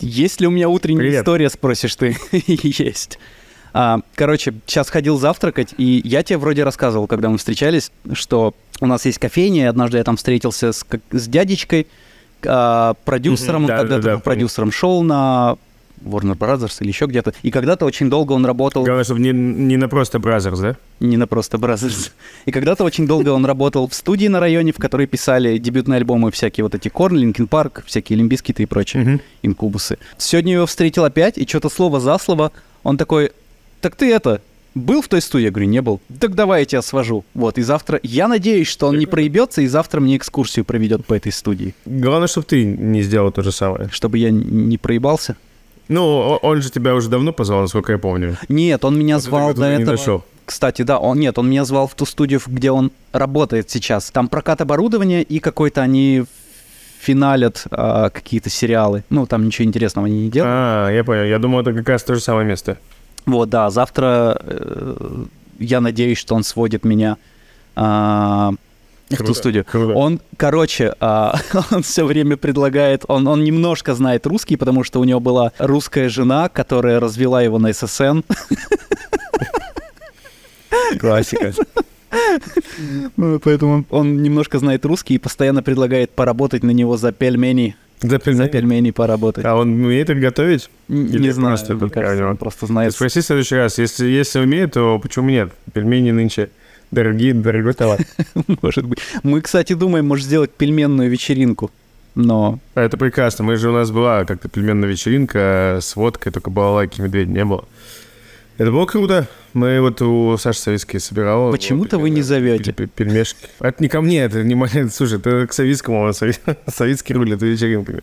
Есть ли у меня утренняя Привет. история, спросишь ты? Есть. А, короче, сейчас ходил завтракать, и я тебе вроде рассказывал, когда мы встречались, что у нас есть кофейня, и однажды я там встретился с, как- с дядечкой, а, продюсером, Мгм, он да, когда-то да, да, был продюсером шоу на Warner Brothers или еще где-то. И когда-то очень долго он работал... Главное, чтобы не, не на просто Brazzers, да? Не на просто Brazzers. И когда-то очень долго он работал в студии на районе, в которой писали дебютные альбомы всякие вот эти Korn, Linkin Park, всякие Limp Bizkit ы и прочее, Мгм. Incubus ы. Сегодня я его встретил опять, и что-то слово за слово, он такой, так ты это, был в той студии? Я говорю, не был. Так давай я тебя свожу. Вот, и завтра... Я надеюсь, что он не проебется, и завтра мне экскурсию проведет по этой студии. Главное, чтобы ты не сделал то же самое. Чтобы я не проебался. Ну, он же тебя уже давно позвал, насколько я помню. Нет, он меня Вот звал так до этого. нашел. Кстати, да, он нет, он меня звал в ту студию, где он работает сейчас. Там прокат оборудования и какой-то они финалят а, какие-то сериалы. Ну, там ничего интересного они не делают. А, я понял. Я думал, это как раз то же самое место. Вот, да, завтра э, я надеюсь, что он сводит меня а, в ту студию. круто. Он, короче, а, он все время предлагает, он, он немножко знает русский, потому что у него была русская жена, которая развела его на ССН. Классика. Ну, Поэтому он немножко знает русский и постоянно предлагает поработать на него за пельмени. За За пельмени. пельмени поработать. А он умеет их готовить? Или Не знаю, просто кажется, он просто знает. Спроси в следующий раз. Если, если умеет, то почему нет? Пельмени нынче дорогие, дорогой товар. Может быть. Мы, кстати, думаем, может сделать пельменную вечеринку. Но А Это прекрасно. Мы же у нас была как-то пельменная вечеринка с водкой, только балалайки медведь не было. Это было круто. Мы вот у Саши Савицкой собирал. Почему-то вот вы не зовете. пель- Пельмешки. Это не ко мне, это не моя... Слушай, это к Савицкому. Сави- Савицкий рулит вечеринками.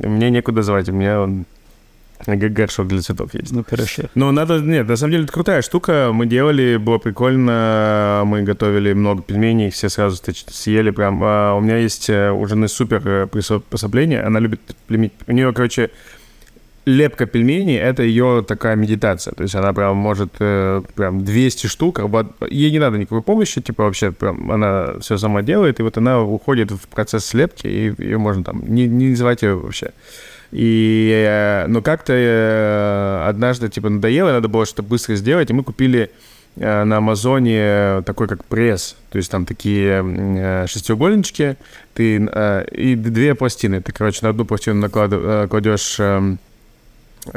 Мне некуда звать, у меня он горшок для цветов есть. ну хорошо. Ну, надо... Нет, на самом деле, это крутая штука. Мы делали, было прикольно. Мы готовили много пельменей, все сразу съели прям. А у меня есть э, у жены супер э, приспособление. Она любит пельмени. У нее, короче, лепка пельменей — это ее такая медитация. То есть она прям может э, прям 200 штук. а Ей не надо никакой помощи, типа вообще прям она все сама делает, и вот она уходит в процесс слепки, и ее можно там... Не, не называть ее вообще. И, но как-то э, однажды, типа, надоело, надо было что-то быстро сделать, и мы купили э, на Амазоне такой, как пресс. То есть там такие шестиугольнички, ты, и две пластины. Ты, короче, на одну пластину наклад- кладешь эм,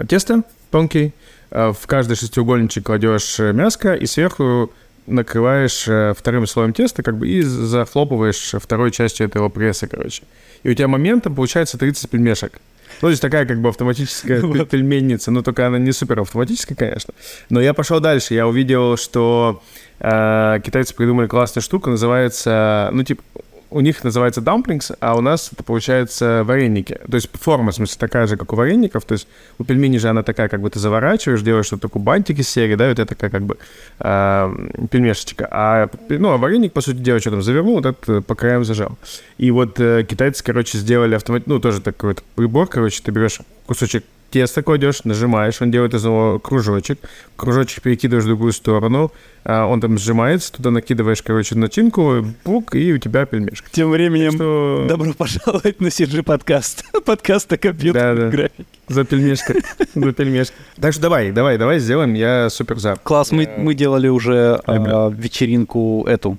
тесто тонкий, в каждый шестиугольничек кладешь мяско, и сверху накрываешь вторым слоем теста, как бы, и захлопываешь второй частью этого пресса, короче. И у тебя моментом получается 30 пельмешек. Ну, то есть такая как бы автоматическая пель- пельменница, но только она не супер автоматическая, конечно. Но я пошел дальше, я увидел, что э, китайцы придумали классную штуку, называется, ну, типа, у них называется dumplings, а у нас это получается вареники. То есть форма, в смысле, такая же, как у вареников. То есть у пельменей же она такая, как бы ты заворачиваешь, делаешь вот такой бантик из серии, да, вот это такая как бы э, пельмешечка. А, ну, а вареник, по сути дела, что там, завернул, вот это по краям зажал. И вот э, китайцы, короче, сделали автомат... Ну, тоже такой вот прибор, короче, ты берешь кусочек теста кладешь, нажимаешь, он делает из него кружочек, кружочек перекидываешь в другую сторону, а он там сжимается, туда накидываешь, короче, начинку, бук, и у тебя пельмешка. Тем временем, Что добро пожаловать на CG подкаст. Подкаст о компьютерной Да-да. графике. за пельмешка, за пельмешка. Так что давай, давай, давай сделаем, я супер за. Класс, мы, мы делали уже а, вечеринку эту,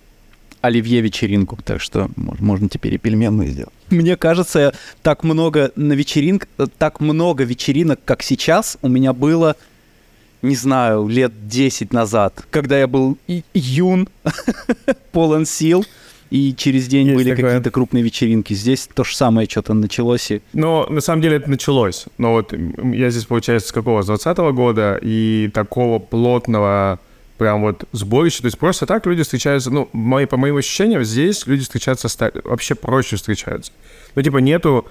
оливье вечеринку, так что мож- можно теперь и пельменную сделать. Мне кажется, так много на вечеринк, так много вечеринок, как сейчас, у меня было, не знаю, лет 10 назад, когда я был юн, полон сил, и через день Есть были такое. какие-то крупные вечеринки. Здесь то же самое что-то началось. И... Но на самом деле это началось. Но вот я здесь, получается, с какого? С 20 года, и такого плотного прям вот сборища. То есть просто так люди встречаются, ну, мои, по моим ощущениям, здесь люди встречаются вообще проще встречаются. Ну, типа, нету...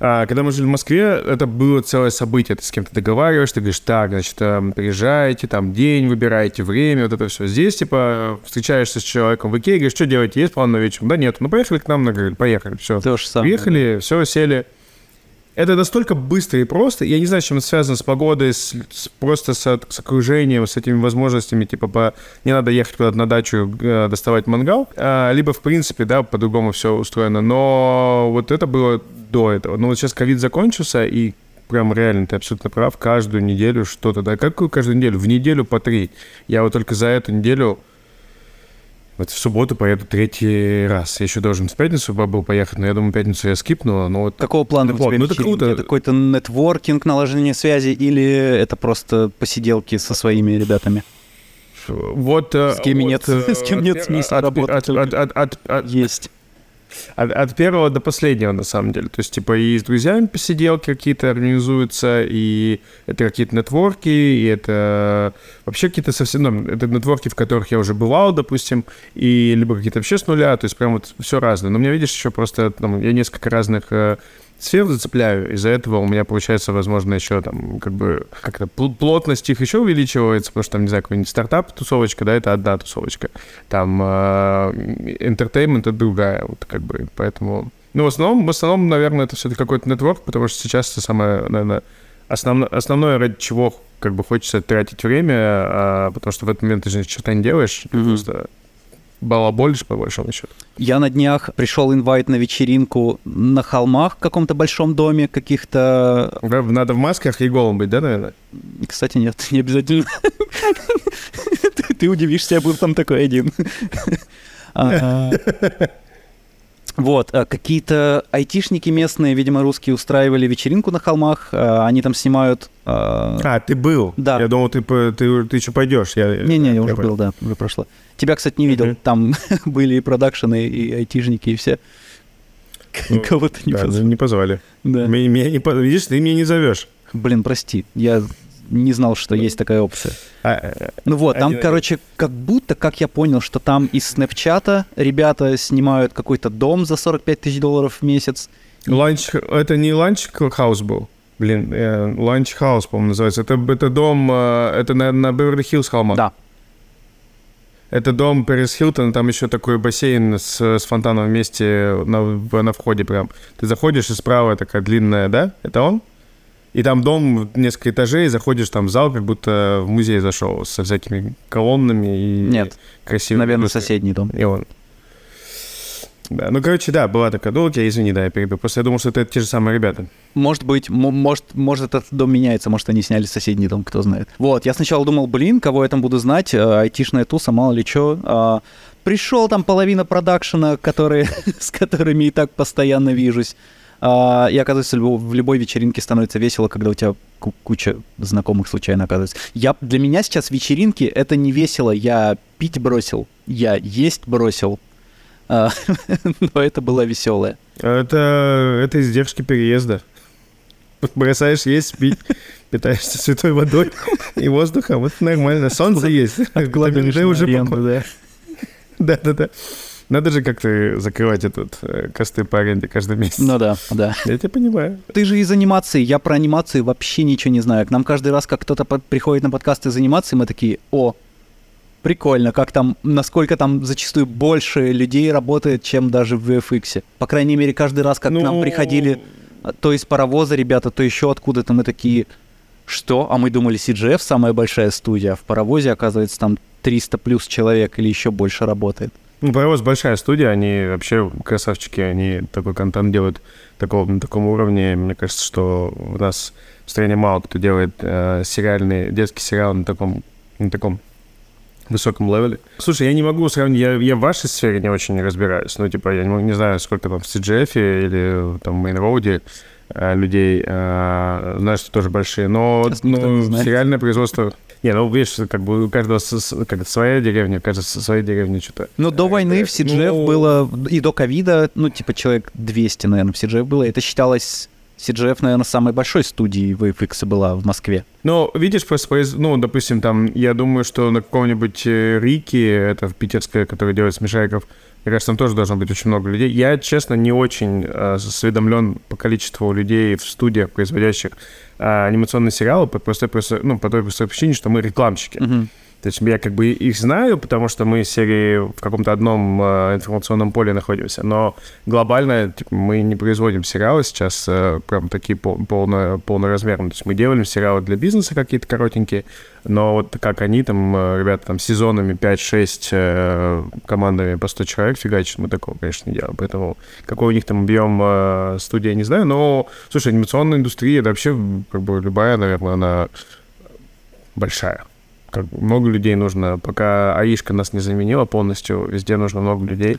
а, когда мы жили в Москве, это было целое событие. Ты с кем-то договариваешься, ты говоришь, так, значит, приезжайте, там, день выбираете, время, вот это все. Здесь, типа, встречаешься с человеком в Икее, говоришь, что делаете, есть план на вечер? Да нет, ну, поехали к нам, на поехали, все. То же самое. Приехали, все, сели. Это настолько быстро и просто. Я не знаю, с чем это связано, с погодой, с, с- просто с, с окружением, с этими возможностями, типа, по, не надо ехать куда-то на дачу, э, доставать мангал, а, либо, в принципе, да, по-другому все устроено. Но вот это было до этого. Но вот сейчас ковид закончился, и прям реально, ты абсолютно прав, каждую неделю что-то, да, какую каждую неделю? В неделю по три. Я вот только за эту неделю вот в субботу поеду третий раз. Я еще должен в пятницу был поехать, но я думаю, пятницу я скипну, но вот Какого плана у Вот, тебя ну это круто. Это какой-то нетворкинг, наложение связи или это просто посиделки со своими ребятами? Вот, э, С кем вот, нет- э, с кем нет от- смысла от- работать от- от- от- от- от- Есть. От, от первого до последнего, на самом деле. То есть, типа, и с друзьями посиделки какие-то организуются, и это какие-то нетворки, и это вообще какие-то совсем... Ну, это нетворки, в которых я уже бывал, допустим, и либо какие-то вообще с нуля, то есть прям вот все разное. Но у меня, видишь, еще просто там, я несколько разных э, сфер зацепляю, из-за этого у меня получается, возможно, еще там, как бы, как-то пл- плотность их еще увеличивается, потому что там, не знаю, какой-нибудь стартап-тусовочка, да, это одна тусовочка. Там э, entertainment — это другая, вот как бы, поэтому... Ну, в основном, в основном, наверное, это все-таки какой-то нетворк, потому что сейчас это самое, наверное, основно- основное, ради чего как бы хочется тратить время, а, потому что в этот момент ты же черта не делаешь, Мгм. просто балаболишь, по большому счету. Я на днях пришел инвайт на вечеринку на холмах в каком-то большом доме каких-то... Да, Надо в масках и голым быть, да, наверное? Кстати, нет, не обязательно. Ты- Ты удивишься, я был там такой один. Вот, а, какие-то айтишники местные, видимо, русские, устраивали вечеринку на холмах. а, Они там снимают... а, А, ты был? Да. Я думал, ты, ты, ты еще пойдешь. Я, Не-не, я уже был, да, уже прошло. Тебя, кстати, не видел. Там были и продакшены, и айтишники, и все. Ну, Кого-то не Да, позвал. не позвали. Да. Меня, меня не Видишь, ты меня не зовешь. Блин, прости, я не знал, что есть такая опция. А, э, Ну вот, там, короче, как будто, как я понял, что там из Snapchat а ребята снимают какой-то дом за 45 тысяч долларов в месяц. launch... Это не Launch House был? Блин, э, Launch House, по-моему, называется. Это, это дом, э, это на, на Беверли-Хиллз холмах. Да. Это дом Пэрис Хилтон, там еще такой бассейн с, с фонтаном вместе на, на входе прям. Ты заходишь, и справа такая длинная, да? Это он? И там дом несколько этажей, заходишь там в зал, как будто в музей зашел, со всякими колоннами и Нет, красивыми. наверное, плюшками. соседний дом. И он. Да, ну, короче, да, была такая. Ну, окей, извини, да, я перебил. Просто я думал, что это те же самые ребята. Может быть, может, может этот дом меняется, может они сняли соседний дом, кто знает. Вот, я сначала думал, блин, кого я там буду знать, э, айтишная туса, мало ли что. пришел там половина продакшена, которые, с которыми и так постоянно вижусь. А, и оказывается, в любо- в любой вечеринке становится весело, когда у тебя ку- куча знакомых случайно оказывается. Я, для меня сейчас вечеринки — это не весело. Я пить бросил, я есть бросил. А, но это было веселое. Это, это издержки переезда. Бросаешь есть, пить, питаешься святой водой и воздухом. Вот нормально. Солнце есть. На уже. Да-да-да. Надо же как-то закрывать этот э, косты по аренде каждый месяц. Ну да, да. Я тебя понимаю. Ты же из анимации, я про анимации вообще ничего не знаю. К нам каждый раз, как кто-то приходит на подкасты из анимации, мы такие, о, прикольно, как там, насколько там зачастую больше людей работает, чем даже в VFX. По крайней мере, каждый раз, как к нам Ну, приходили а, то из паровоза ребята, то еще откуда-то, мы такие, что? А мы думали, CGF самая большая студия, а в паровозе, оказывается, там 300 плюс человек или еще больше работает. Ну, Паровоз большая студия, они вообще красавчики, они такой контент делают такого, на таком уровне. Мне кажется, что у нас в стране мало кто делает э, сериальный, детский сериал на таком, на таком высоком левеле. Слушай, я не могу сравнить, я, я в вашей сфере не очень разбираюсь. Ну, типа, я не, не знаю, сколько там в CGF или там в Мейнроуде э, людей, э, знаю, что тоже большие, но знает. сериальное производство... Не, ну, видишь, как бы у каждого как своя деревня, со своей деревни что-то. Ну, до войны в CGF ну- было, и до ковида, ну, типа, человек 200, наверное, в CGF было. Это считалось, CGF, наверное, самой большой студией VFX была в Москве. Ну, видишь, просто, ну, допустим, там, я думаю, что на каком-нибудь э, Рике, это в питерское, который делает смешариков, мне кажется, там тоже должно быть очень много людей. Я, честно, не очень э, осведомлен по количеству людей в студиях, производящих э, анимационные сериалы, по, простой, простой- ну, по той простой причине, что мы рекламщики. Мгм. То есть я как бы их знаю, потому что мы серии в каком-то одном э, информационном поле находимся, но глобально типа, мы не производим сериалы сейчас э, прям такие пол, полно, полноразмерные. То есть мы делаем сериалы для бизнеса какие-то коротенькие, но вот как они там, э, ребята там сезонами 5-6 э, командами по 100 человек фигачат, мы такого, конечно, не делаем. Поэтому какой у них там объем э, студии, не знаю. Но, слушай, анимационная индустрия, это вообще как бы любая, наверное, она большая. Как бы много людей нужно, пока Аишка нас не заменила полностью, везде нужно много людей.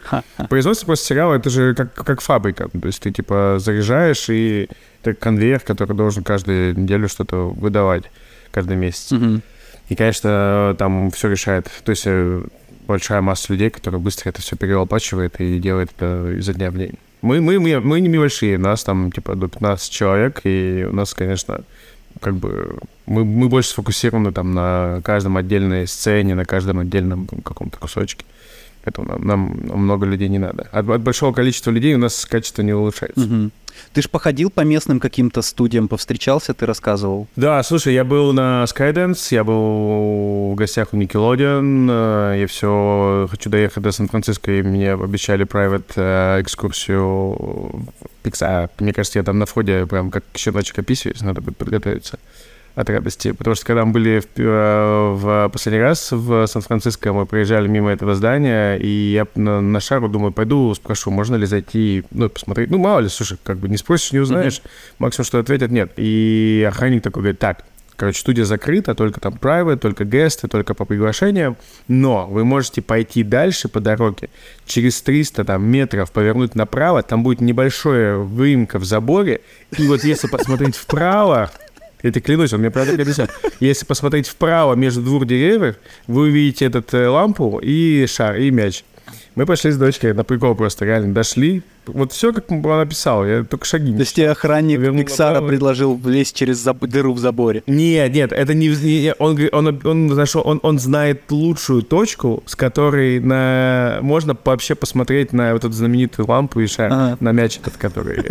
Производство просто сериала, это же как, как фабрика. То есть ты, типа, заряжаешь, и это конвейер, который должен каждую неделю что-то выдавать, каждый месяц. Мгм. И, конечно, там все решает. То есть э, большая масса людей, которые быстро это все перелопачивает и делает это изо дня в день. Мы, мы, мы, мы не большие, нас там типа до 15 человек, и у нас, конечно, как бы мы, мы больше сфокусированы там на каждом отдельной сцене, на каждом отдельном каком-то кусочке. Поэтому нам, нам- много людей не надо. От, от большого количества людей у нас качество не улучшается. Мгм. Ты ж походил по местным каким-то студиям, повстречался, ты рассказывал. Да, слушай, я был на Skydance, я был в гостях у Nickelodeon, э, я все хочу доехать до Сан-Франциско, и мне обещали private э, экскурсию Pixar. Мне кажется, я там на входе прям как щеночек описываюсь, надо будет подготовиться от радости. Потому что когда мы были в, э, в последний раз в Сан-Франциско, мы проезжали мимо этого здания, и я на, на шару думаю, пойду спрошу, можно ли зайти, ну, посмотреть. Ну, мало ли, слушай, как бы не спросишь, не узнаешь. Максимум, что ответят, нет. И охранник такой говорит, так, Короче, студия закрыта, только там private, только гесты, только по приглашениям. Но вы можете пойти дальше по дороге, через 300 там, метров повернуть направо, там будет небольшая выемка в заборе. И вот если посмотреть вправо, я тебе клянусь, он мне правда объяснял. Если посмотреть вправо между двух деревьев, вы увидите этот э, лампу и шар, и мяч. Мы пошли с дочкой на прикол просто, реально, дошли. Вот все, как он написал, я только шаги не То есть тебе охранник Вернул Пиксара направо. предложил влезть через заб- дыру в заборе. Нет, нет, это не, он, он, он, нашел, он, он знает лучшую точку, с которой на, можно вообще посмотреть на вот эту знаменитую лампу и шар, Ага. на мяч этот, который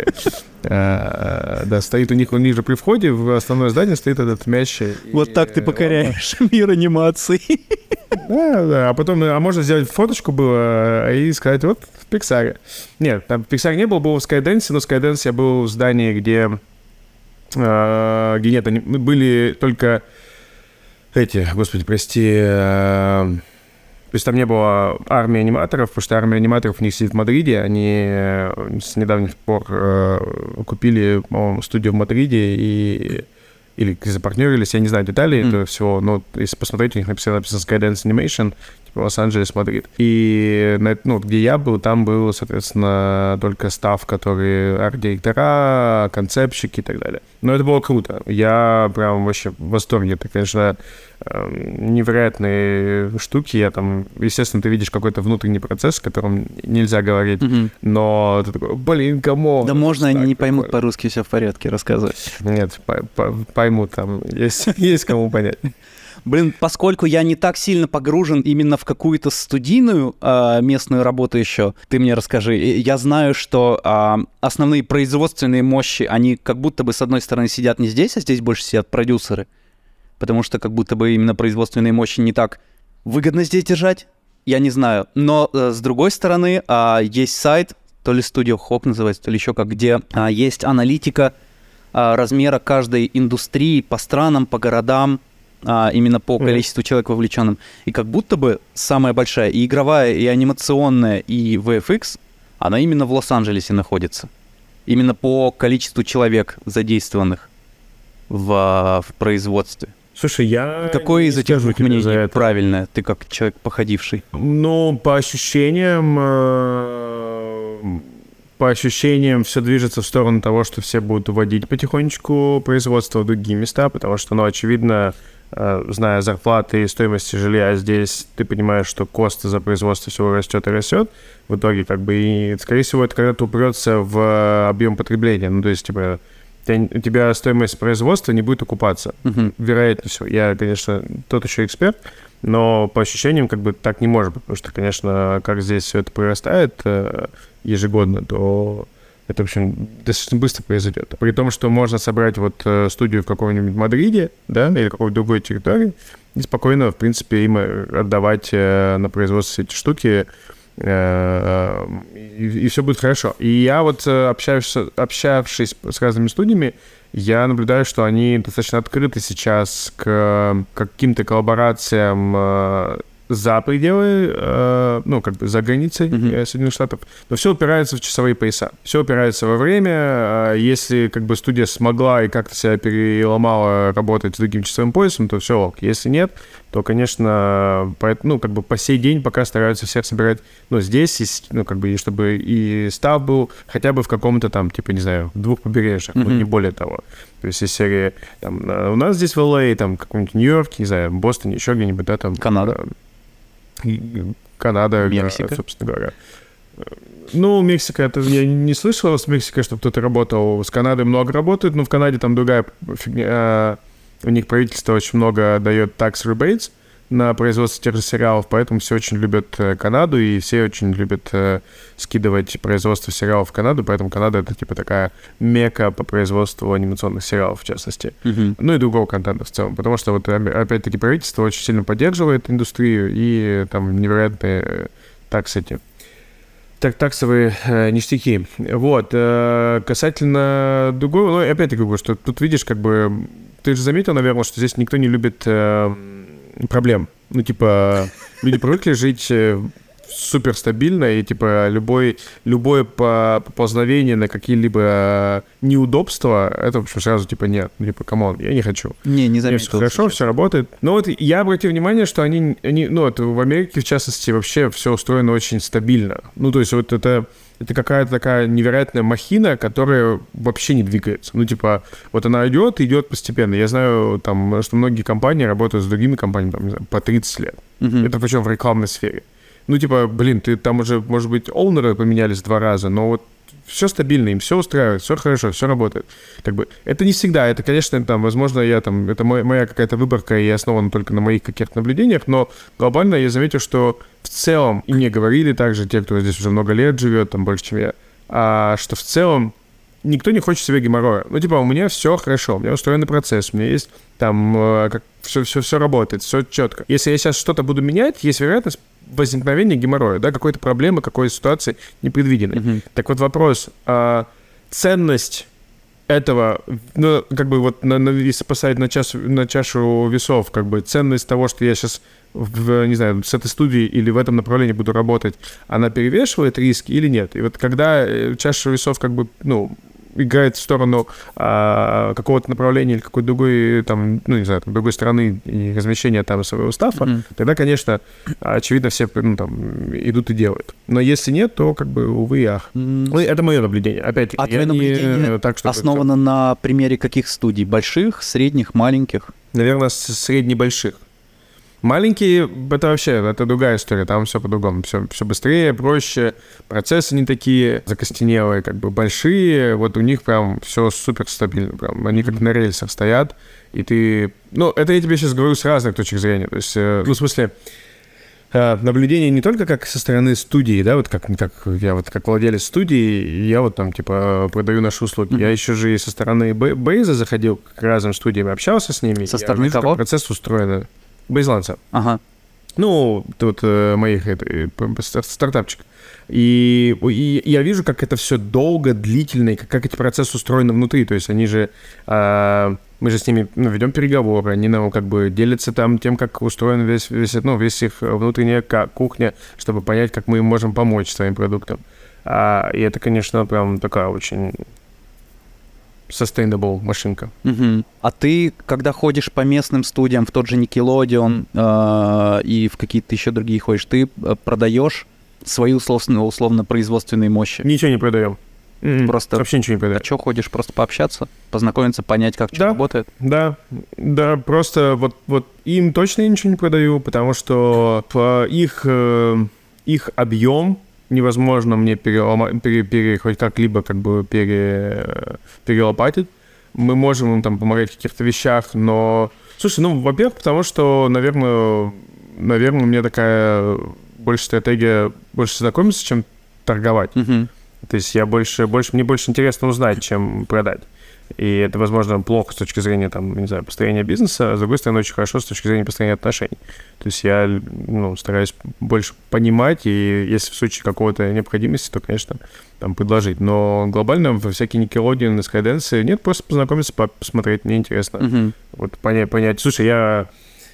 э, да, стоит у них, у них же при входе в основное здание стоит этот мяч. Вот так ты э, покоряешь мир анимации. Да, да, а потом, а можно сделать фоточку было э, и сказать, вот в Пиксаре. Нет, там в Пиксаре не был, был в Skydance, но в Skydance я был в здании, где, э, где нет, они были только эти, господи, прости, э, то есть там не было армии аниматоров, потому что армия аниматоров у них сидит в Мадриде. Они э, с недавних пор э, купили, по-моему, студию в Мадриде и или запартнерились, я не знаю деталей Мгм. этого всего, но если посмотреть, у них написано, написано Skydance Animation, типа Лос-Анджелес, Мадрид. И ну, где я был, там был, соответственно, только staff, которые арт-директора, концепщики и так далее. Но это было круто. Я прям вообще в восторге. Это, конечно, невероятные штуки. Я там, естественно, ты видишь какой-то внутренний процесс, о котором нельзя говорить, Мгм. но ты такой, блин, кому? Да можно, они не поймут по-русски, все в порядке, рассказывай. Нет, по- по- поймут там, есть, есть кому понять. Блин, поскольку я не так сильно погружен именно в какую-то студийную а, местную работу еще, ты мне расскажи. Я знаю, что а, основные производственные мощи, они как будто бы с одной стороны сидят не здесь, а здесь больше сидят продюсеры. Потому что как будто бы именно производственные мощи не так выгодно здесь держать. Я не знаю. Но э, с другой стороны, а, есть сайт, то ли Studio Hop называется, то ли еще как, где а, есть аналитика а, размера каждой индустрии по странам, по городам, а, именно по количеству человек вовлеченным. И как будто бы самая большая и игровая, и анимационная, и VFX, она именно в Лос-Анджелесе находится. Именно по количеству человек задействованных в, в производстве. Слушай, я... Какое не из этих двух мнений за это. правильное? Ты как человек походивший. Ну, по ощущениям, э, по ощущениям все движется в сторону того, что все будут уводить потихонечку производство в другие места, потому что, ну, очевидно, э, зная зарплаты и стоимости жилья здесь, ты понимаешь, что косты за производство всего растет и растет. В итоге, как бы, и, скорее всего, это когда-то упрется в объем потребления. Ну, то есть, типа, тебя- у тебя стоимость производства не будет окупаться Мгм. вероятно всего. Я, конечно, тот еще эксперт, но по ощущениям как бы так не может быть, потому что, конечно, как здесь все это прирастает э, ежегодно, то это, в общем, достаточно быстро произойдет. При том, что можно собрать вот э, студию в каком-нибудь Мадриде, да, или какой-то другой территории, и спокойно, в принципе, им отдавать э, на производство эти штуки, и, и все будет хорошо. И я вот, общаюсь, общавшись с разными студиями, я наблюдаю, что они достаточно открыты сейчас к каким-то коллаборациям за пределы, э, ну, как бы за границей mm-hmm. Соединенных Штатов. Но все упирается в часовые пояса. Все упирается во время. Э, если как бы студия смогла и как-то себя переломала работать с другим часовым поясом, то все ок. Если нет, то, конечно, по, ну, как бы по сей день пока стараются всех собирать, ну, здесь, и, ну, как бы, и чтобы и став был хотя бы в каком-то там, типа, не знаю, двух побережьях, mm-hmm. ну, не более того. То есть из серии, там, у нас здесь в Л.А., там, каком-нибудь Нью-Йорке, не знаю, Бостоне, еще где-нибудь, да, там... Канада. Канада, Мексика. собственно говоря. Ну, Мексика, это я не слышал с Мексикой, чтобы кто-то работал. С Канадой много работают, но в Канаде там другая фигня. У них правительство очень много дает tax rebates, на производство тех же сериалов, поэтому все очень любят э, Канаду, и все очень любят э, скидывать производство сериалов в Канаду, поэтому Канада — это типа такая мека по производству анимационных сериалов, в частности. Mm-hmm. Ну и другого контента в целом, потому что вот опять-таки правительство очень сильно поддерживает индустрию, и там невероятные э, таксы так, таксовые э, ништяки. Вот. Э, касательно другого, ну, опять-таки, бы, что тут видишь, как бы, ты же заметил, наверное, что здесь никто не любит э, проблем. Ну, типа, люди привыкли жить э, супер стабильно, и, типа, любой, любое поползновение на какие-либо э, неудобства, это, в общем, сразу, типа, нет. Ну, типа, come on, я не хочу. Не, не заметил. Все хорошо, все работает. Но вот я обратил внимание, что они, они ну, это в Америке, в частности, вообще все устроено очень стабильно. Ну, то есть вот это это какая-то такая невероятная махина, которая вообще не двигается. Ну, типа, вот она идет, идет постепенно. Я знаю, там, что многие компании работают с другими компаниями, там, не знаю, по 30 лет. Uh-huh. Это причем в рекламной сфере. Ну, типа, блин, ты там уже, может быть, оунеры поменялись два раза, но вот все стабильно, им все устраивает, все хорошо, все работает. Как бы это не всегда, это, конечно, там, возможно, я там, это мой, моя какая-то выборка и основана только на моих каких-то наблюдениях, но глобально я заметил, что в целом, и мне говорили также те, кто здесь уже много лет живет, там больше, чем я, а, что в целом никто не хочет себе геморроя. Ну, типа, у меня все хорошо, у меня устроенный процесс, у меня есть там, э, как все, все, все работает, все четко. Если я сейчас что-то буду менять, есть вероятность возникновения геморроя, да, какой-то проблемы, какой-то ситуации непредвиденной. Mm-hmm. Так вот вопрос, а, ценность этого, ну, как бы вот, на, на, если поставить на, час, на чашу весов, как бы ценность того, что я сейчас, в, не знаю, с этой студией или в этом направлении буду работать, она перевешивает риски или нет? И вот когда э, чаша весов, как бы, ну, играет в сторону а, какого-то направления или какой-то другой, там, ну, не знаю, там, другой стороны и размещения там своего стафа, mm-hmm. тогда, конечно, очевидно, все ну, там, идут и делают. Но если нет, то, как бы, увы и ах. Mm-hmm. Ну, это мое наблюдение. Опять-таки, а твое наблюдение не, так, основано на примере каких студий? Больших, средних, маленьких? Наверное, средне-больших. Маленькие, это вообще, это другая история, там все по-другому, все, все быстрее, проще, процессы не такие закостенелые, как бы большие, вот у них прям все супер стабильно, прям, они как на рельсах стоят, и ты, ну, это я тебе сейчас говорю с разных точек зрения, то есть, э, ну, в смысле, э, наблюдение не только как со стороны студии, да, вот как, как я вот как владелец студии, я вот там типа продаю наши услуги. Mm-hmm. Я еще же и со стороны Бейза заходил к разным студиям, общался с ними. Со стороны вижу, кого? процесс устроен. Бейзланца. Ага. Ну, тут э, моих это, э, стартапчик. И, и я вижу, как это все долго, длительно, и как, как эти процессы устроены внутри. То есть они же... Э, мы же с ними ну, ведем переговоры, они нам как бы делятся там тем, как устроен весь, весь, ну, весь их внутренняя кухня, чтобы понять, как мы им можем помочь своим продуктам. А, и это, конечно, прям такая очень sustainable машинка. Угу. А ты, когда ходишь по местным студиям, в тот же Nickelodeon э, и в какие-то еще другие ходишь, ты э, продаешь свои условно, условно производственные мощи? Ничего не продаем. Просто вообще ничего не продаем. А что ходишь, просто пообщаться, познакомиться, понять, как что да, работает? Да, да, просто вот, вот им точно я ничего не продаю, потому что их, э, их объем невозможно мне перелома, пере, пере, хоть как-либо как бы пере, перелопатить. Мы можем им там помогать в каких-то вещах, но... Слушай, ну, во-первых, потому что, наверное, наверное, у меня такая больше стратегия больше знакомиться, чем торговать. Uh-huh. То есть я больше, больше, мне больше интересно узнать, чем продать. И это, возможно, плохо с точки зрения, там, не знаю, построения бизнеса, а с другой стороны, очень хорошо с точки зрения построения отношений. То есть я, ну, стараюсь больше понимать, и если в случае какого-то необходимости, то, конечно, там, предложить. Но глобально во всякие Nickelodeon и Skydance нет, просто познакомиться, посмотреть, мне интересно. Мгм. Вот понять, понять. Слушай, я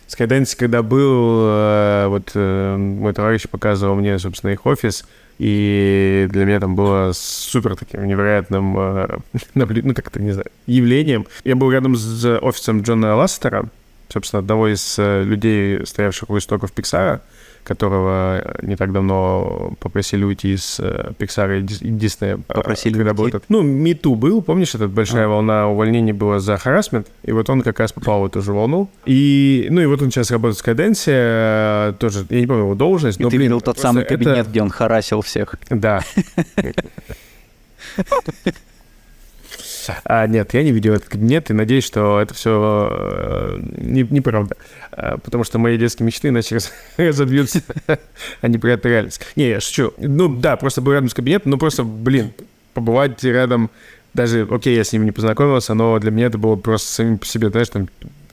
Skydance, когда был, э, вот э, мой товарищ показывал мне, собственно, их офис, и для меня там было супер таким невероятным, э, ну, как-то, не знаю, явлением. Я был рядом с офисом Джона Ластера, собственно, одного из э, людей, стоявших у истоков Пиксара, которого э, не так давно попросили уйти из э, Пиксара и Диснея. э, Попросили когда был уйти? этот- Ну, Мету был, помнишь, эта большая А. волна увольнений была за харасмент, и вот он как раз попал в эту же волну. И, ну, и вот он сейчас работает в э, тоже, я не помню его должность, И но, ты блин, видел тот самый это- кабинет, где он харасил всех. Да. А, нет, я не видел этот кабинет и надеюсь, что это все не, неправда. А, потому что мои детские мечты иначе раз- разобьются, а не про это реальность. Не, я шучу. Ну да, просто был рядом с кабинетом, ну просто, блин, побывать рядом, даже, окей, я с ним не познакомился, но для меня это было просто самим по себе, знаешь, там,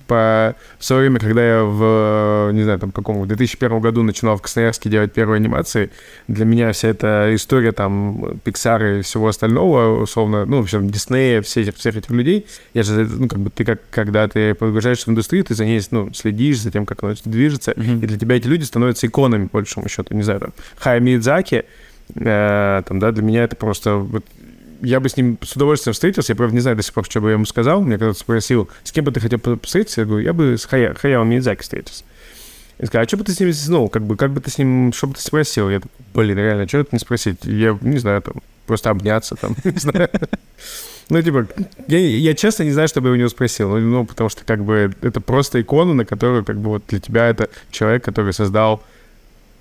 по... в свое время, когда я в, не знаю, там, каком, в 2001 году начинал в Красноярске делать первые анимации, для меня вся эта история там Pixar и всего остального, условно, ну, в общем, Диснея, все этих, всех этих людей, я же, ну, как бы ты как, когда ты погружаешься в индустрию, ты за ней, ну, следишь за тем, как она движется, Мгм. и для тебя эти люди становятся иконами, по большому счету, не знаю, там, Хай Мидзаки, э, там, да, для меня это просто вот, я бы с ним с удовольствием встретился, я, правда, не знаю до сих пор, что бы я ему сказал. Меня когда-то спросил, с кем бы ты хотел встретиться, я говорю, я бы с Хая, Хаяо Миядзаки встретился. И сказал, а что бы ты с ним, ну, как бы, как бы ты с ним, что бы ты спросил? Я такой, блин, реально, что это не спросить? Я, не знаю, там, просто обняться, там, не знаю. Ну, типа, я, я честно не знаю, что бы я у него спросил. Ну, ну, потому что, как бы, это просто икона, на которую, как бы, вот для тебя это человек, который создал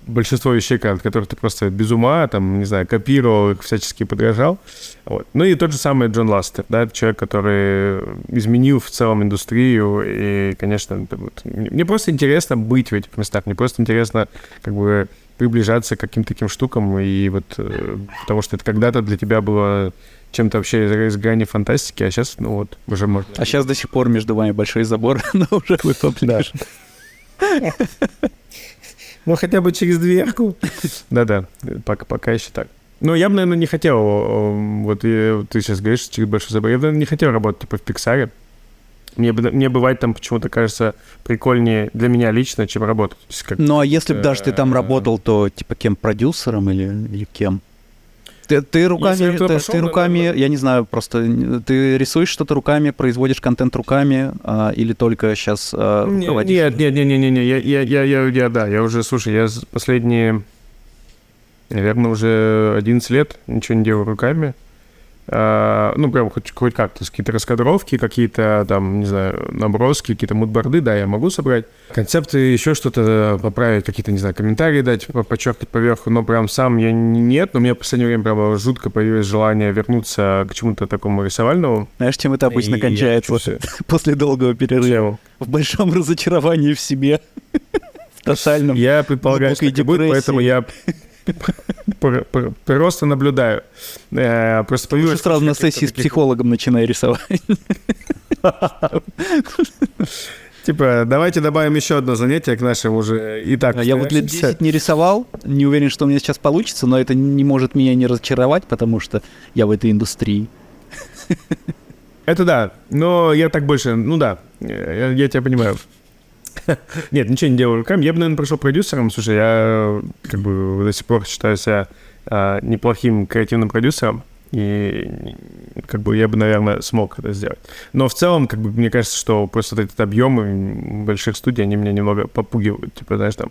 большинство вещей, от которых ты просто без ума, там, не знаю, копировал всячески подражал. Вот. Ну и тот же самый Джон Ластер, да, человек, который изменил в целом индустрию, и, конечно, это вот- мне просто интересно быть в этих местах, мне просто интересно, как бы, приближаться к каким-то таким штукам, и вот, э, потому что это когда-то для тебя было чем-то вообще из, из грани фантастики, а сейчас, ну вот, уже можно... А сейчас до сих пор между вами большой забор, но уже вы поближе. Ну, хотя бы через дверку. Да-да, пока, пока еще так. Ну, я бы, наверное, не хотел, э, вот и ты сейчас говоришь, через большой забор, я бы, наверное, не хотел работать, типа, в Пиксаре. Мне, мне бывает там почему-то кажется прикольнее для меня лично, чем работать. Есть как- Ну, а если бы даже ты там Э, работал, то типа кем? Продюсером или, или кем? Ты, ты руками, Если ты, пошел, ты руками, наверное. я не знаю, просто ты рисуешь что-то руками, производишь контент руками, а, или только сейчас Не- Нет, нет, нет, нет, нет, нет, я, я, я, я, я, да, я уже, слушай, я последние, наверное, уже 11 лет ничего не делаю руками. А, ну, прям хоть, хоть как, то есть какие-то раскадровки, какие-то там, не знаю, наброски, какие-то мудборды, да, я могу собрать. Концепты, еще что-то поправить, какие-то, не знаю, комментарии дать, по- подчеркнуть поверху, но прям сам я нет, но у меня в последнее время прямо жутко появилось желание вернуться к чему-то такому рисовальному. Знаешь, чем это обычно И кончается после долгого перерыва? В большом разочаровании в себе. В тотальном. Я предполагаю, что будет, поэтому я просто наблюдаю. Э, Просто появилось сразу на сессии с психологом начинай рисовать. Типа, давайте добавим еще одно занятие к нашему уже и так. Я вот лет устоявшимся. 10 не рисовал, не уверен, что у меня сейчас получится, но это не может меня не разочаровать, потому что я в этой индустрии. Это да, но я так больше, ну да, я, я тебя понимаю. Нет, ничего не делаю руками. Я бы, наверное, пришел продюсером. Слушай, я как бы до сих пор считаю себя а, неплохим креативным продюсером. И как бы я бы, наверное, смог это сделать. Но в целом, как бы, мне кажется, что просто вот этот объемы больших студий, они меня немного попугивают. Типа, знаешь, там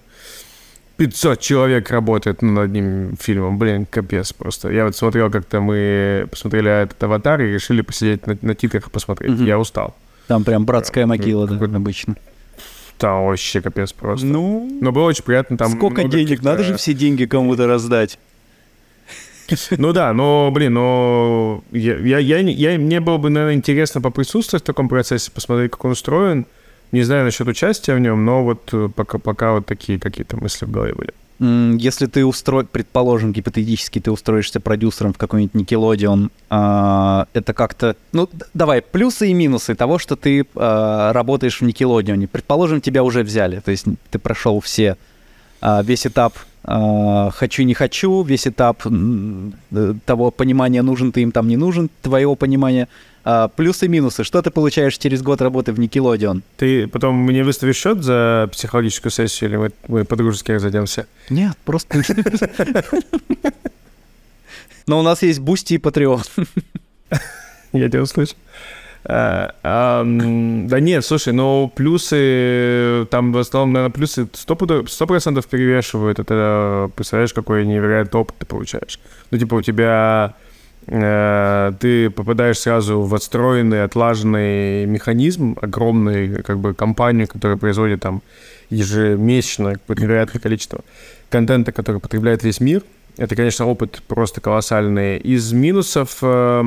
500 человек работает над одним фильмом. Блин, капец просто. Я вот смотрел, как-то мы посмотрели этот «Аватар» и решили посидеть на, на титрах посмотреть. Мгм. Я устал. Там прям братская могила, да, обычно. Там вообще капец просто. Ну, Но было очень приятно там. сколько денег? Надо же все деньги кому-то раздать. Ну да, но, блин, но я, я, я, я- мне было бы, наверное, интересно поприсутствовать в таком процессе, посмотреть, как он устроен. Не знаю насчет участия в нем, но вот э, пока, пока вот такие какие-то мысли в голове были. Если ты устроишь, предположим, гипотетически ты устроишься продюсером в какой-нибудь Nickelodeon, а, это как-то... Ну, давай, плюсы и минусы того, что ты а, работаешь в Nickelodeon. Предположим, тебя уже взяли, то есть ты прошел все, а, весь этап а, хочу весь этап э, того понимания нужен ты им там не нужен, твоего понимания. А, плюсы и минусы. Что ты получаешь через год работы в Nickelodeon? Ты потом мне выставишь счет за психологическую сессию, или мы, мы по-дружески разойдемся? Нет, просто... Но у нас есть Бусти и Patreon. Я тебя услышу. А, а, да нет, слушай, ну плюсы, там в основном, наверное, плюсы 100%, 100% перевешивают. Это, представляешь, какой невероятный опыт ты получаешь. Ну, типа, у тебя ты попадаешь сразу в отстроенный, отлаженный механизм, огромный, как бы, компанию, которая производит там ежемесячно какое-то невероятное количество контента, который потребляет весь мир. Это, конечно, опыт просто колоссальный. Из минусов... э,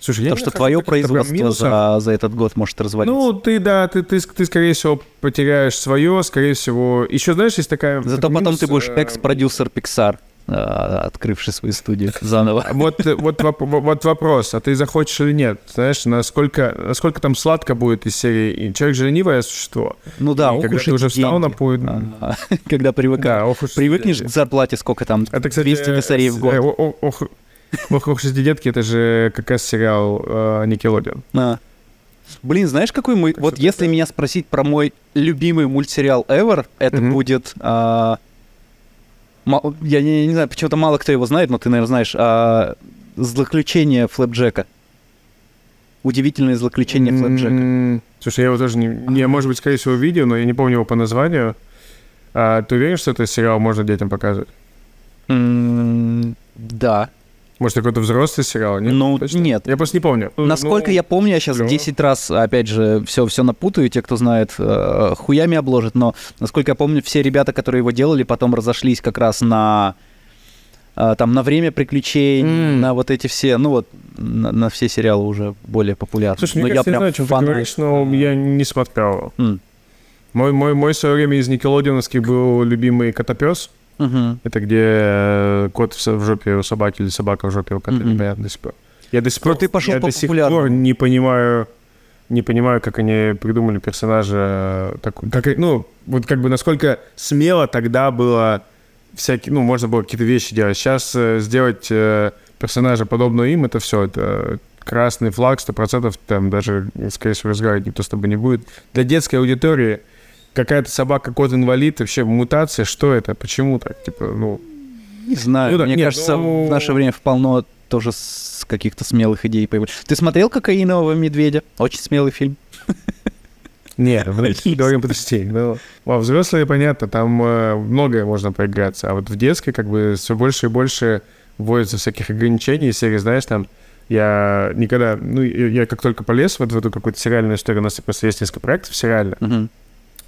Слушай, То, что твое производство за, за этот год может развалиться. Ну, ты, да, ты, ты, ты, скорее всего, потеряешь свое, скорее всего... Еще, знаешь, есть такая... Зато потом минус, ты будешь э, экс-продюсер Pixar, э, открывший свою студию заново. Вот, э, вот, воп- вот вопрос, а ты захочешь или нет? Знаешь, насколько, насколько там сладко будет из серии «Человек же ленивое существо». Ну да, И ох когда уж ты уже встал на деньги. путь... Ага. Когда привыкаешь. Да, Привыкнешь деньги. к зарплате, сколько там, Это, кстати, 200 косарей в э, год. о- о- Ох, ох, ох, детки, это же как раз сериал э, Nickelodeon. А. Блин, знаешь, какой мой... Вот если меня спросить про мой любимый мультсериал ever, это будет... а, Я не, не знаю, почему-то мало кто его знает, но ты, наверное, знаешь. а, Злоключение Флэпджека. Удивительное злоключение Флэпджека. М, Слушай, я его тоже не, не, может быть, скорее всего, видел, но я не помню его по названию. А, ты уверен, что этот сериал можно детям показывать? М, Да. Может, какой-то взрослый сериал? Нет? Ну, Точно? нет. Я просто не помню. Насколько Ну, я помню, я сейчас клёво. 10 раз, опять же, все, все напутаю, те, кто знает, э, хуями обложит, но, насколько я помню, все ребята, которые его делали, потом разошлись как раз на э, там на время приключений, М. на вот эти все, ну вот, на, на все сериалы уже более популярные. Слушай, мне Но кажется, я, я знаю, о прям чем ты говоришь, но я не смотрел. М. Мой, мой, мой свое время из Никелодеоновских был любимый Котопес. Мгм. Это где э, кот в жопе у собаки или собака в жопе у кота, Мгм. непонятно до сих пор. Я до сих Ну, пор, ты пошел я по до сих пор не понимаю, не понимаю, как они придумали персонажа э, такой, как, ну, вот как бы насколько смело тогда было всякие, ну, можно было какие-то вещи делать. Сейчас э, сделать э, персонажа подобного им, это все, это красный флаг, сто процентов, там даже, скорее всего, разговаривать никто с тобой не будет. Для детской аудитории какая-то собака, кот-инвалид, вообще мутация, что это, почему так, типа, ну, Не знаю, Ну да, мне нет, кажется, ну- в наше время полно тоже с каких-то смелых идей появилось. Ты смотрел «Кокаинового медведя»? Очень смелый фильм. Нет, говорим, подожди. Ну, во взрослые, понятно, там э, многое можно поиграться, а вот в детской как бы все больше и больше вводится всяких ограничений серии, знаешь, там, я никогда, ну, я, я как только полез вот в эту какую-то сериальную историю, у нас просто есть несколько проектов сериально Мгм.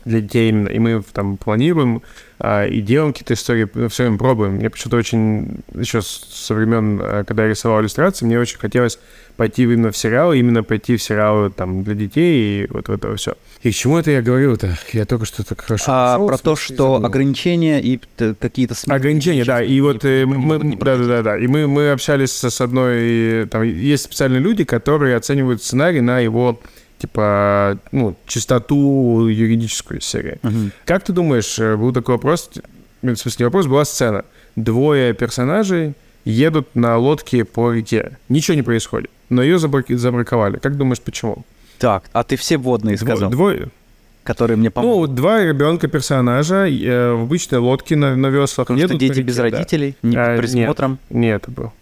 Для детей именно, и мы там планируем а, и делаем какие-то истории, все время пробуем. Мне почему-то очень, еще со времен, а, когда я рисовал иллюстрации, мне очень хотелось пойти именно в сериалы, именно пойти в сериалы там для детей и вот в это все. И к чему это я говорил-то? Я только что так хорошо А, пошел, про то, что забыл. ограничения и какие-то Ограничения, да, и вот э, мы, не да, да, да, да, и мы, мы общались с, с одной, там есть специальные люди, которые оценивают сценарий на его, типа, ну, чистоту юридическую серии. Мгм. Как ты думаешь, э, был такой вопрос, в смысле, не вопрос, была сцена. Двое персонажей едут на лодке по реке. Ничего не происходит. Но ее забраковали. Как думаешь, почему? Так, а ты все водные сказал, Двое. которые мне помогут. Ну, два ребенка персонажа э, в обычной лодке на, на веслах. Потому что едут по дети реке, без да. родителей, не А, под присмотром. Нет, это был.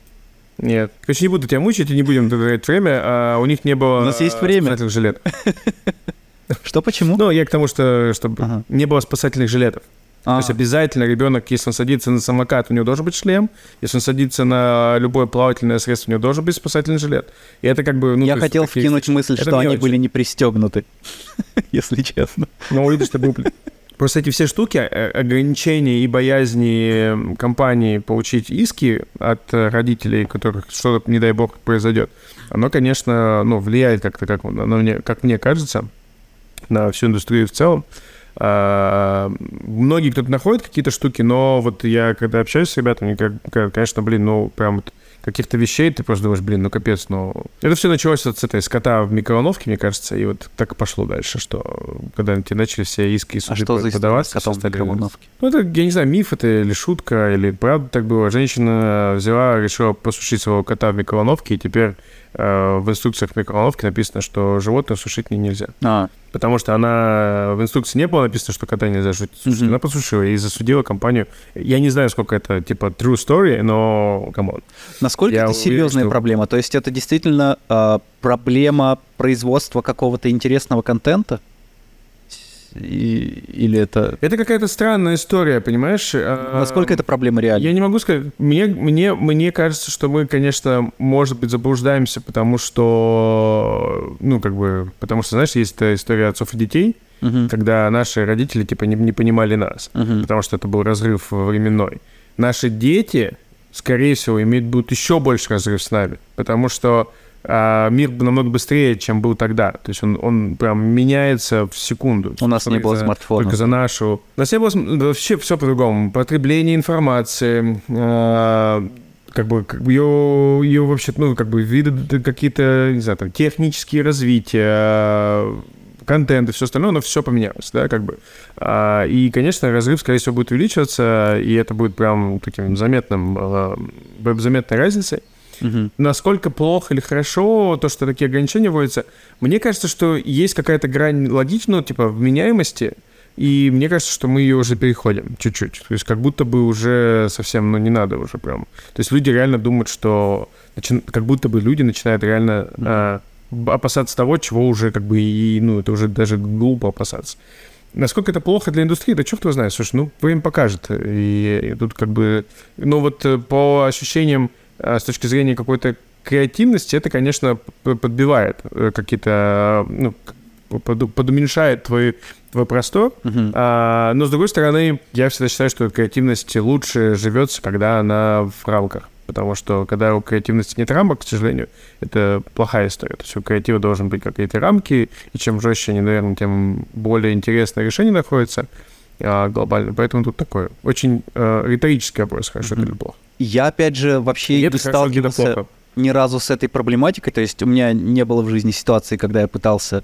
Нет. Короче, не буду тебя мучить и не будем тратить время. А у них не было... У нас есть время. спасательных жилетов. Что, почему? Ну, я к тому, что чтобы Ага. не было спасательных жилетов. А, То есть обязательно ребенок, если он садится на самокат, у него должен быть шлем. Если он садится на любое плавательное средство, у него должен быть спасательный жилет. И это как бы... Ну, я есть хотел такие- вкинуть мысль, это что они мелочи. были не пристегнуты, если честно. Ну, видишь, ты был... Просто эти все штуки, э, ограничения и боязни м, компании получить иски от э, родителей, которых что-то, не дай бог, произойдет, оно, конечно, ну, влияет как-то, как, на мне, как мне кажется, на всю индустрию в целом. А, многие кто-то находит какие-то штуки, но вот я когда общаюсь с ребятами, как, конечно, блин, ну прям вот каких-то вещей, ты просто думаешь, блин, ну капец, ну... Это все началось вот с этой скота в микроволновке, мне кажется, и вот так и пошло дальше, что когда тебе начали все иски и суды а что за подаваться, котом стали... микроволновке? Ну, это, я не знаю, миф это или шутка, или правда так было. Женщина взяла, решила посушить своего кота в микроволновке, и теперь в инструкциях микроволновки написано, что животное сушить не нельзя. А. Потому что она в инструкции не было написано, что кота нельзя сушить. Mm-hmm. Она посушила и засудила компанию. Я не знаю, сколько это типа true story, но come on. Насколько Я это серьезная что... проблема? То есть это действительно э, проблема производства какого-то интересного контента? И, или это... Это какая-то странная история, понимаешь? А, Насколько эта проблема реальна? Я не могу сказать. Мне, мне, мне кажется, что мы, конечно, может быть, заблуждаемся, потому что, ну, как бы, потому что, знаешь, есть эта история отцов и детей, uh-huh. когда наши родители, типа, не, не понимали нас, uh-huh. потому что это был разрыв временной. Наши дети, скорее всего, имеют, будут еще больше разрыв с нами, потому что а мир намного быстрее, чем был тогда. То есть он, он прям меняется в секунду. У нас не было смартфона. Только за нашу... У нас не было... Вообще все по-другому. Потребление информации, э, как бы, как бы ее, ее вообще, ну, как бы виды какие-то, не знаю, там, технические развития, контент и все остальное, но все поменялось, да, как бы. А, и, конечно, разрыв, скорее всего, будет увеличиваться, и это будет прям таким заметным, заметной разницей. Угу. Насколько плохо или хорошо то, что такие ограничения вводятся, мне кажется, что есть какая-то грань логичного, типа, вменяемости, и мне кажется, что мы ее уже переходим чуть-чуть. То есть как будто бы уже совсем, ну, не надо уже прям. То есть люди реально думают, что... Как будто бы люди начинают реально mm опасаться того, чего уже как бы и, ну, это уже даже глупо опасаться. Насколько это плохо для индустрии, да черт его знает. Слушай, ну, время покажет. И, и тут как бы... Ну, вот э, по ощущениям с точки зрения какой-то креативности, это, конечно, подбивает э, какие-то, ну, подуменьшает твой, твой простор. Uh-huh. А, но, с другой стороны, я всегда считаю, что креативность лучше живется, когда она в рамках. Потому что когда у креативности нет рамок, к сожалению, это плохая история. То есть у креатива должны быть какие-то рамки, и чем жестче они, наверное, тем более интересное решение находится а, глобально. Поэтому тут такое очень э, риторический вопрос, хорошо mm-hmm. это или плохо. Я, опять же, вообще Нет, не сталкивался ни разу с этой проблематикой. То есть у меня не было в жизни ситуации, когда я пытался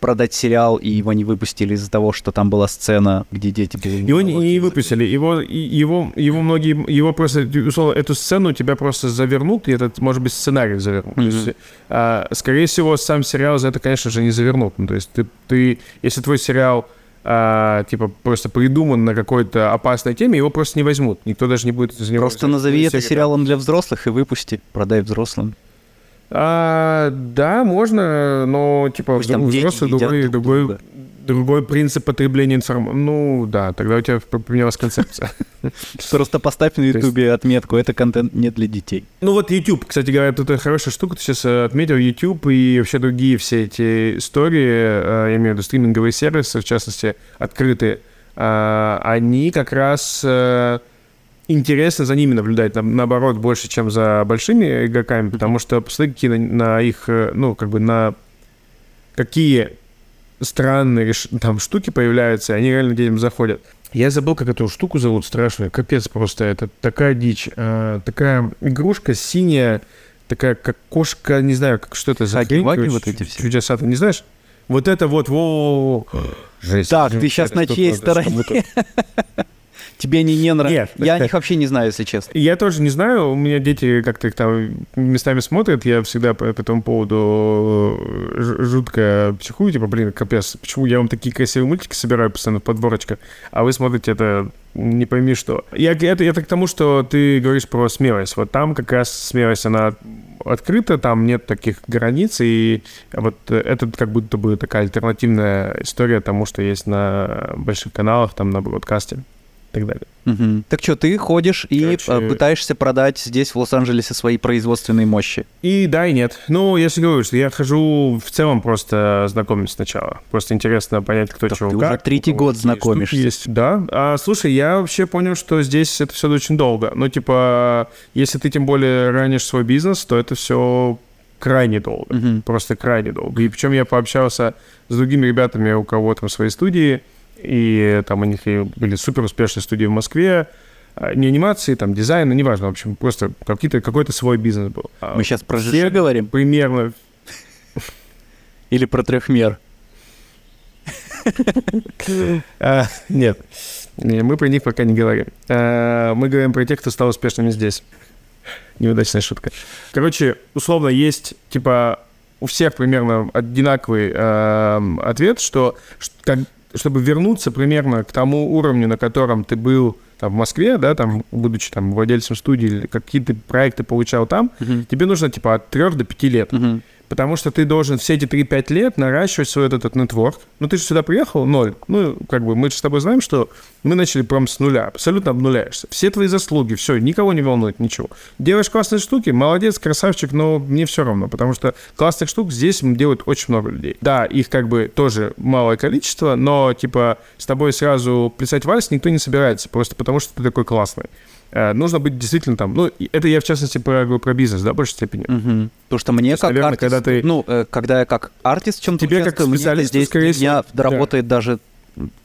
продать сериал, и его не выпустили из-за того, что там была сцена, где дети были... Его не, не выпустили, его, его, его многие, его просто, условно, эту сцену тебя просто завернут, и этот, может быть, сценарий завернут. Mm-hmm. Есть, а, скорее всего, сам сериал за это, конечно же, не завернут. Ну, то есть ты, ты, если твой сериал а, типа просто придуман на какой-то опасной теме, его просто не возьмут. Никто даже не будет за него... Просто назови это сериалом для взрослых и выпусти, продай взрослым. А, да, можно, но типа Пусть взрослый другой, другой, другой принцип потребления информации. Ну да, тогда у тебя поменялась концепция. Просто поставь на Ютубе отметку, это контент не для детей. Ну вот YouTube, кстати говоря, это хорошая штука, ты сейчас э, отметил YouTube и вообще другие все эти истории, э, я имею в виду стриминговые сервисы, в частности, открытые, э, они как раз интересно за ними наблюдать, наоборот, больше, чем за большими игроками, потому что посмотри, какие на, на их, ну, как бы на какие странные там штуки появляются, и они реально детям заходят. Я забыл, как эту штуку зовут страшную. Капец просто. Это такая дичь. А, такая игрушка синяя, такая как кошка, не знаю, как, что это за хрень. вот эти все. Чудеса, ты не знаешь? Вот это вот, во, Жесть. Так, ты сейчас на чьей стороне? Тебе они не нравятся? Нет. Я их вообще не знаю, если честно. Я тоже не знаю. У меня дети как-то их там местами смотрят. Я всегда по, этому поводу э, жутко психую. Типа, блин, капец, почему я вам такие красивые мультики собираю постоянно в подборочках, а вы смотрите это не пойми что. Я, это, это к тому, что ты говоришь про смелость. Вот там как раз смелость, она открыта, там нет таких границ, и вот это как будто бы такая альтернативная история тому, что есть на больших каналах, там на бродкасте так далее. Угу. Так что, ты ходишь и Короче... Э, пытаешься продать здесь, в Лос-Анджелесе, свои производственные мощи? И да, и нет. Ну, я же говорю, что я хожу в целом просто знакомиться сначала. Просто интересно понять, кто так чего ты как. уже третий год знакомишься. Есть, да. А, слушай, я вообще понял, что здесь это все очень долго. Ну, типа, если ты тем более ранишь свой бизнес, то это все крайне долго. Угу. Просто крайне долго. И причем я пообщался с другими ребятами, у кого там свои студии, и там у них и были супер успешные студии в Москве, а, не анимации, там, дизайна, неважно, в общем, просто какие-то, какой-то свой бизнес был. А Мы сейчас про ЖЖ говорим? Примерно. Или про трехмер? А, нет, мы про них пока не говорим. Мы говорим про тех, кто стал успешными здесь. Неудачная шутка. Короче, условно, есть, типа, у всех примерно одинаковый ответ, что чтобы вернуться примерно к тому уровню, на котором ты был там, в Москве, да, там, будучи там владельцем студии, какие-то проекты получал там, uh-huh. тебе нужно, типа, от 3 до 5 лет. Uh-huh потому что ты должен все эти 3-5 лет наращивать свой этот, этот нетворк. Ну, ты же сюда приехал, ноль. Ну, как бы мы же с тобой знаем, что мы начали прям с нуля, абсолютно обнуляешься. Все твои заслуги, все, никого не волнует, ничего. Делаешь классные штуки, молодец, красавчик, но мне все равно, потому что классных штук здесь делают очень много людей. Да, их как бы тоже малое количество, но, типа, с тобой сразу плясать вальс никто не собирается, просто потому что ты такой классный. Э, нужно быть действительно там. Ну, это я в частности про, про бизнес, да, в большей степени. Угу. Потому что мне есть, как наверное, артист, когда ты... ну, э, когда я как артист в чем-то Тебе как специалист, здесь скорее всего, да. работает даже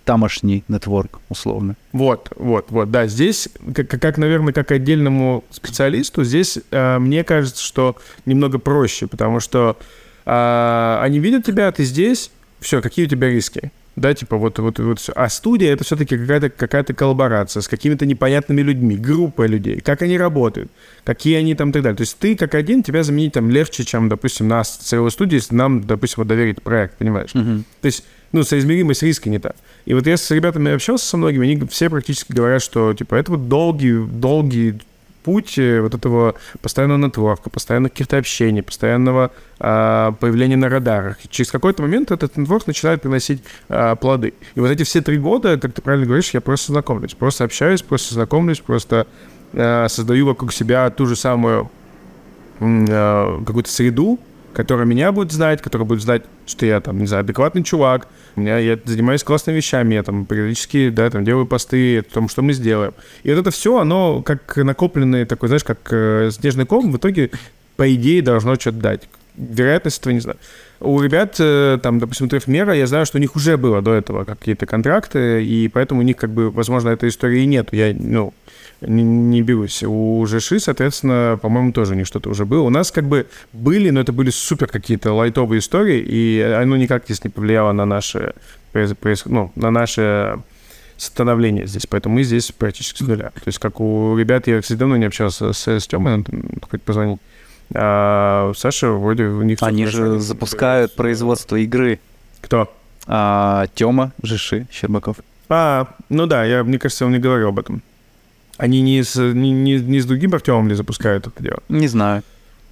тамошний нетворк, условно. Вот, вот, вот, да, здесь, как, как наверное, как отдельному специалисту, здесь э, мне кажется, что немного проще, потому что э, они видят тебя, ты здесь, все, какие у тебя риски? Да, типа вот, вот, вот все. А студия это все-таки какая-то какая коллаборация с какими-то непонятными людьми, группа людей, как они работают, какие они там и так далее. То есть ты как один, тебя заменить там легче, чем, допустим, нас, целую студию, если нам, допустим, вот доверить проект, понимаешь? Uh-huh. То есть, ну, соизмеримость риска не та. И вот я с ребятами общался со многими, они все практически говорят, что, типа, это вот долгий, долгий путь э, вот этого постоянного нетворка, постоянных каких-то общений, постоянного а, появления на радарах. И через какой-то момент этот нетворк начинает приносить а, плоды. И вот эти все три года, как ты правильно говоришь, я просто знакомлюсь, просто общаюсь, просто знакомлюсь, просто а, создаю вокруг себя ту же самую а, какую-то среду, которая меня будет знать, которая будет знать, что я там, не знаю, адекватный чувак, у меня, я занимаюсь классными вещами, я там периодически, да, там делаю посты о том, что мы сделаем. И вот это все, оно как накопленный такой, знаешь, как э, снежный ком, в итоге, по идее, должно что-то дать. Вероятность этого не знаю. У ребят, э, там, допустим, Трефмера, я знаю, что у них уже было до этого какие-то контракты, и поэтому у них, как бы, возможно, этой истории нет. Я, ну, не, не берусь. У ЖШИ, соответственно, по-моему, тоже не что-то уже было. У нас как бы были, но это были супер какие-то лайтовые истории, и оно никак здесь не повлияло на наше, ну, на наше становление здесь, поэтому мы здесь практически с нуля. То есть как у ребят, я, кстати, давно не общался с, с Тёмой, хоть позвонить, а Саша вроде у них... Они же запускают производство игры. Кто? А, Тёма, Жиши, Щербаков. А, ну да, я, мне кажется, он не говорил об этом. Они не с, не, не, не с другим Артемом ли запускают это дело? Не знаю.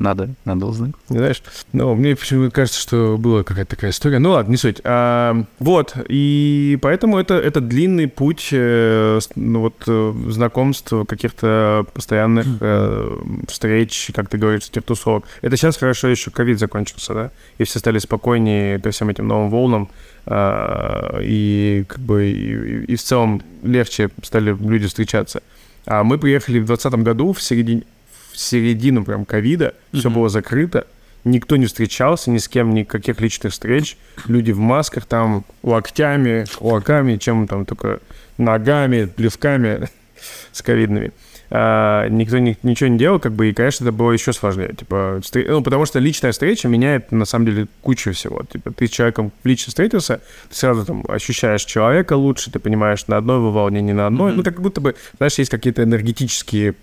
Надо, надо узнать. Не знаешь? Ну, мне почему-то кажется, что была какая-то такая история. Ну ладно, не суть. А, вот, и поэтому это, это длинный путь э, ну, вот, э, знакомств, каких-то постоянных э, встреч, как ты говоришь, тех тусовок. Это сейчас хорошо еще ковид закончился, да? И все стали спокойнее ко всем этим новым волнам. А, и как бы и, и в целом легче стали люди встречаться. А мы приехали в 2020 году, в, середине, в середину прям ковида, mm-hmm. все было закрыто, никто не встречался, ни с кем, никаких личных встреч. Люди в масках там, локтями, кулаками, чем там только ногами, плевками с ковидными а, никто ни, ничего не делал, как бы, и, конечно, это было еще сложнее, типа, встр... ну, потому что личная встреча меняет, на самом деле, кучу всего, типа, ты с человеком лично встретился, ты сразу там ощущаешь человека лучше, ты понимаешь, на одной волне, не на одной, mm-hmm. ну, как будто бы, знаешь, есть какие-то энергетические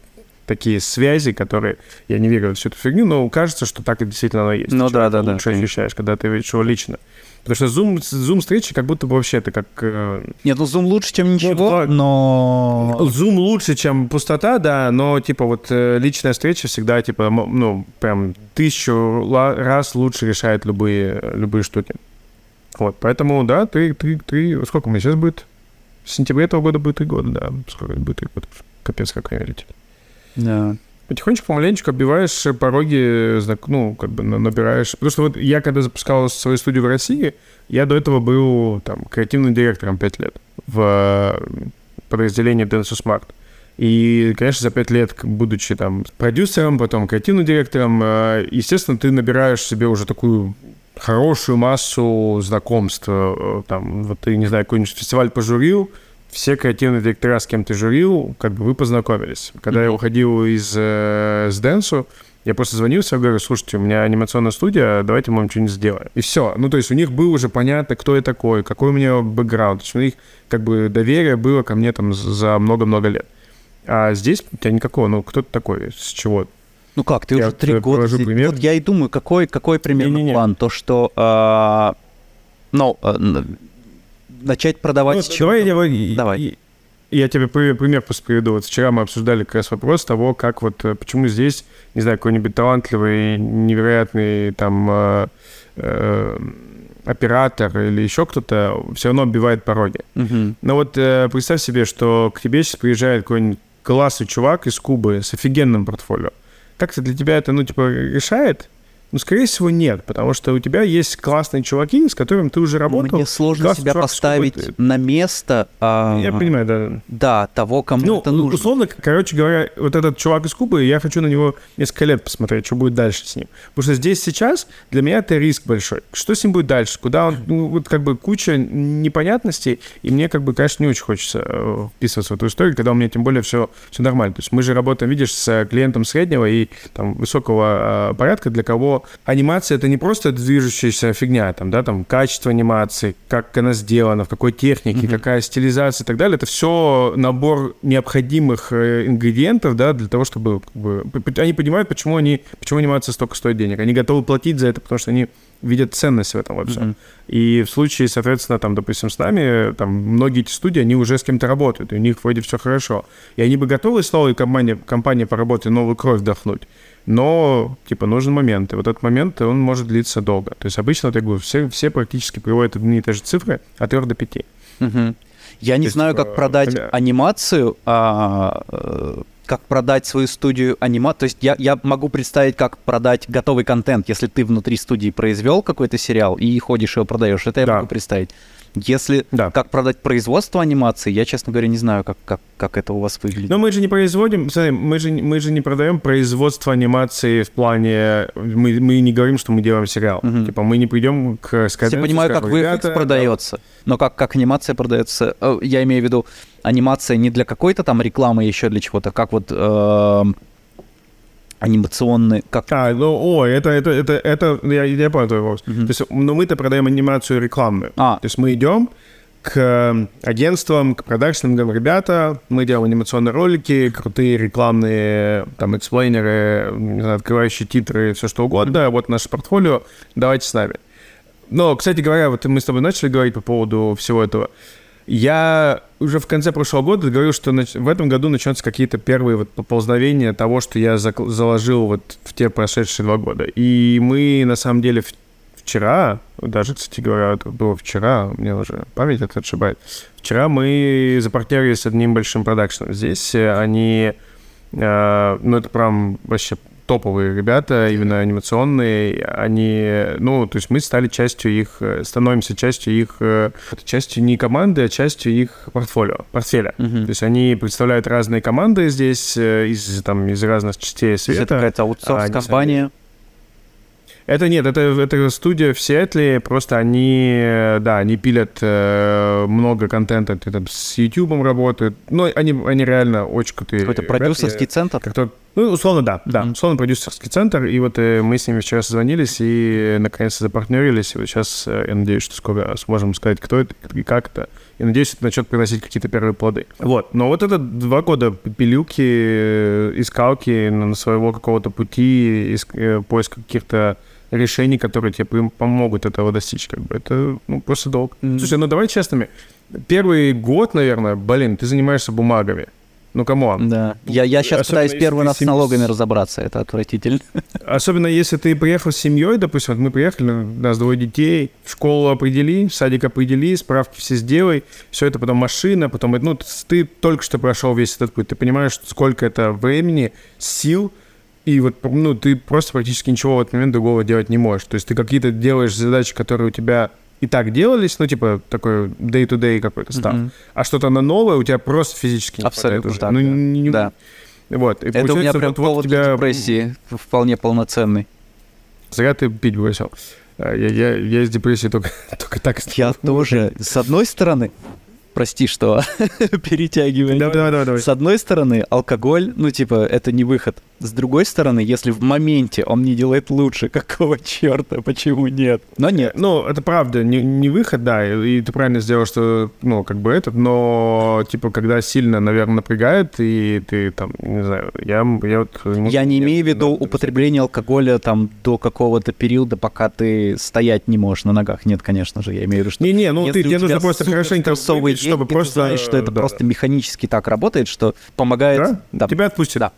такие связи, которые, я не верю в всю эту фигню, но кажется, что так и действительно оно есть. Ну да, да, да. Лучше ощущаешь, когда ты видишь его лично. Потому что Zoom, Zoom встречи как будто бы вообще это как... Э... Нет, ну Zoom лучше, чем ничего, ну, но... Zoom лучше, чем пустота, да, но типа вот э, личная встреча всегда типа, ну, прям тысячу раз лучше решает любые, любые штуки. Вот, поэтому, да, ты, ты, ты... Сколько мне сейчас будет? В сентябре этого года будет три года, да. Сколько будет три года? Капец, как я летит. Да потихонечку, помаленечку оббиваешь пороги, ну, как бы набираешь. Потому что вот я, когда запускал свою студию в России, я до этого был там креативным директором 5 лет в э, подразделении Dance Smart. И, конечно, за пять лет, будучи там продюсером, потом креативным директором, э, естественно, ты набираешь себе уже такую хорошую массу знакомств. Э, Там, вот ты, не знаю, какой-нибудь фестиваль пожурил, все креативные директора, с кем ты журил, как бы вы познакомились. Когда я уходил из э, с Дэнсу, я просто звонил себе, говорю, слушайте, у меня анимационная студия, давайте мы вам что-нибудь сделаем. И все. Ну, то есть у них было уже понятно, кто я такой, какой у меня бэкграунд. То есть у них как бы доверие было ко мне там за много-много лет. А здесь у тебя никакого, ну, кто ты такой, с чего? Ну как, ты Я уже три года... пример. Вот я и думаю, какой, какой примерно Не-не-не. план? То, что... а, ну, н- начать продавать... Ну, давай, я, Давай. Я тебе при- пример просто приведу. Вот вчера мы обсуждали как раз вопрос того, как вот, э, почему здесь, не знаю, какой-нибудь талантливый, невероятный там э, э, оператор или еще кто-то все равно оббивает пороги. Мгм. Но вот э, представь себе, что к тебе сейчас приезжает какой-нибудь классный чувак из Кубы с офигенным портфолио. Как-то для тебя это, ну, типа, решает? Ну, скорее всего, нет, потому что у тебя есть классные чуваки, с которыми ты уже работал. Мне сложно себя поставить Кубы. на место а, Я понимаю, да. да, того, кому Ну, это нужно. условно, короче говоря, вот этот чувак из Кубы, я хочу на него несколько лет посмотреть, что будет дальше с ним. Потому что здесь сейчас для меня это риск большой. Что с ним будет дальше? Куда он, ну, вот как бы куча непонятностей, и мне как бы, конечно, не очень хочется э, вписываться в эту историю, когда у меня тем более все, все нормально. То есть мы же работаем, видишь, с клиентом среднего и там высокого э, порядка, для кого анимация это не просто движущаяся фигня, там, да, там качество анимации, как она сделана, в какой технике, какая стилизация и так далее. Это все набор необходимых э, ингредиентов, да, для того, чтобы как бы, они понимают, почему они, почему анимация столько стоит денег. Они готовы платить за это, потому что они видят ценность в этом во всем. Мгм. И в случае, соответственно, там, допустим, с нами, там, многие эти студии, они уже с кем-то работают, и у них вроде все хорошо. И они бы готовы с новой компанией, компанией поработать, новую кровь вдохнуть. Но, типа, нужен момент. И вот этот момент, он может длиться долго. То есть обычно, вот я говорю, все, все практически приводят одни и те же цифры от 3 до 5. Мгм. Я не есть, знаю, как э, продать бля. анимацию, а, э, как продать свою студию анимацию. То есть я, я могу представить, как продать готовый контент, если ты внутри студии произвел какой-то сериал и ходишь его продаешь. Это я Да. могу представить. Если Да. как продать производство анимации, я, честно говоря, не знаю, как, как, как это у вас выглядит. Но мы же не производим, смотри, мы же, мы же не продаем производство анимации в плане... Мы, мы не говорим, что мы делаем сериал. Мгм. Типа мы не придем к Я Скайденсу, понимаю, как скажем, «Ребята, продается, но как, как анимация продается, э, я имею в виду анимация не для какой-то там рекламы, еще для чего-то, как вот эм, анимационные, как... А, ну, о, это, это, это, это, я, я понял твой вопрос. Мгм. То есть, но мы-то продаем анимацию рекламную. А, То есть мы идем к э, агентствам, к продакшенам, говорим, ребята, мы делаем анимационные ролики, крутые рекламные, там, эксплейнеры, не знаю, открывающие титры, все что угодно, вот наше портфолио, давайте с нами. Но, кстати говоря, вот мы с тобой начали говорить по поводу всего этого. Я уже в конце прошлого года говорил, что в этом году начнутся какие-то первые вот поползновения того, что я заложил вот в те прошедшие два года. И мы, на самом деле, вчера, даже, кстати говоря, это было вчера, у меня уже память это отшибает. Вчера мы запартнерились с одним большим продакшеном. Здесь э, они, э, ну, это прям вообще топовые ребята, именно анимационные, они, ну, то есть мы стали частью их, э, становимся частью их, э, частью не команды, а частью их портфолио, портфеля. мгм. То есть они представляют разные команды здесь, э, из, там, из разных частей есть это света. какая-то а, аутсорс-компания. Это нет, это, это студия в Сиэтле, просто они, да, они пилят э, много контента, ты там с YouTube работают, но они, они реально очень крутые. Какой-то ребята. продюсерский центр. Как-то, ну, условно, да, да, Мгм. условно продюсерский центр, и вот э, мы с ними вчера созвонились и наконец-то запартнерились, и вот сейчас э, я надеюсь, что скоро сможем сказать, кто это и как это, и надеюсь, это начнет приносить какие-то первые плоды. Вот, но вот это два года пилюки, э, искалки на своего какого-то пути, иск- э, поиска каких-то решений, которые тебе пом- помогут этого достичь, как бы, это, ну, просто долг. Мгм. Слушай, ну давай честными, первый год, наверное, блин, ты занимаешься бумагами, ну, come on. Да. Я, я сейчас Особенно пытаюсь первый раз с налогами разобраться. Это отвратительно. Особенно если ты приехал с семьей, допустим, вот мы приехали, у нас двое детей, в школу определи, в садик определи, справки все сделай, все это потом машина, потом, ну, ты только что прошел весь этот путь, ты понимаешь, сколько это времени, сил, и вот, ну, ты просто практически ничего в этот момент другого делать не можешь. То есть ты какие-то делаешь задачи, которые у тебя и так делались, ну, типа, такой day-to-day какой-то став. Мгм. А что-то на новое у тебя просто физически не Абсолютно так, Ну, да. не- Да. Вот. И Это у меня прям вот- повод тебя- депрессии вполне полноценный. Зря ты пить бросил. Я, я, я из депрессии только, только так. Я тоже. С одной стороны, прости, что перетягиваю. Давай, давай, давай, давай. С одной стороны, алкоголь, ну, типа, это не выход. С другой стороны, если в моменте он не делает лучше, какого черта, почему нет? Но нет. Ну, это правда, не, не выход, да, и, и ты правильно сделал, что, ну, как бы этот, но, типа, когда сильно, наверное, напрягает, и ты там, не знаю, я, я вот... Я не имею в виду употребление алкоголя там до какого-то периода, пока ты стоять не можешь на ногах. Нет, конечно же, я имею в виду, что... Не-не, ну, ты, тебе нужно просто хорошенько выпить, чтобы и ты просто... знаешь, что это да. просто механически так работает, что помогает... Да? Тебя отпустит. Да.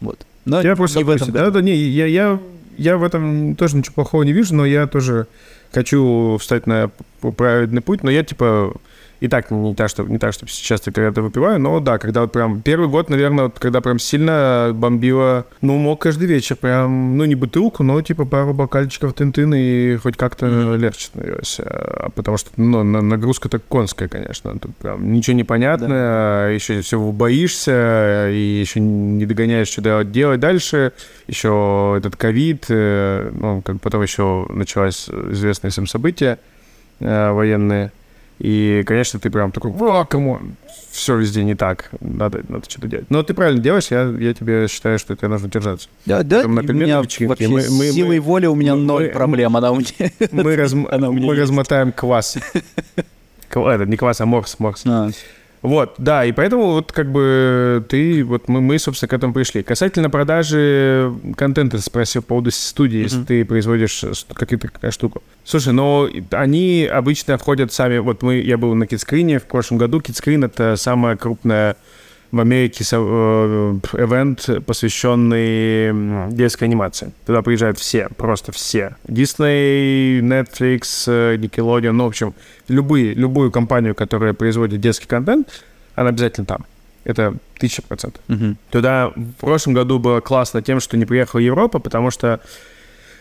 Вот. Но Тебя просто не в этом. Да, да, не, я, я, я в этом тоже ничего плохого не вижу, но я тоже хочу встать на п- правильный путь, но я, типа, и так не так, что, не так, чтобы сейчас я когда-то выпиваю, но да, когда вот прям первый год, наверное, вот когда прям сильно бомбило, ну, мог каждый вечер прям, ну, не бутылку, но, типа, пару бокальчиков тын-тын, и хоть как-то легче становилось. А, Потому что, ну, на- нагрузка так конская, конечно. Тут прям ничего не понятно, еще все боишься, и еще не догоняешь, что делать, дальше. Еще этот ковид, э, ну, как потом еще началось известные всем события э, военные. И, конечно, ты прям такой, о, кому все везде не так, надо, надо что-то делать. Но ты правильно делаешь, я, я тебе считаю, что тебе нужно держаться. Да, да, Там на и у меня вообще мы- мы- силой мы- воли у меня мы- ноль мы- проблем, она у меня... Мы, разм- Она у меня мы есть. размотаем квас. Ква- Это не квас, а морс, морс. А, Вот, да, и поэтому вот как бы ты, вот мы, мы, собственно, к этому пришли. Касательно продажи контента, спросил по поводу студии, если Мгм. ты производишь с- какую-то какая штуку. Слушай, ну, они обычно входят сами, вот мы, я был на Кидскрине в прошлом году, Кидскрин — это самая крупная в Америке эвент, посвященный детской анимации. Туда приезжают все, просто все. Disney, Netflix, э, Nickelodeon, ну, в общем, любые, любую компанию, которая производит детский контент, она обязательно там. Это тысяча процентов. мгм. Туда в прошлом году было классно тем, что не приехала Европа, потому что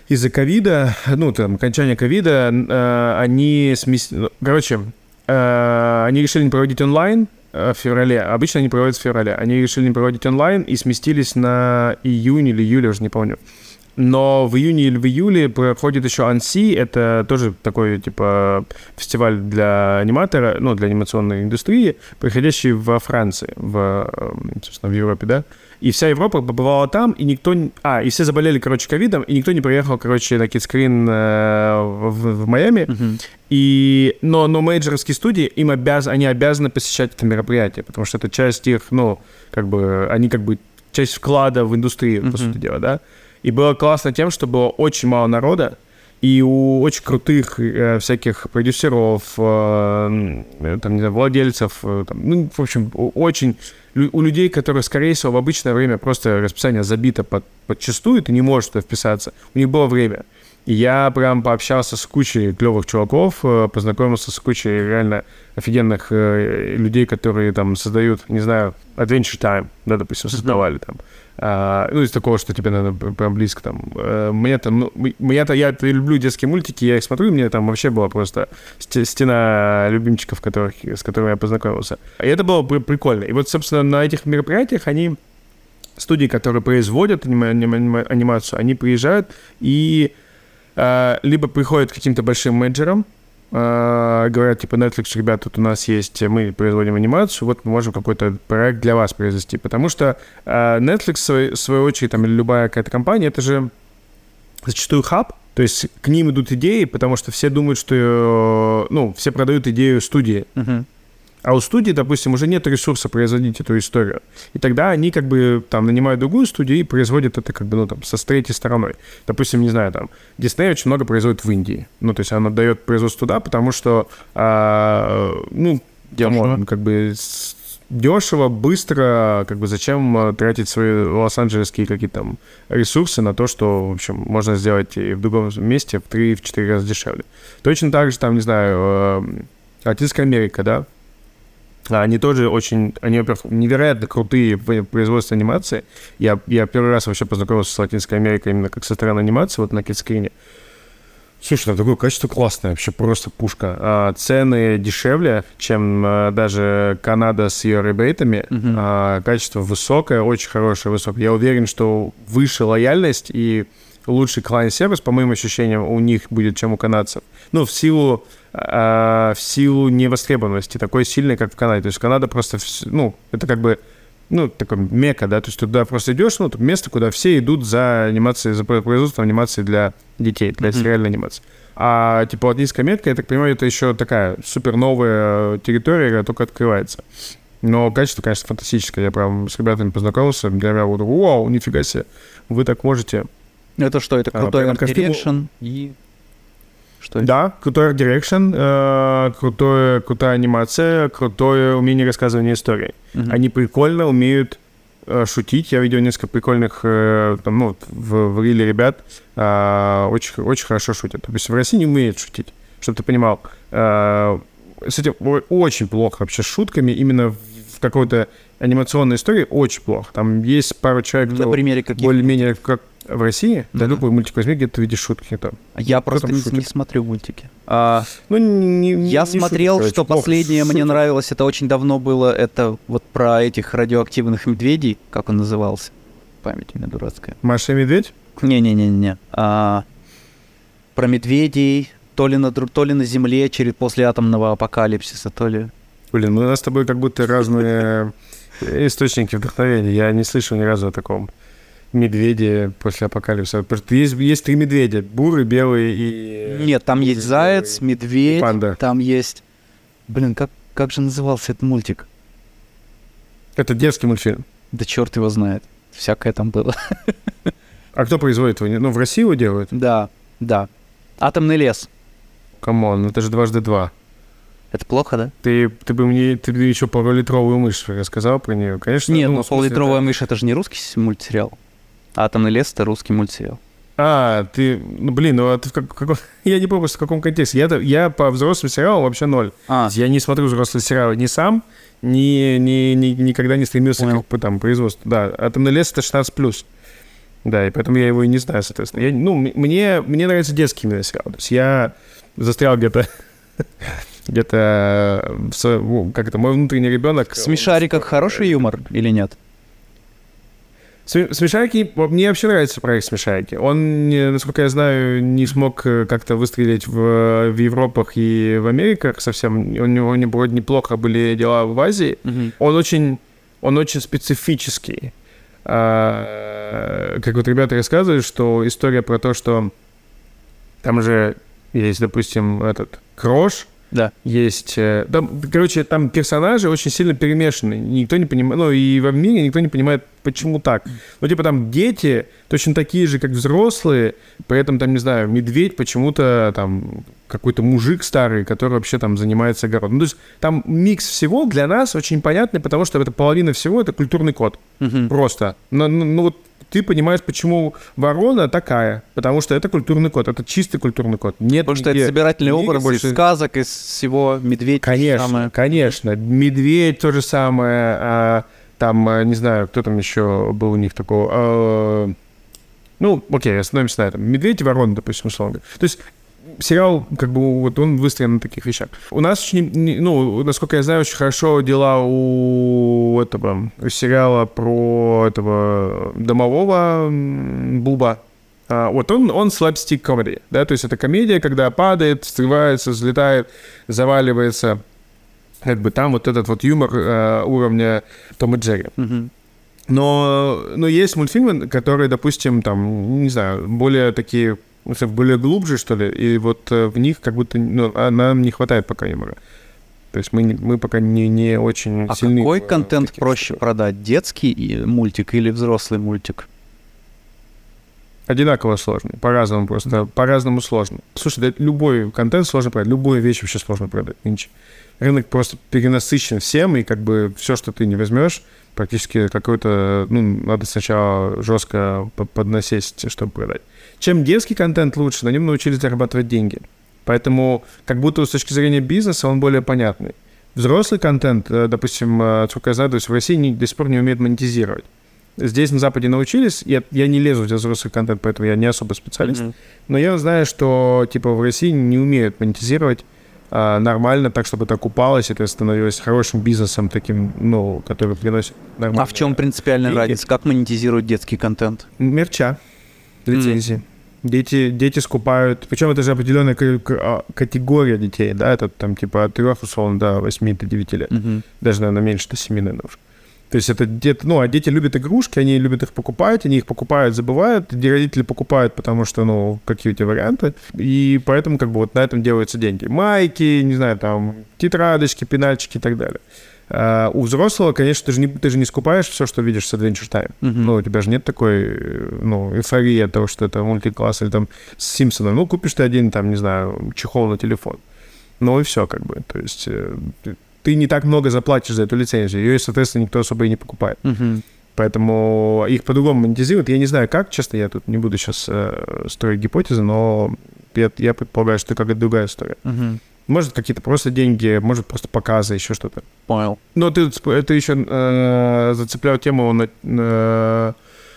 из-за ковида, ну, там, окончания ковида, э, они сместили... ну, Короче, э, они решили не проводить онлайн в феврале. Обычно они проводят в феврале. Они решили не проводить онлайн и сместились на июнь или июль, я уже не помню. Но в июне или в июле проходит еще Анси, это тоже такой, типа, фестиваль для аниматора, ну, для анимационной индустрии, проходящий во Франции, в, эм, собственно, в Европе, да. И вся Европа побывала там, и никто... А, и все заболели, короче, ковидом, и никто не приехал, короче, на Кидскрин э, в, в Майами. Мгм. И, но, но мейджорские студии, им обяз, они обязаны посещать это мероприятие, потому что это часть их, ну, как бы, они как бы часть вклада в индустрию, по Мгм. сути дела, да. И было классно тем, что было очень мало народа, и у очень крутых э, всяких продюсеров, э, там, не знаю, владельцев, э, там, ну, в общем, у- очень... У людей, которые, скорее всего, в обычное время просто расписание забито под, подчастую, ты не можешь туда вписаться, у них было время. И я прям пообщался с кучей клевых чуваков, э, познакомился с кучей реально офигенных э, людей, которые там создают, не знаю, Adventure Time, да, допустим, создавали там. А, ну, из такого, что тебе пр- прям близко там. Э, Мне там, ну, м- меня-то, я люблю детские мультики, я их смотрю, и мне там вообще была просто сте- стена любимчиков, которых, с которыми я познакомился. И это было при- прикольно. И вот, собственно, на этих мероприятиях они студии, которые производят анима- анима- анима- анимацию, они приезжают и э, либо приходят к каким-то большим менеджерам, говорят, типа, Netflix, ребят, тут у нас есть, мы производим анимацию, вот мы можем какой-то проект для вас произвести. Потому что э, Netflix, в свою, очередь, там, или любая какая-то компания, это же зачастую хаб, то есть к ним идут идеи, потому что все думают, что, э, ну, все продают идею студии, Мгм. А у студии, допустим, уже нет ресурса производить эту историю. И тогда они как бы там нанимают другую студию и производят это как бы, ну, там, со третьей стороной. Допустим, не знаю, там, Дисней очень много производит в Индии. Ну, то есть она дает производство туда, потому что, а, ну, Дешево. come on, как бы дешево, быстро, как бы зачем а, тратить свои лос-анджелесские какие-то там ресурсы на то, что, в общем, можно сделать и в другом месте в 3-4 раза дешевле. Точно так же, там, не знаю, э, Латинская Америка, да, а Они тоже очень, они, во-первых, невероятно крутые в производстве анимации. Я, я первый раз вообще познакомился с Латинской Америкой именно как со стороны анимации, вот на кидскрине. Слушай, там такое качество классное, вообще просто пушка. А, цены дешевле, чем а, даже Канада с ее ребейтами. Мгм. А, качество высокое, очень хорошее, высокое. Я уверен, что выше лояльность и лучший клиент-сервис, по моим ощущениям, у них будет, чем у канадцев. Ну, в силу, в силу невостребованности, такой сильной, как в Канаде. То есть Канада просто, ну, это как бы ну, такой мека, да, то есть туда просто идешь, ну, место, куда все идут за анимацией, за производством анимации для детей, для Мгм. сериальной анимации. А, типа, латинская метка, я так понимаю, это еще такая супер новая территория, которая только открывается. Но качество, конечно, фантастическое. Я прям с ребятами познакомился, для меня вот, вау, нифига себе, вы так можете. Это что, это А, крутой костюму- art direction и... Что это? Да, крутой art direction, э, крутое, крутая анимация, крутое умение рассказывания истории. Мгм. Они прикольно умеют э, шутить. Я видел несколько прикольных, э, там, ну, в, в риле ребят, э, очень, очень хорошо шутят. То есть в России не умеют шутить, чтобы ты понимал. Э, с этим очень плохо вообще с шутками, именно в какой-то анимационной истории очень плохо. Там есть пару человек, На примере каких более-менее как в России, да, Мгм. любой мультик возьми, где ты видишь шутки там. Я просто не, не смотрю мультики. А, Ну, не, не- я не смотрел, короче, что плохо последнее мне шутят. нравилось, это очень давно было, это вот про этих радиоактивных медведей, как он назывался. Память у меня дурацкая. Маша и Медведь? Не-не-не-не. А, про медведей, то ли, на, то ли на Земле через, после атомного апокалипсиса, то ли... Блин, ну у нас с тобой как будто разные источники вдохновения. Я не слышал ни разу о таком медведе после апокалипсиса. Есть, есть три медведя. Бурый, белый и... Нет, там есть заяц, медведь, панда. там есть... Блин, как, как же назывался этот мультик? Это детский мультфильм. Да черт его знает. Всякое там было. А кто производит его? Ну, в России его делают? Да, да. Атомный лес. Come on, это же дважды два. Это плохо, да? Ты, ты бы мне ты бы еще полулитровую мышь рассказал про нее. Конечно. Нет, ну, ну в смысле, «Поллитровая это- мышь» — это же не русский мультсериал. «Атомный лес» — это русский мультсериал. А, ты, ну блин, ну а ты в как- каком- я не помню, в каком контексте. Я, я по взрослым сериалам вообще ноль. А, Я не смотрю взрослые сериалы ни сам, ни, ни, ни- никогда не стремился Понял. к по там, производству. Да, «Атомный лес» — это 16+. Да, и поэтому я его и не знаю, соответственно. Я, ну, мне, мне нравятся детские именно сериалы. То есть я застрял где-то где-то в со- ну, как это, мой внутренний ребенок. в «Смешариках» хороший юмор или нет? Сме- Смешарики, мне вообще нравится проект Смешарики. Он, насколько я знаю, не смог э, как-то выстрелить в, в Европах и в Америках совсем. У него не, вроде неплохо были дела в Азии. Он очень, он очень специфический. А, как вот ребята рассказывают, что история про то, что там же есть, допустим, этот Крош, Да. есть... э, Там, короче, там персонажи очень сильно перемешаны. Никто не понимает... Ну, и во мире никто не понимает, почему так. Ну, типа, там дети точно такие же, как взрослые, при этом, там, не знаю, медведь почему-то там какой-то мужик старый, который вообще там занимается огородом. Ну, то есть там микс всего для нас очень понятный, потому что это половина всего — это культурный код. Мгм. Просто. Ну, ну, ну, вот ты понимаешь, почему ворона такая, потому что это культурный код, это чистый культурный код. Нет Потому что это собирательный образ больше- из сказок, из всего медведь. Конечно, самое. конечно. Медведь то же самое. Там, а, не знаю, кто там еще был у них такого. а, ну, окей, остановимся на этом. Медведь и ворона, допустим, условно. То есть сериал, как бы, вот он выстроен на таких вещах. У нас очень, ну, насколько я знаю, очень хорошо дела у этого у сериала про этого домового Буба. А, вот он, он слабстик комедии, да, то есть это комедия, когда падает, срывается, взлетает, заваливается. Как бы там вот этот вот юмор э, уровня Том и Джерри. Мгм. Но, но есть мультфильмы, которые, допустим, там, не знаю, более такие, ну, более глубже, что ли, и вот э, в них как будто, ну, а нам не хватает пока юмора. То есть мы, мы пока не, не очень А сильны. какой в, контент проще историях. продать? Детский мультик или взрослый мультик? Одинаково сложно, по-разному просто, по-разному сложно. Слушай, да любой контент сложно продать, любую вещь вообще сложно продать нынче. Рынок просто перенасыщен всем, и как бы все, что ты не возьмешь, практически какой-то, ну, надо сначала жестко по- поднасесть, чтобы продать. Чем детский контент лучше, на нем научились зарабатывать деньги. Поэтому как будто с точки зрения бизнеса он более понятный. Взрослый контент, э, допустим, э, сколько я знаю, то есть в России не- до сих пор не умеет монетизировать. Здесь на Западе научились, я, я не лезу в взрослый контент, поэтому я не особо специалист. Мгм. Но я знаю, что типа в России не умеют монетизировать нормально, так, чтобы это окупалось, это становилось хорошим бизнесом таким, ну, который приносит нормально. А в чем принципиальная И- разница? Как монетизируют детский контент? Мерча, лицензии. Дети, дети скупают, причем это же определенная а, категория детей, да, это там типа от 3, условно, до 8 до 9 лет. Мгм. Даже, наверное, меньше до 7, наверное, уже. То есть это где-то, ну, а дети любят игрушки, они любят их покупать, они их покупают, забывают, где родители покупают, потому что, ну, какие у тебя варианты, и поэтому как бы вот на этом делаются деньги. Майки, не знаю, там, тетрадочки, пенальчики и так далее. А у взрослого, конечно, ты же не, ты же не скупаешь все, что видишь с Adventure Time. Мгм. Ну, у тебя же нет такой, ну, эйфории от того, что это мультикласс или там с Симпсоном. Ну, купишь ты один, там, не знаю, чехол на телефон. Ну и все, как бы. То есть э, ты, ты не так много заплатишь за эту лицензию. Ее, соответственно, никто особо и не покупает. Мгм. Поэтому их по-другому монетизируют. Я не знаю, как, честно, я тут не буду сейчас строить гипотезы, но я, я предполагаю, что это какая-то другая история. Мгм. Может, какие-то просто деньги, может, просто показы, еще что-то. Понял. Но ты, это еще э, зацеплял тему на- на-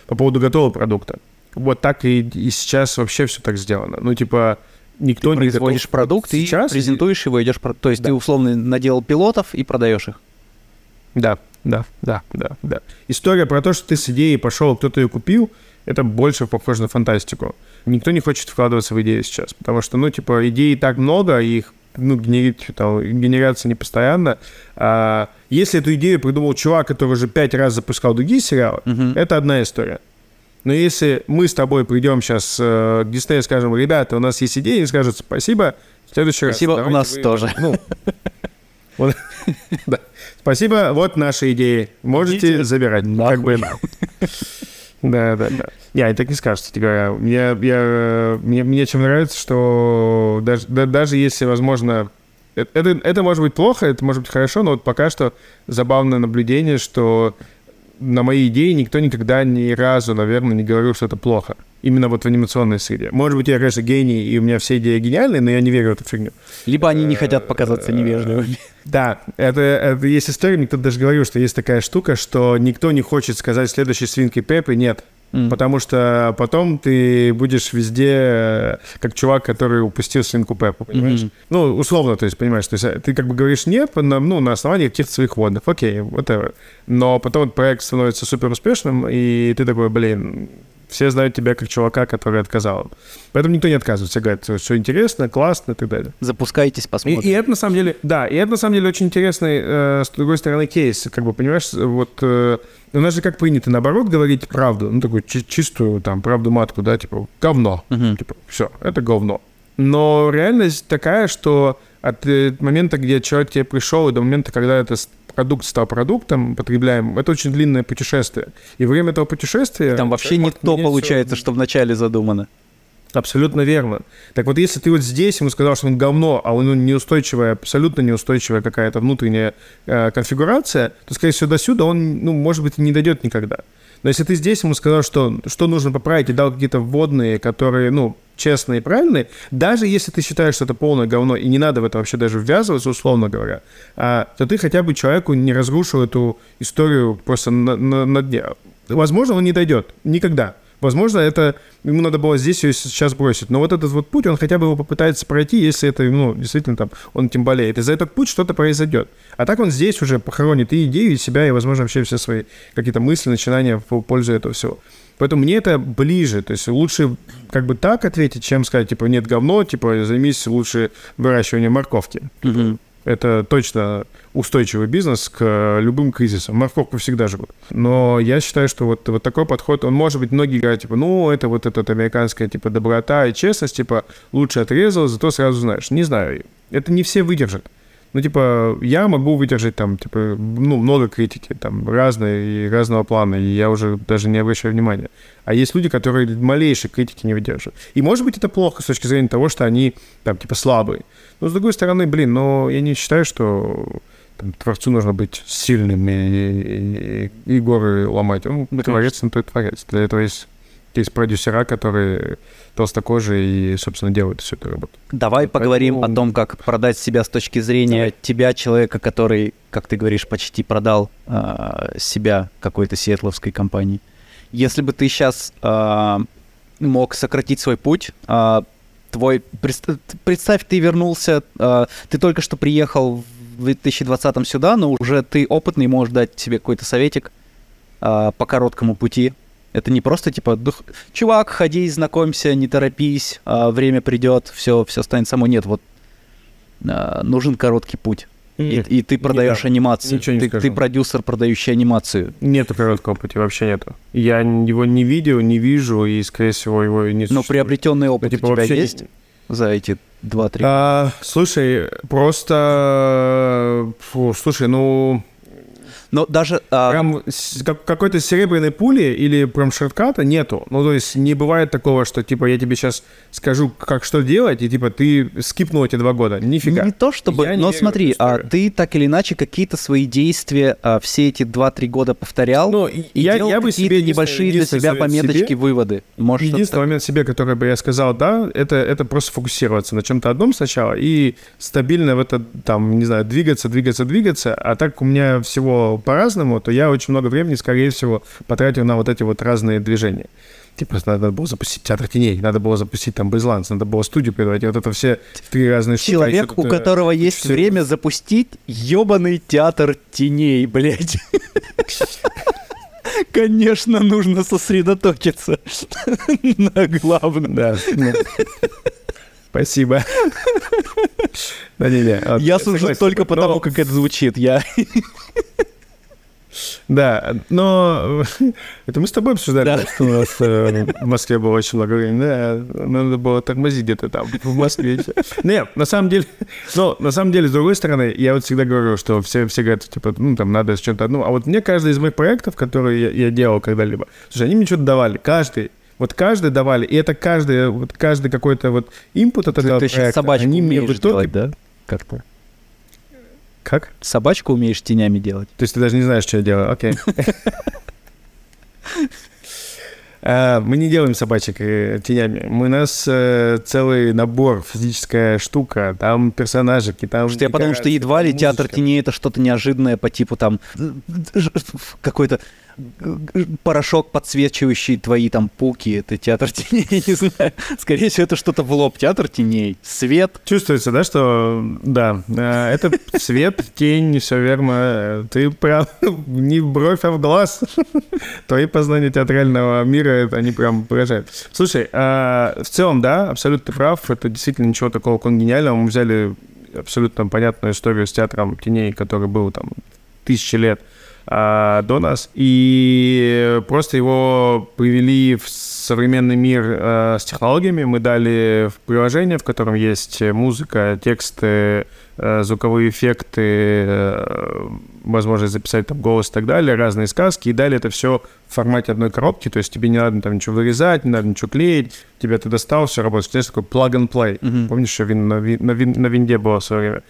по поводу готового продукта. Вот так и, и сейчас вообще все так сделано. Ну, типа, никто Ты не производишь готов продукт сейчас. и презентуешь его, идешь... То есть Да. ты условно наделал пилотов и продаешь их. Да, да, да, да, да. История про то, что ты с идеей пошел, кто-то ее купил, это больше похоже на фантастику. Никто не хочет вкладываться в идеи сейчас, потому что, ну, типа, идей так много, и их ну, генерить, там, генерация не постоянно. А, если эту идею придумал чувак, который уже пять раз запускал другие сериалы, Мгм. это одна история. Но если мы с тобой придем сейчас к Диснею и скажем, ребята, у нас есть идея, и скажут спасибо, в следующий раз. Спасибо, у нас вы- тоже. Ну, вот, да. Спасибо, вот наши идеи. Можете Идите забирать. Как бы, да, да, да. Не, и так не скажешь, кстати говоря. Я, я, мне, мне чем нравится, что даже, да- даже если, возможно, э- это, это может быть плохо, это может быть хорошо, но вот пока что забавное наблюдение, что на мои идеи никто никогда ни разу, наверное, не говорил, что это плохо. Именно вот в анимационной среде. Может быть, я, конечно, гений, и у меня все идеи гениальные, но я не верю в эту фигню. Либо они не хотят показаться невежливыми. Да, это, это есть история, мне кто-то даже говорил, что есть такая штука, что никто не хочет сказать следующей свинки Пеппи нет, М. потому что потом ты будешь везде э, как чувак, который упустил свинку Пеппу, понимаешь? Мгм. Ну, условно, то есть, понимаешь, то есть э, ты как бы говоришь нет, на, ну, на основании каких-то своих водных, окей, whatever. Но потом проект становится супер успешным, и ты такой, блин, все знают тебя как чувака, который отказал. Поэтому никто не отказывает, все говорят, все интересно, классно и так далее. Запускайтесь, И, посмотрим. и это на самом деле, да, и это на самом деле очень интересный, э, с другой стороны, кейс, как бы, понимаешь, вот э, у нас же как принято, наоборот, говорить правду, ну, такую чи- чистую, там, правду матку, да, типа, говно, Мгм. типа, все, это говно. Но реальность такая, что от э, момента, где человек к тебе пришел, и до момента, когда этот с- продукт стал продуктом потребляем, это очень длинное путешествие. И время этого путешествия... Там вообще не то получается, всё. что вначале задумано. Абсолютно верно. Так вот, если ты вот здесь ему сказал, что он говно, а он ну, неустойчивая, абсолютно неустойчивая какая-то внутренняя э, конфигурация, то, скорее всего, до сюда он, ну, может быть, и не дойдет никогда. Но если ты здесь ему сказал, что, что нужно поправить, и дал какие-то вводные, которые, ну, честные и правильные, даже если ты считаешь, что это полное говно, и не надо в это вообще даже ввязываться, условно говоря, а, то ты хотя бы человеку не разрушил эту историю просто на, на- на дне. Возможно, он не дойдет. Никогда. Возможно, это ему надо было здесь ее сейчас бросить. Но вот этот вот путь, он хотя бы его попытается пройти, если это, ну, действительно там, он тем болеет. И за этот путь что-то произойдет. А так он здесь уже похоронит и идею, и себя, и, возможно, вообще все свои какие-то мысли, начинания в пользу этого всего. Поэтому мне это ближе. То есть лучше как бы так ответить, чем сказать, типа, нет, говно, типа, займись лучше выращиванием морковки. Мгм. Это точно устойчивый бизнес к э, любым кризисам. Морковку всегда живут. Но я считаю, что вот, вот такой подход, он может быть, многие говорят, типа, ну, это вот эта американская, типа, доброта и честность, типа, лучше отрезал, зато сразу знаешь. Не знаю, это не все выдержат. Ну, типа, я могу выдержать там, типа, ну, много критики, там, разной и разного плана, и я уже даже не обращаю внимания. А есть люди, которые малейшей критики не выдерживают. И, может быть, это плохо с точки зрения того, что они, там, типа, слабые. Но, с другой стороны, блин, но я не считаю, что там, творцу нужно быть сильным и, и- и- и горы ломать. Он Да, творец, он то и творец. Для этого есть, есть продюсера, которые толстокожие и, собственно, делают всю эту работу. Давай поговорим Поэтому- о том, как продать себя с точки зрения тебя, человека, который, как ты говоришь, почти продал а, себя какой-то сиэтловской компании. Если бы ты сейчас мог сократить свой путь, а, твой предс- представь, ты вернулся, а, ты только что приехал в 2020 сюда, но уже ты опытный, можешь дать себе какой-то советик а, по короткому пути Это не просто типа, «Дух- чувак, ходи, знакомься, не торопись, а, время придет, все, все станет само. Нет, вот а, нужен короткий путь. И, Нет, и ты продаешь да, анимацию. ничего не ты, скажу. ты продюсер, продающий анимацию. Нету короткого пути, вообще нету. Я его не видел, не вижу, и, скорее всего, его и не Но существует. приобретенный опыт Ну, типа, у тебя есть за эти 2-3 А, слушай, просто... Фу, слушай, ну... Но даже... а, Прям как- какой-то серебряной пули или прям шортката нету. Ну, то есть не бывает такого, что, типа, я тебе сейчас скажу, как что делать, и, типа, ты скипнул эти два года. Нифига. Не то чтобы, Я но смотри, а ты так или иначе какие-то свои действия а, все эти 2-3 года повторял Ну, и я, делал я бы какие-то себе небольшие для себя совет себе- пометочки, выводы. Может, Единственный момент себе, который бы я сказал, да, это, это просто фокусироваться на чем-то одном сначала и стабильно в это, там, не знаю, двигаться, двигаться, двигаться. А так у меня всего по-разному, то я очень много времени, скорее всего, потратил на вот эти вот разные движения. Типа, надо было запустить театр теней, надо было запустить там Бейзланс, надо было студию придавать. Вот это все три разные штуки. а Человек, у которого есть всего- время запустить ёбаный театр теней, блядь. Конечно, нужно сосредоточиться на главном. Да. ну. Спасибо. Да не, не. Я сужу согласен. только потому, как это звучит. Я Да, но это мы с тобой обсуждали, Да. что у нас э, в Москве было очень много времени. Да, надо было тормозить где-то там, в Москве. Нет, на самом деле, но на самом деле, с другой стороны, я вот всегда говорю, что все, все говорят, типа, ну, там, надо с чем-то одно. А вот мне каждый из моих проектов, которые я, я делал когда-либо, слушай, они мне что-то давали, каждый. Вот каждый давали, и это каждый, вот каждый какой-то вот инпут от этого ты сейчас проекта, собачку они мне в умеешь итоге- делать, да? Как-то. Как? Собачку умеешь тенями делать? То есть ты даже не знаешь, что я делаю. Окей. А, Мы не делаем собачек э, тенями. У нас э, целый набор, физическая штука, там персонажики, там... Что я подумал, что едва ли там театр музычка. теней это что-то неожиданное по типу там какой-то порошок, подсвечивающий твои там пуки. Это театр теней, я не знаю. Скорее всего, это что-то в лоб. Театр теней. Свет. Чувствуется, да, что... Да, э, это свет, тень, все верно. Ты прям не в бровь, а в глаз. Твои познания театрального мира, это они прям поражают. Слушай, а, в целом, да, абсолютно ты прав. Это действительно ничего такого гениального. Мы взяли абсолютно понятную историю с театром теней, который был там тысячи лет а, до нас, и просто его привели в современный мир а, с технологиями. Мы дали приложение, в котором есть музыка, тексты, а, звуковые эффекты, возможность записать там голос и так далее, разные сказки, и дали это все в формате одной коробки, то есть тебе не надо там ничего вырезать, не надо ничего клеить, тебе ты достал, все работает. Знаешь, такой plug and play. Мгм. Помнишь, что вин- на, вин- на, вин- на винде было в свое время?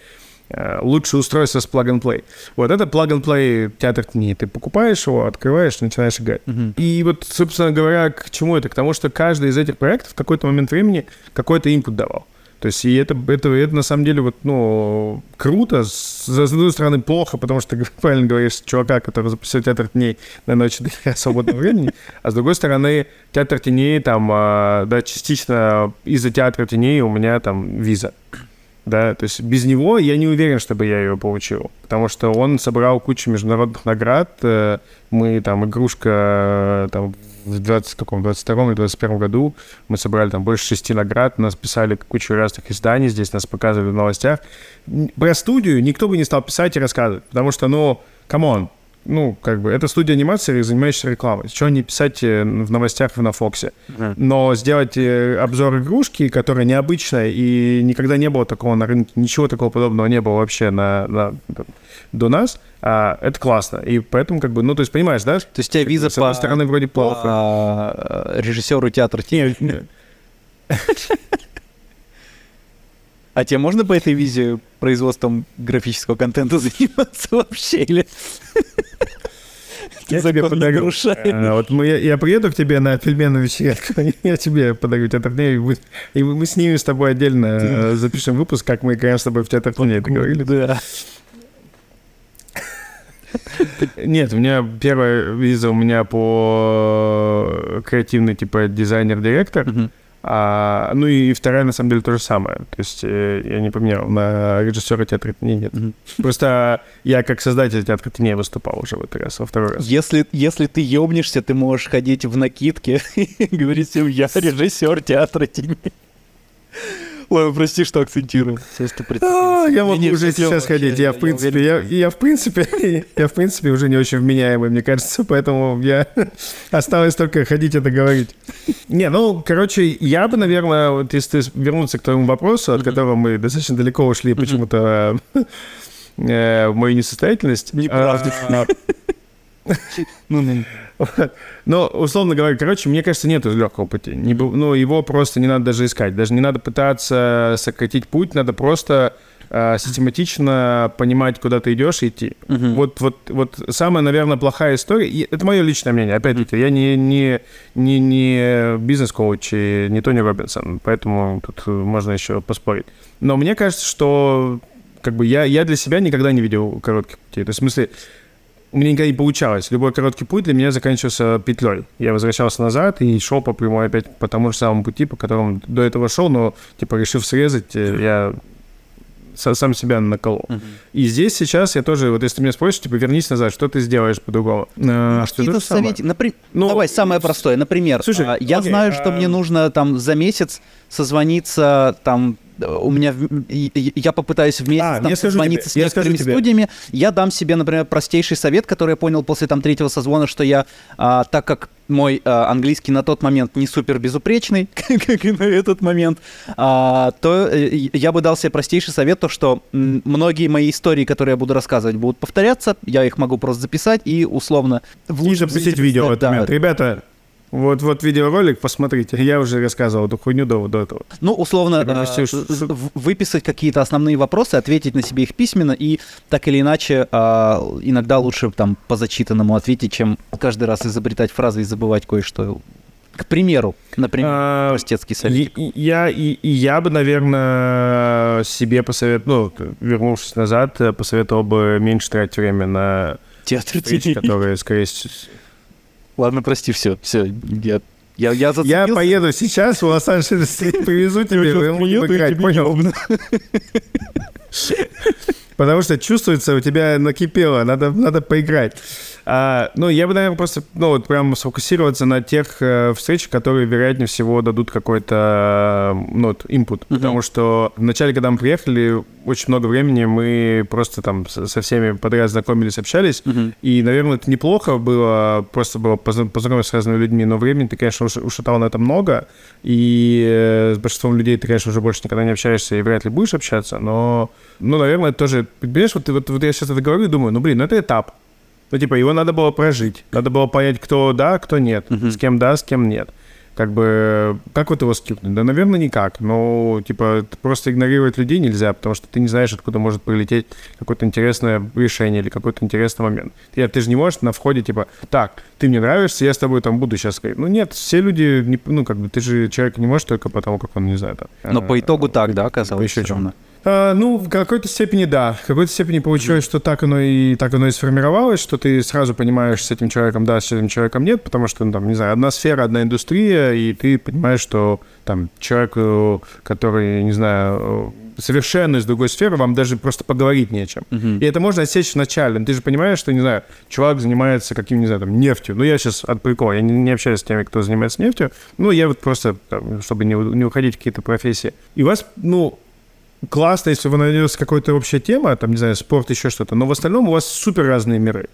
Э, Лучшее устройство с plug and play. Вот это plug and play театр теней. Ты покупаешь его, открываешь, начинаешь играть. Мгм. И вот, собственно говоря, к чему это? К тому, что каждый из этих проектов в какой-то момент времени какой-то инпут давал. То есть, и это, это, это на самом деле вот, ну, круто, с, с одной стороны плохо, потому что ты правильно говоришь, чувака, который запустил театр теней на ночь свободного времени, а с другой стороны, театр теней, там, а, да, частично из-за театра теней у меня там виза. Да, то есть без него я не уверен, чтобы я ее получил, потому что он собрал кучу международных наград. э, Мы там игрушка э, там в 20, каком, 22 или 21 году мы собрали там больше шести наград, нас писали кучу разных изданий, здесь нас показывали в новостях. Про студию никто бы не стал писать и рассказывать, потому что, ну, come on, ну, как бы, это студия анимации, занимающаяся рекламой. Чего не писать э, в новостях на Фоксе? Но сделать э, обзор игрушки, которая необычная, и никогда не было такого на рынке, ничего такого подобного не было вообще на, на- до нас, а, это классно. И поэтому, как бы, ну, то есть, понимаешь, да? То есть у тебя виза С одной по, стороны, вроде по, плохо. а, режиссеру театра теней. А тебе можно по этой визе производством графического контента заниматься вообще? Или Я тебе подарю. А, Вот мы, я, я приеду к тебе на пельменную вечеринку, я тебе подарю театр теней, и мы, и мы снимем с тобой отдельно, э, запишем выпуск, как мы играем с тобой в театр теней, договорились? Да. Нет, у меня первая виза у меня по креативный, типа, дизайнер-директор, Мгм. А, ну и вторая, на самом деле, то же самое. То есть э, я не поменял на режиссера театра теней нет. Просто я как создатель театра теней выступал уже в этот раз, во второй раз. Если, если ты ёбнешься, ты можешь ходить в накидке и говорить всем, я режиссер театра теней. Ладно, прости, что акцентирую. Если ты А, я могу уже сейчас ходить. Я, в принципе, я, я в принципе, я в принципе уже не очень вменяемый, мне кажется, поэтому я осталось только ходить это говорить. Не, ну, короче, я бы, наверное, вот если вернуться к твоему вопросу, от которого мы достаточно далеко ушли почему-то э, в мою несостоятельность. Неправда. а, Ну, ну, Ну, условно говоря, короче, мне кажется, нету легкого пути. Не ну, его просто не надо даже искать. Даже не надо пытаться сократить путь, надо просто э, систематично понимать, куда ты идешь и идти. мгм. Вот, вот, вот самая, наверное, плохая история, и это мое личное мнение, опять-таки, я не, не, не, не бизнес-коуч и не Тони Робинсон, поэтому тут э, можно еще поспорить. Но мне кажется, что как бы я, я для себя никогда не видел коротких путей. То есть, в смысле, у меня никогда не получалось. Любой короткий путь для меня заканчивался петлей. Я возвращался назад и шел по прямой опять по тому же самому пути, по которому до этого шел, но, типа, решив срезать, э, я са- сам себя наколол. Мгм. И здесь сейчас я тоже, вот если ты меня спросишь, типа, вернись назад, что ты сделаешь по-другому? А, что то советы. Напри- Ну, Давай, самое простое. Например, слушай, а, я окей, знаю, что а, мне нужно там за месяц созвониться там э, у меня я попытаюсь в месяц А, там я созвониться тебе, с я некоторыми тебе. студиями. Я дам себе, например, простейший совет, который я понял после там третьего созвона, что я, а, так как мой а, английский на тот момент не супер безупречный, как и на этот момент, а, то э, я бы дал себе простейший совет, то что многие мои истории, которые я буду рассказывать, будут повторяться, я их могу просто записать и условно И лучшем запустить видео в этот да. момент. Ребята, вот, вот видеоролик, посмотрите. Я уже рассказывал эту хуйню до, до этого. Ну, условно, э, выписать какие-то основные вопросы, ответить на себе их письменно и так или иначе а, иногда лучше там по зачитанному ответить, чем каждый раз изобретать фразы и забывать кое-что. К примеру, например, А, простецкий совет. И, и- я, и, и я бы, наверное, себе посоветовал, ну, вернувшись назад, э, посоветовал бы меньше тратить время на Театр встречи, теней. которые, скорее всего... Ладно, прости, все, все, я, я, я Я поеду сейчас в Лос-Анджелес и привезу тебе, вы будем играть, понял? Потому что чувствуется, у тебя накипело, надо, надо поиграть. А, ну, я бы, наверное, просто, ну, вот прям сфокусироваться на тех э, встречах, которые, вероятнее всего, дадут какой-то, ну, вот, input. Мгм. Потому что вначале, когда мы приехали, очень много времени мы просто там со всеми подряд знакомились, общались. Мгм. И, наверное, это неплохо было, просто было позна- познакомиться с разными людьми, но времени ты, конечно, уш- ушатал на это много, и э, с большинством людей ты, конечно, уже больше никогда не общаешься и вряд ли будешь общаться, но, ну, наверное, это тоже, понимаешь, вот, вот, вот я сейчас это говорю и думаю, ну, блин, ну, это этап. Ну, типа, его надо было прожить, надо было понять, кто да, кто нет, Мгм. с кем да, с кем нет. Как бы, как вот его скипнуть? Да, наверное, никак. Ну, типа, просто игнорировать людей нельзя, потому что ты не знаешь, откуда может прилететь какое-то интересное решение или какой-то интересный момент. Ты, ты же не можешь на входе, типа, так, ты мне нравишься, я с тобой там буду сейчас. Ну, нет, все люди, не, ну, как бы, ты же человек не можешь только потому, как он, не знаю, там. Но а, по итогу так, да, оказалось. еще всё а, ну, в какой-то степени да. В какой-то степени получилось, что так оно и так оно и сформировалось, что ты сразу понимаешь, с этим человеком да, с этим человеком нет, потому что, ну, там, не знаю, одна сфера, одна индустрия, и ты понимаешь, что там человек, э, который, не знаю, э, совершенно из другой сферы, вам даже просто поговорить не о чем. Мгм. И это можно отсечь вначале. Ты же понимаешь, что, не знаю, чувак занимается каким, не знаю, там, нефтью. Ну, я сейчас от прикола, я не, не общаюсь с теми, кто занимается нефтью. Ну, я вот просто, там, чтобы не, не уходить в какие-то профессии. И у вас, ну, классно, если вы найдете какая-то общая тема, там, не знаю, спорт, еще что-то, но в остальном у вас супер разные миры.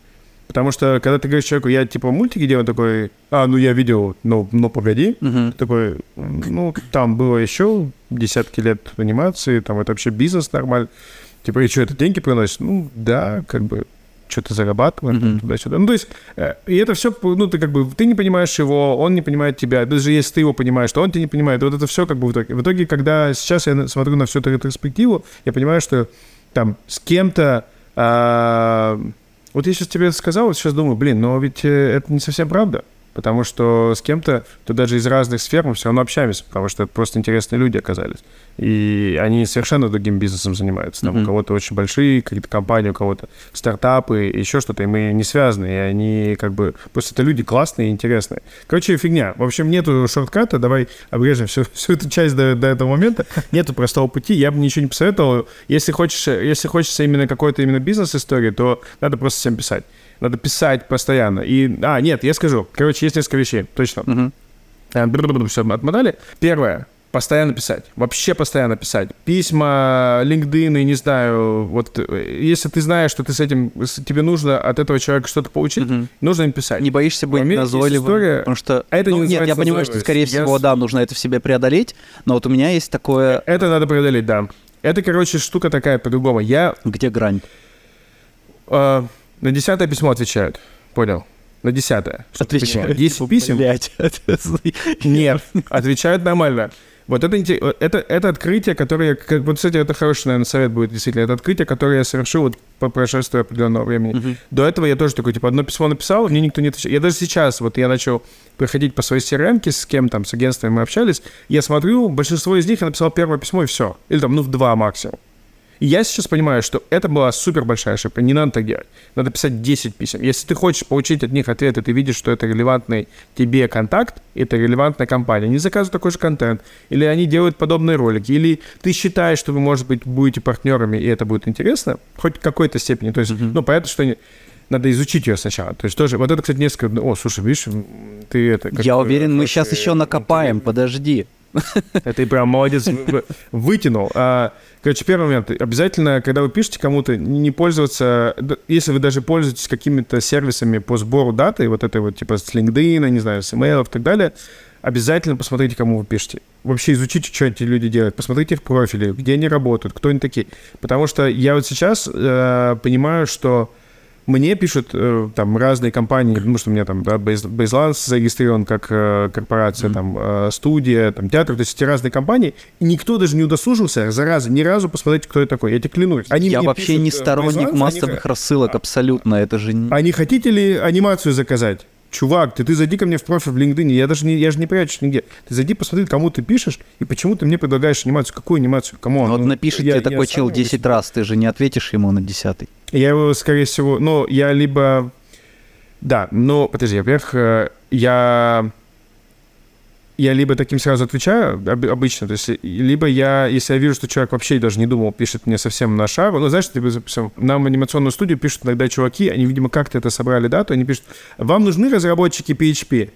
Потому что, когда ты говоришь человеку, я, типа, мультики делаю, такой, а, ну, я видел, ну, ну погоди, Мгм. такой, ну, там было еще десятки лет анимации, там это вообще бизнес нормально. Типа, и что, это деньги приносит? Ну, да, как бы, что-то зарабатываем, Мгм. туда-сюда. Ну, то есть, э, и это все, ну, ты как бы, ты не понимаешь его, он не понимает тебя. Даже если ты его понимаешь, то он тебя не понимает. Вот это все как бы в итоге. В итоге, когда сейчас я смотрю на всю эту ретроспективу, я понимаю, что там с кем-то... а, вот я сейчас тебе сказал, вот сейчас думаю, блин, но ведь э, это не совсем правда. Потому что с кем-то, то даже из разных сфер мы все равно общаемся, потому что это просто интересные люди оказались. И они совершенно другим бизнесом занимаются. Там Мгм. у кого-то очень большие какие-то компании, у кого-то стартапы, еще что-то, и мы не связаны. И они как бы... Просто это люди классные и интересные. Короче, фигня. В общем, нету шортката. Давай обрежем всю, всю эту часть до, до этого момента. Нету простого пути. Я бы ничего не посоветовал. Если хочешь, если хочется именно какой-то именно бизнес-истории, то надо просто всем писать. Надо писать постоянно. И, а, нет, я скажу. Короче, есть несколько вещей, точно. Мгм. Все отмотали. Первое. Постоянно писать. Вообще постоянно писать. Письма, LinkedIn, и не знаю, вот э, если ты знаешь, что ты с этим, тебе нужно от этого человека что-то получить, Мгм. нужно им писать. Не боишься быть Америке назойливым? история- Потому что... А это не Ну, нет, я понимаю, что, скорее Я всего, да, нужно это в себе преодолеть, но вот у меня есть такое... Это надо преодолеть, да. Это, короче, штука такая по-другому. Я Где грань? э, на десятое письмо отвечают. Понял? На десятое. Понимал. Десять типа, писем. блядь. Нет, отвечают нормально. Вот это, инте- это, это открытие, которое... как- Вот, кстати, это хороший, наверное, совет будет, действительно. Это открытие, которое я совершил вот по прошествии определенного времени. Мгм. До этого я тоже такой, типа, одно письмо написал, мне никто не отвечал. Я даже сейчас, вот я начал проходить по своей crm с кем там, с агентствами мы общались, я смотрю, большинство из них я написал первое письмо и все. Или там, ну, в два максимум. И я сейчас понимаю, что это была супер большая ошибка. Не надо так делать. Надо писать 10 писем. Если ты хочешь получить от них ответ, и ты видишь, что это релевантный тебе контакт, это релевантная компания, они заказывают такой же контент, или они делают подобные ролики, или ты считаешь, что вы, может быть, будете партнерами, и это будет интересно, хоть в какой-то степени. То есть, ну, понятно, что не- надо изучить ее сначала. То есть тоже, вот это, кстати, несколько... О, слушай, видишь, ты это... как, Я уверен, мы сейчас еще накопаем, подожди. это ты прям молодец, вы- вы- вытянул. А, короче, первый момент. Обязательно, когда вы пишете кому-то, не пользоваться, если вы даже пользуетесь какими-то сервисами по сбору даты, вот это вот типа с LinkedIn, не знаю, с email и так далее, обязательно посмотрите, кому вы пишете. Вообще изучите, что эти люди делают. Посмотрите их профили, где они работают, кто они такие. Потому что я вот сейчас э, понимаю, что мне пишут э, там разные компании, потому что у меня там да, Baselance зарегистрирован как э, корпорация, там э, студия, там театр, то есть эти разные компании, и никто даже не удосужился, зараза, ни разу посмотреть, кто это такой. Я тебе клянусь. Они Я вообще пишут, не э, сторонник массовых они, рассылок, абсолютно. Это же... не- а хотите ли анимацию заказать? Чувак, ты, ты зайди ко мне в профиль в LinkedIn, я даже не, я же не прячусь нигде. Ты зайди, посмотри, кому ты пишешь, и почему ты мне предлагаешь анимацию. Какую анимацию? Кому? Ну, Вот напишет тебе такой чел сам 10 раз, ты же не ответишь ему на 10 Я его, скорее всего, ну, я либо... Да, ну, подожди, во-первых, э, я... Я либо таким сразу отвечаю, об- обычно, то есть, либо я, если я вижу, что человек вообще даже не думал, пишет мне совсем на шару, ну, знаешь, типа, допустим, нам в анимационную студию пишут иногда чуваки, они, видимо, как-то это собрали дату, они пишут, вам нужны разработчики PHP?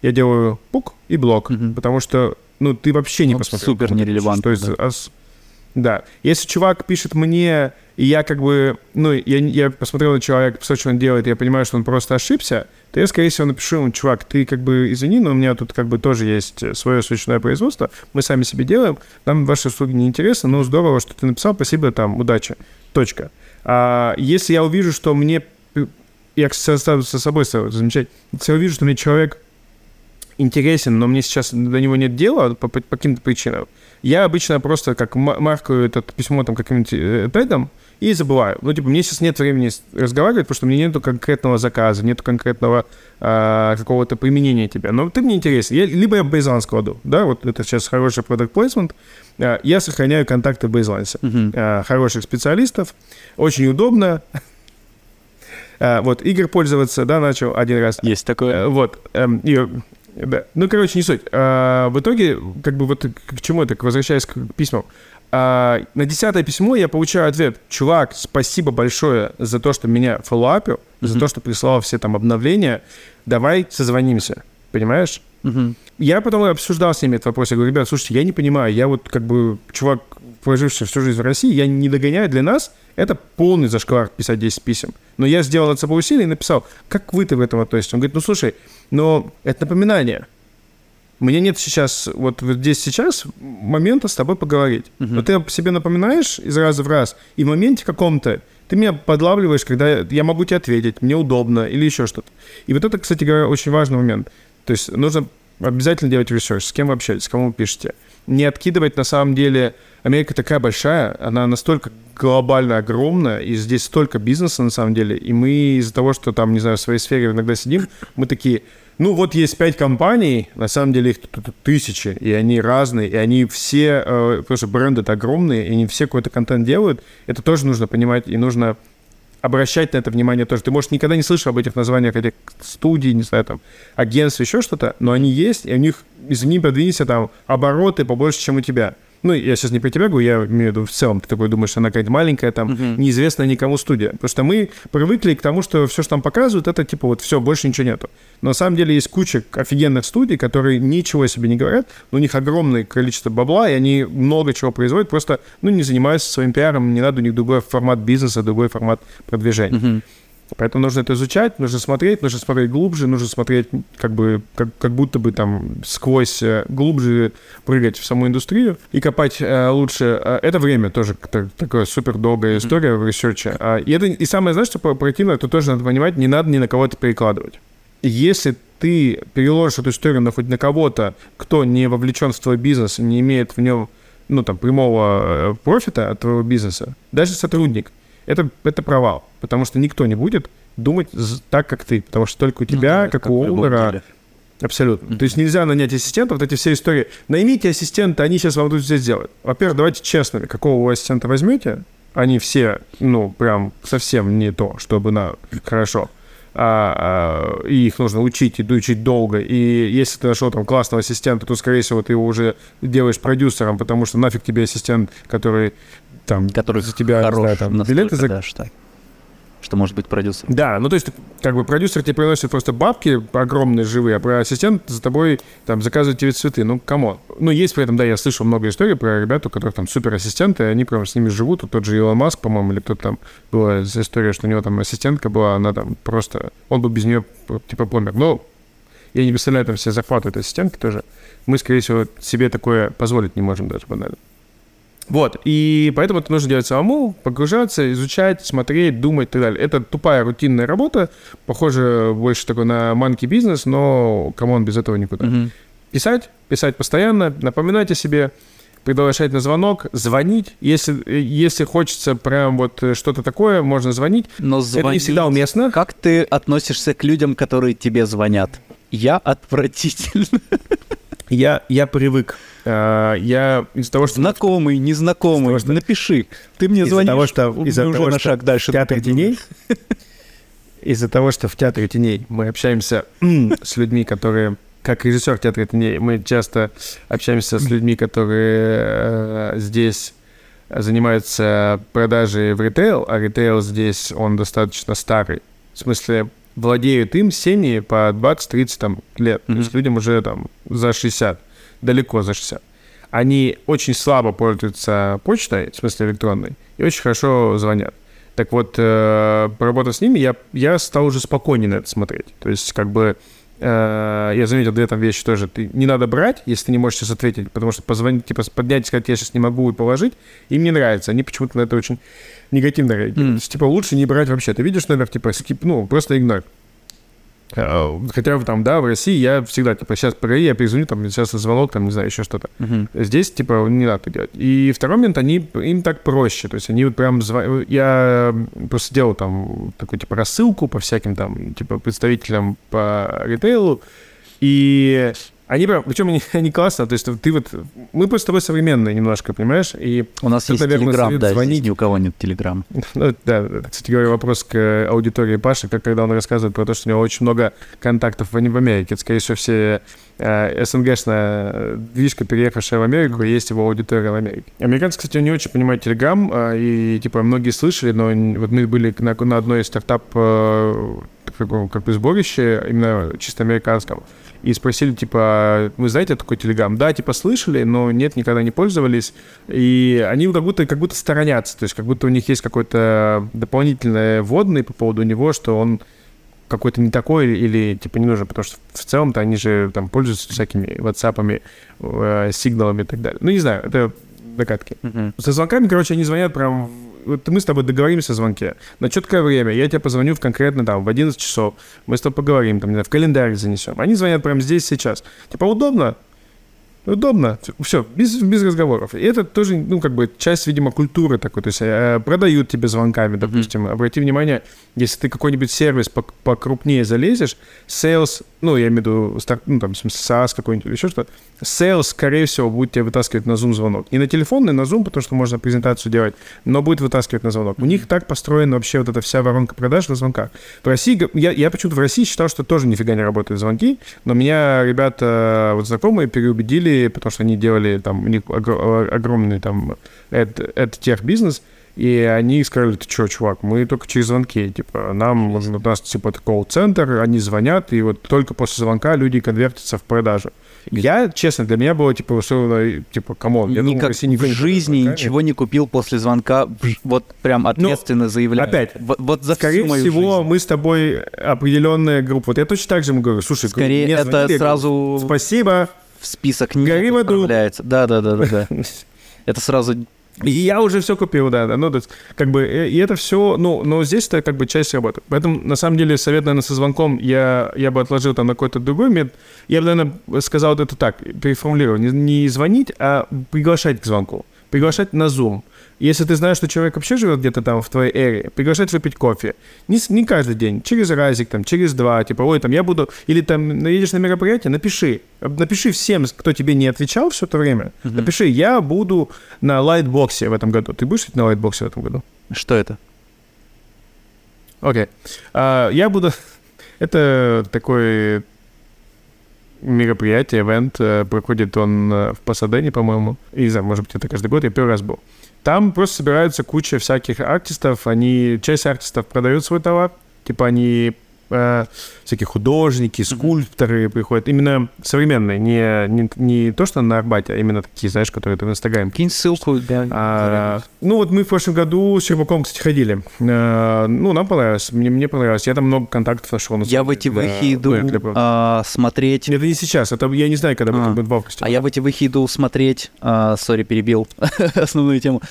Я делаю пук и блок, Мгм. потому что, ну, ты вообще не Ну, посмотрел. супер ты нерелевантно, да. ос- да. Если чувак пишет мне, и я как бы, ну, я, я посмотрел на человека, посмотрел, что он делает, я понимаю, что он просто ошибся, то я, скорее всего, напишу ему, чувак, ты как бы извини, но у меня тут как бы тоже есть свое свечное производство, мы сами себе делаем, нам ваши услуги не интересны, но здорово, что ты написал, спасибо, там, удачи, точка. А если я увижу, что мне, я со, со собой замечать, если я увижу, что мне человек интересен, но мне сейчас до него нет дела по, по- по каким-то причинам, я обычно просто как ма- маркаю это письмо там каким-нибудь э, тегом и забываю. Ну, типа, мне сейчас нет времени разговаривать, потому что меня нету конкретного заказа, нету конкретного а, какого-то применения тебя. Но ты мне интересен. Я, либо я бейзлайн кладу, да, вот это сейчас хороший product placement. А, я сохраняю контакты в бейзлайнсе. Мгм. А, хороших специалистов. Очень удобно. А, вот, Игорь пользоваться, да, начал один раз. Есть такое. Э, Вот. эм, и, да. Ну, короче, не суть. А, в итоге, как бы вот к чему это, возвращаясь к письмам. А, на десятое письмо я получаю ответ. Чувак, спасибо большое за то, что меня фоллоуапил, за Мгм. то, что прислал все там обновления. Давай созвонимся. Понимаешь? Мгм. Я потом обсуждал с ними этот вопрос. Я говорю, ребят, слушайте, я не понимаю, я вот как бы чувак, проживший всю жизнь в России, я не догоняю для нас. Это полный зашквар писать 10 писем. Но я сделал над собой усилие и написал, как вы-то в этом относитесь? Он говорит, ну слушай, но это напоминание. Мне нет сейчас, вот здесь сейчас момента с тобой поговорить. Мгм. Но ты себе напоминаешь из раза в раз, и в моменте каком-то ты меня подлавливаешь, когда я- я могу тебе ответить, мне удобно или еще что-то. И вот это, кстати говоря, очень важный момент. То есть нужно обязательно делать research, с кем вы общаетесь, с кому вы пишете. Не откидывать. На самом деле... Америка такая большая, она настолько глобально огромная, и здесь столько бизнеса на самом деле, и мы из-за того, что там, не знаю, в своей сфере иногда сидим, мы такие, ну вот есть пять компаний, на самом деле их тут тысячи, и они разные, и они все, э, просто бренды огромные, и они все какой-то контент делают, это тоже нужно понимать, и нужно обращать на это внимание тоже. Ты, может, никогда не слышал об этих названиях этих студий, не знаю, там, агентств, еще что-то, но они есть, и у них, извини, подвинься, там, обороты побольше, чем у тебя ну, я сейчас не про тебя говорю, я имею в виду в целом, ты такой думаешь, она какая-то маленькая, там, uh-huh. неизвестная никому студия. Потому что мы привыкли к тому, что все, что там показывают, это типа вот все, больше ничего нету. Но на самом деле есть куча офигенных студий, которые ничего себе не говорят, но у них огромное количество бабла, и они много чего производят, просто, ну, не занимаются своим пиаром, не надо у них другой формат бизнеса, другой формат продвижения. Uh-huh. Поэтому нужно это изучать, нужно смотреть, нужно смотреть глубже, нужно смотреть как бы, как, как будто бы там сквозь, э, глубже прыгать в саму индустрию и копать э, лучше. Э, это время тоже так, такая супер долгая история в research е. А, и, это, и самое, знаешь, что противно, это тоже надо понимать, не надо ни на кого это перекладывать. Если ты переложишь эту историю на хоть на кого-то, кто не вовлечен в твой бизнес, не имеет в нем ну, там, прямого э, профита от твоего бизнеса, даже сотрудник, это, это провал, потому что никто не будет думать так, как ты, потому что только у ну тебя, ну, как, как у Олдера, Абсолютно. Mm-hmm. То есть нельзя нанять ассистента, вот эти все истории. Наймите ассистента, они сейчас вам тут все сделают. Во-первых, давайте честными, какого вы ассистента возьмете, они все, ну, прям совсем не то, чтобы на хорошо. А, а, и их нужно учить, и учить долго. И если ты нашел там классного ассистента, то, скорее всего, ты его уже делаешь продюсером, потому что нафиг тебе ассистент, который там который за тебя хорош знаю, там, билеты за... Да, что, что может быть продюсер. Да, ну то есть как бы продюсер тебе приносит просто бабки огромные живые, а ассистент за тобой там заказывает тебе цветы. Ну, кому? Ну, есть при этом, да, я слышал много историй про ребят, у которых там супер ассистенты, и они прям с ними живут. Вот тот же Илон Маск, по-моему, или кто-то там была история, что у него там ассистентка была, она там просто... Он бы без нее типа помер. Но я не представляю там все захваты этой ассистентки тоже. Мы, скорее всего, себе такое позволить не можем даже банально. Вот, и поэтому это нужно делать самому, погружаться, изучать, смотреть, думать и так далее. Это тупая рутинная работа, похоже больше такой на monkey business, но come on, без этого никуда. Mm-hmm. Писать, писать постоянно, напоминать о себе, приглашать на звонок, звонить. Если, если хочется прям вот что-то такое, можно звонить. Но звонить... Это не всегда уместно. Как ты относишься к людям, которые тебе звонят? Я отвратительно. Я, я привык. А, я из-за того, что... Знакомый, незнакомый, того, что... напиши. Ты мне звонишь, того, что... из-за уже того, на шаг дальше. Театр теней. Из-за того, что в Театре теней мы общаемся с людьми, которые... Как режиссер Театра теней, мы часто общаемся с людьми, которые э, здесь занимаются продажей в ритейл, а ритейл здесь, он достаточно старый. В смысле, владеют им семьи по 20-30 там, лет. Mm-hmm. То есть людям уже там за 60, далеко за 60. Они очень слабо пользуются почтой, в смысле электронной, и очень хорошо звонят. Так вот, э, поработав с ними, я, я стал уже спокойнее на это смотреть. То есть, как бы, э, я заметил две там вещи тоже. Ты не надо брать, если ты не можешь сейчас ответить, потому что позвонить, типа, поднять и сказать, я сейчас не могу и положить, им не нравится. Они почему-то на это очень негативно реагируют. Mm. То есть, типа, лучше не брать вообще. Ты видишь номер, типа, скип, ну, просто игнорь. Э, хотя там, да, в России я всегда, типа, сейчас погоди, я перезвоню, там, сейчас звонок, там, не знаю, еще что-то. Uh-huh. Здесь, типа, не надо делать. И второй момент, они, им так проще, то есть они вот прям, зв... я просто делал там такую, типа, рассылку по всяким там, типа, представителям по ритейлу, и они прям, причем они, они классно, то есть ты вот, мы просто с тобой современные немножко, понимаешь, и... У нас есть наверное, Телеграм, да, звонить. ни у кого нет Телеграм. Ну, да, кстати говоря, вопрос к аудитории Паши, как когда он рассказывает про то, что у него очень много контактов в Америке, это, скорее всего, все э, СНГшная движка, переехавшая в Америку, есть его аудитория в Америке. Американцы, кстати, не очень понимают Телеграм, э, и, типа, многие слышали, но вот мы были на, на одной из стартап э, как бы сборище, именно чисто американском, и спросили, типа, вы знаете такой Телеграм? Да, типа, слышали, но нет, никогда не пользовались. И они как будто, как будто сторонятся, то есть как будто у них есть какой-то дополнительный вводный по поводу него, что он какой-то не такой или типа не нужен, потому что в целом-то они же там пользуются всякими WhatsApp, э, сигналами и так далее. Ну, не знаю, это догадки. Uh-huh. Со звонками, короче, они звонят прям вот мы с тобой договоримся о звонке на четкое время, я тебе позвоню в конкретно там в 11 часов, мы с тобой поговорим, там, не знаю, в календарь занесем. Они звонят прямо здесь, сейчас. Типа, удобно? Удобно. Все, без, без разговоров. И это тоже, ну, как бы часть, видимо, культуры такой. То есть э, продают тебе звонками, допустим. Mm-hmm. Обрати внимание, если ты какой-нибудь сервис покрупнее залезешь, sales, ну, я имею в виду, старт, ну, там, в смысле, SaaS какой-нибудь или еще что-то, sales, скорее всего, будет тебе вытаскивать на Zoom звонок. Не на телефон, не на Zoom, потому что можно презентацию делать, но будет вытаскивать на звонок. У них так построена вообще вот эта вся воронка продаж на звонках. В России, я, я почему-то в России считал, что тоже нифига не работают звонки, но меня ребята, вот знакомые, переубедили, потому что они делали там, у них огромный там ad-тех бизнес, и они сказали, ты что, чувак, мы только через звонки, типа, нам, у нас, типа, колл-центр, они звонят, и вот только после звонка люди конвертятся в продажу. Я, честно, для меня было, типа, условно, типа, камон, я Никак думал, в жизни звонка, ничего не купил после звонка, вот прям ну, ответственно ну, заявляю. Опять, вот, вот за скорее всего, жизнь. мы с тобой определенная группа. Вот я точно так же ему говорю, слушай, скорее мне это звонили, сразу... Спасибо. В список не отправляется. Да-да-да. Это сразу и я уже все купил, да, да. Ну, то есть, как бы, э, и это все, ну, но здесь это как бы часть работы. Поэтому, на самом деле, совет, наверное, со звонком я, я бы отложил там на какой-то другой метод. Я бы, наверное, сказал это так, переформулировал. Не, не звонить, а приглашать к звонку. Приглашать на Zoom. Если ты знаешь, что человек вообще живет где-то там в твоей area, приглашать выпить кофе. Не, не каждый день, через разик, там, через два, типа, ой, там, я буду... Или там, едешь на мероприятие, напиши. Напиши всем, кто тебе не отвечал все это время. Uh-huh. Напиши, я буду на Lightbox'е в этом году. Ты будешь на Lightbox'е в этом году? Что это? Окей. Okay. Uh, я буду... это такой мероприятие, ивент, uh, проходит он uh, в Пасадене, по-моему. И не знаю, может быть, это каждый год, я первый раз был. Там просто собираются куча всяких артистов, они, часть артистов продают свой товар, типа они э, всякие художники, скульпторы mm-hmm. приходят. Именно современные, не, не, не то, что на Арбате, а именно такие, знаешь, которые ты в Инстаграме. Кинь ссылку. Да, а, ну вот мы в прошлом году с Щербаком, кстати, ходили. А, ну, нам понравилось, мне, мне понравилось. Я там много контактов нашел. Я в эти выхи иду а, смотреть... Это не сейчас, это я не знаю, когда а. будет в августе. А я в эти выхи иду смотреть, а, сори, перебил основную тему,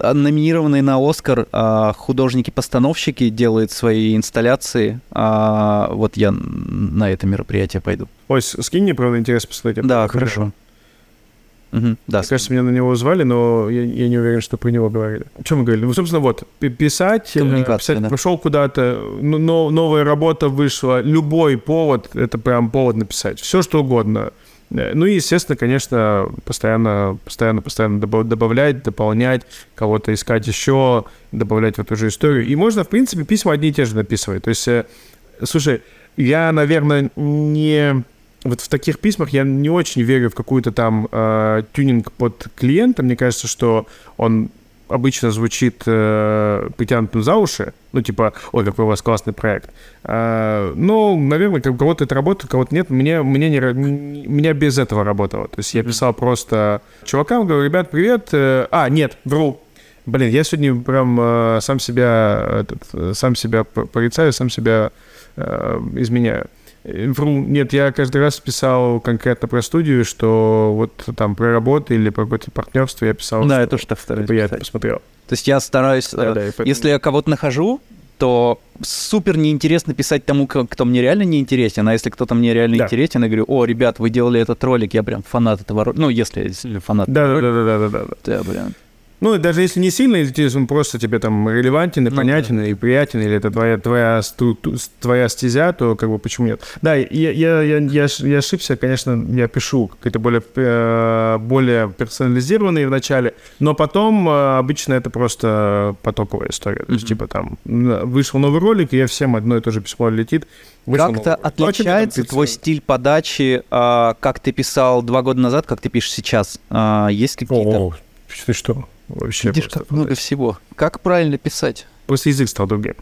номинированные на Оскар а, художники-постановщики делают свои инсталляции. А, вот я на это мероприятие пойду. Ой, скинь мне, правда, интересно посмотреть. Да, хорошо. Угу, да, Мне кажется, меня на него звали, но я, я не уверен, что про него говорили. О чем мы говорили? Ну, собственно, вот, писать, э, писать да. пошел куда-то, но, новая работа вышла, любой повод, это прям повод написать. Все, что угодно. Э, ну и, естественно, конечно, постоянно, постоянно, постоянно добавлять, дополнять, кого-то искать еще, добавлять в эту же историю. И можно, в принципе, письма одни и те же написывать. То есть, э, слушай, я, наверное, не вот в таких письмах я не очень верю в какую-то там э, тюнинг под клиента. Мне кажется, что он обычно звучит э, притянутым за уши, ну, типа, ой, какой у вас классный проект. А, ну, наверное, у кого-то это работает, у кого-то нет. Мне, мне, не, меня без этого работало. То есть я писал просто чувакам, говорю, ребят, привет. Э, а, нет, вру. Блин, я сегодня прям э, сам себя, этот, сам себя порицаю, сам себя э, изменяю. Нет, я каждый раз писал конкретно про студию, что вот там про работу или про какое-то партнерство я писал. Да, я тоже так стараюсь типа, Я это посмотрел. То есть я стараюсь, да, да, поэтому... если я кого-то нахожу, то супер неинтересно писать тому, кто мне реально не интересен. А если кто-то мне реально да. интересен, я говорю, о, ребят, вы делали этот ролик, я прям фанат этого ролика. Ну, если, если фанат. Да, да, да, да, да, да. Да, прям. Ну, даже если не сильно интересен, он просто тебе там релевантен и ну, понятен, да. и приятен, или это твоя, твоя, твоя стезя, то как бы почему нет? Да, я, я, я, я, я ошибся, конечно, я пишу какие-то более, э, более персонализированные в начале, но потом э, обычно это просто потоковая история. То есть, mm-hmm. типа там, вышел новый ролик, и я всем одно и то же письмо летит. Как-то отличается твой стиль подачи, а, как ты писал два года назад, как ты пишешь сейчас? А, есть какие-то... О, ты что? Вообще Видишь, как много всего. Как правильно писать? Просто язык стал другим.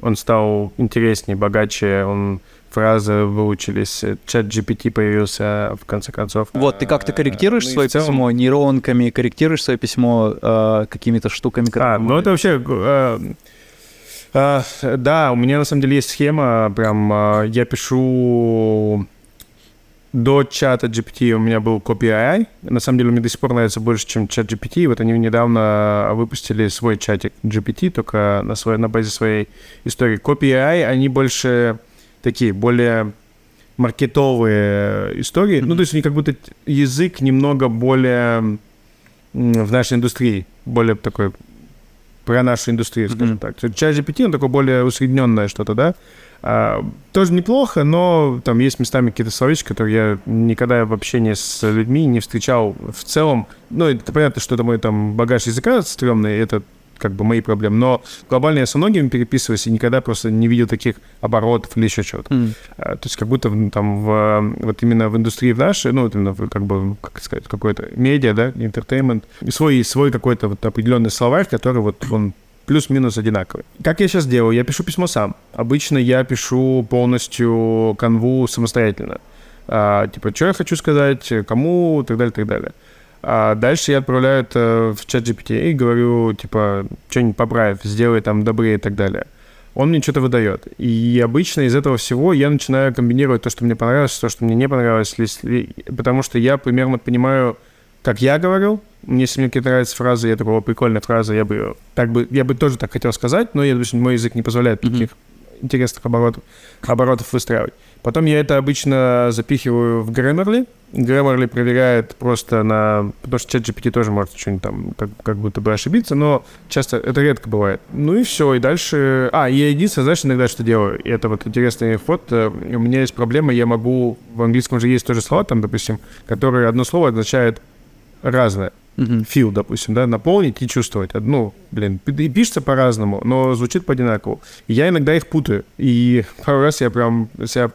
Он стал интереснее, богаче, он фразы выучились, чат GPT появился в конце концов. Вот, ты как-то корректируешь ну, свое целом... письмо нейронками, корректируешь свое письмо э, какими-то штуками? А, ну это вообще... Э, э, да, у меня на самом деле есть схема, прям э, я пишу до чата GPT у меня был Copy.ai. На самом деле, мне до сих пор нравится больше, чем чат GPT. Вот они недавно выпустили свой чатик GPT, только на, своей, на базе своей истории. Copy.ai, они больше такие, более маркетовые истории. Ну, то есть они как будто язык немного более в нашей индустрии, более такой про нашу индустрию, скажем mm-hmm. так. Чат GPT, он такое более усредненное что-то, да? А, тоже неплохо, но там есть местами какие-то словечки, которые я никогда в общении с людьми не встречал в целом. Ну, это понятно, что это мой там багаж языка стрёмный, это как бы мои проблемы. Но глобально я со многими переписываюсь и никогда просто не видел таких оборотов или еще чего-то. Mm. То есть как будто там в, вот именно в индустрии в нашей, ну, вот именно в, как бы, как сказать, какой-то медиа, да, интертеймент, свой, свой какой-то вот определенный словарь, который вот он плюс-минус одинаковый. Как я сейчас делаю? Я пишу письмо сам. Обычно я пишу полностью канву самостоятельно. А, типа, что я хочу сказать, кому, и так далее, и так далее. А дальше я отправляю это в чат GPT и говорю, типа, что-нибудь поправь, сделай там добрее и так далее. Он мне что-то выдает. И обычно из этого всего я начинаю комбинировать то, что мне понравилось, то, что мне не понравилось, потому что я примерно понимаю, как я говорил, если мне какие-то нравятся фразы, я такого прикольная фраза, я бы так бы, я бы тоже так хотел сказать, но я, допустим, мой язык не позволяет таких mm-hmm. интересных оборотов, оборотов выстраивать. Потом я это обычно запихиваю в Grammarly. Grammarly проверяет просто на... Потому что ChatGPT тоже может что-нибудь там как, как будто бы ошибиться, но часто это редко бывает. Ну и все, и дальше... А, я единственное, знаешь, иногда что делаю? И это вот интересный ход. У меня есть проблема, я могу... В английском же есть тоже слова, там, допустим, которые одно слово означает разное uh-huh. feel, допустим, да, наполнить и чувствовать. Ну, блин, и пишется по-разному, но звучит по-одинаково. Я иногда их путаю. И пару раз я прям себя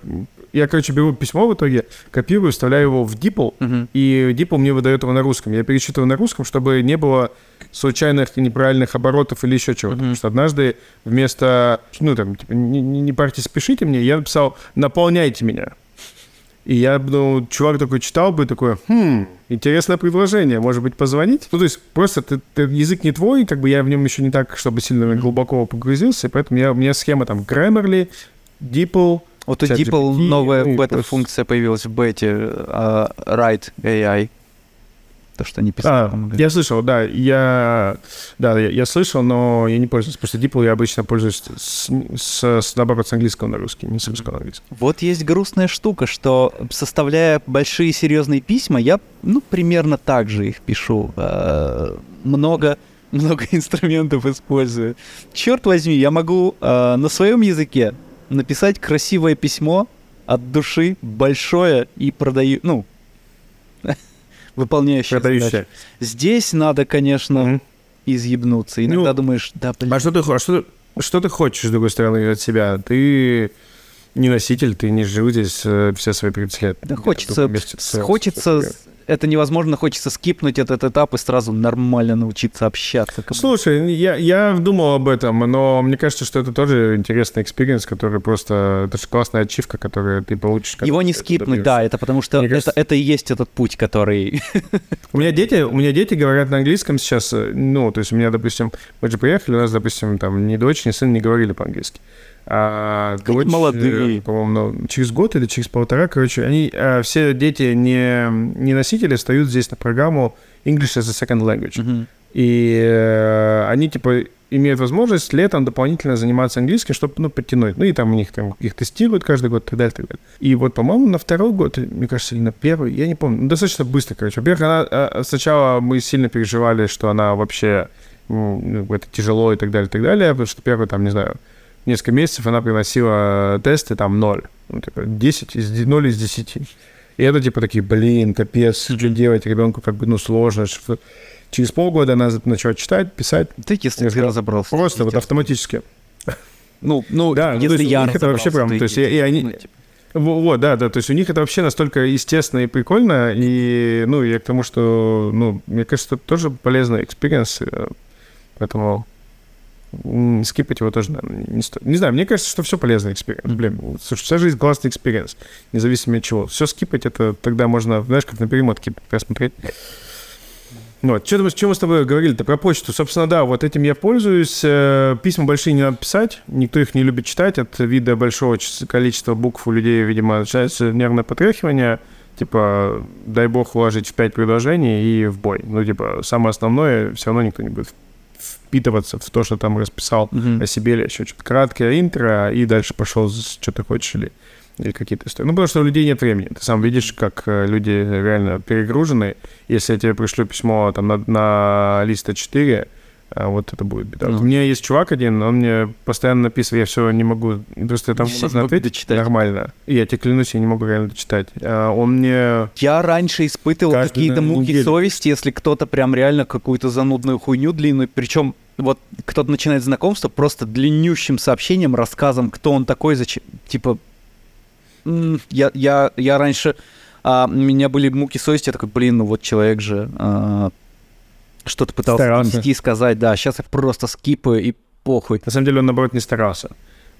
я, короче, беру письмо в итоге, копирую, вставляю его в DeepL, uh-huh. и DeepL мне выдает его на русском. Я перечитываю на русском, чтобы не было случайных и неправильных оборотов или еще чего-то. Uh-huh. Потому что однажды вместо, ну, там, типа, не, не парьте, спешите мне, я написал «наполняйте меня». И я, ну, чувак такой читал бы, такой, хм, интересное предложение, может быть, позвонить? Ну, то есть просто ты, ты, язык не твой, как бы я в нем еще не так, чтобы сильно глубоко погрузился, и поэтому я, у меня схема там Grammarly, DeepL, вот у DeepL новая бета-функция появилась в бете, uh, Write AI то, что они писали. А, я слышал, да, я, да, я, я слышал, но я не пользуюсь. Просто DeepL я обычно пользуюсь с, с, с, наоборот, с английского на русский, не с русского на английский. Вот есть грустная штука, что составляя большие серьезные письма, я, ну, примерно так же их пишу. Э, много много инструментов использую. Черт возьми, я могу э, на своем языке написать красивое письмо от души, большое и продаю, ну, выполняющая Продающая. Здесь надо, конечно, mm-hmm. изъебнуться. Иногда ну, думаешь, да, блин. А что ты, а что, что ты хочешь, с другой стороны, от себя? Ты не носитель, ты не жил здесь э, все свои 30 лет. Да хочется, хочется это невозможно, хочется скипнуть этот этап и сразу нормально научиться общаться. Слушай, я, я думал об этом, но мне кажется, что это тоже интересный experience, который просто... Это же классная ачивка, которую ты получишь. Его не скипнуть, да, это потому что это, кажется... это и есть этот путь, который... У меня дети, у меня дети говорят на английском сейчас, э, ну, то есть у меня, допустим, мы же приехали, у нас, допустим, там ни дочь, ни сын не говорили по-английски. А, дочь, молодые. По-моему, ну, через год или через полтора, короче, они, а, все дети не, не носители встают здесь на программу English as a Second Language. Uh-huh. И а, они, типа, имеют возможность летом дополнительно заниматься английским, чтобы, ну, подтянуть. Ну, и там у них там их тестируют каждый год и так далее, и так далее. И вот, по-моему, на второй год, мне кажется, или на первый, я не помню, ну, достаточно быстро, короче. Во-первых, она, а, сначала мы сильно переживали, что она вообще, ну, это тяжело и так далее, и так далее, потому что первый, там, не знаю, несколько месяцев она приносила тесты там 0. Ну, типа 10 из 0 из 10. И это типа такие, блин, капец, что делать ребенку как бы, ну, сложно. Через полгода она начала читать, писать. Ты, если ты разобрался. Просто вот автоматически. Ну, ну, да, ну, если я это вообще прям, то есть, и, и они, ну, типа. Вот, да, да, то есть у них это вообще настолько естественно и прикольно, и, ну, я к тому, что, ну, мне кажется, это тоже полезный experience, э, поэтому скипать его тоже, наверное, не стоит. Не знаю, мне кажется, что все полезный experience. Блин, слушай, вся жизнь классный experience, независимо от чего. Все скипать, это тогда можно, знаешь, как на перемотке посмотреть. Ну, вот, что, что мы с тобой говорили-то про почту? Собственно, да, вот этим я пользуюсь. Э, письма большие не надо писать, никто их не любит читать. От вида большого количества букв у людей, видимо, начинается нервное потряхивание. Типа, дай бог вложить в пять предложений и в бой. Ну, типа, самое основное все равно никто не будет впитываться в то, что там расписал mm-hmm. о себе или еще что-то. Краткое интро, и дальше пошел, что ты хочешь, или или какие-то истории. Ну, потому что у людей нет времени. Ты сам видишь, как э, люди реально перегружены. Если я тебе пришлю письмо там на, на лист А4, а вот это будет беда. Ну. У меня есть чувак один, он мне постоянно написывает, я все не могу, просто там Не нужно ответить дочитать. нормально. И я тебе клянусь, я не могу реально дочитать. А, Он мне... Я раньше испытывал какие-то муки неделю. совести, если кто-то прям реально какую-то занудную хуйню длинную, причем вот кто-то начинает знакомство просто длиннющим сообщением, рассказом, кто он такой, зачем, типа, я, я, я раньше, а, у меня были муки совести, я такой, блин, ну вот человек же а, что-то пытался Старался. донести, сказать, да, сейчас я просто скипаю и похуй. На самом деле он, наоборот, не старался.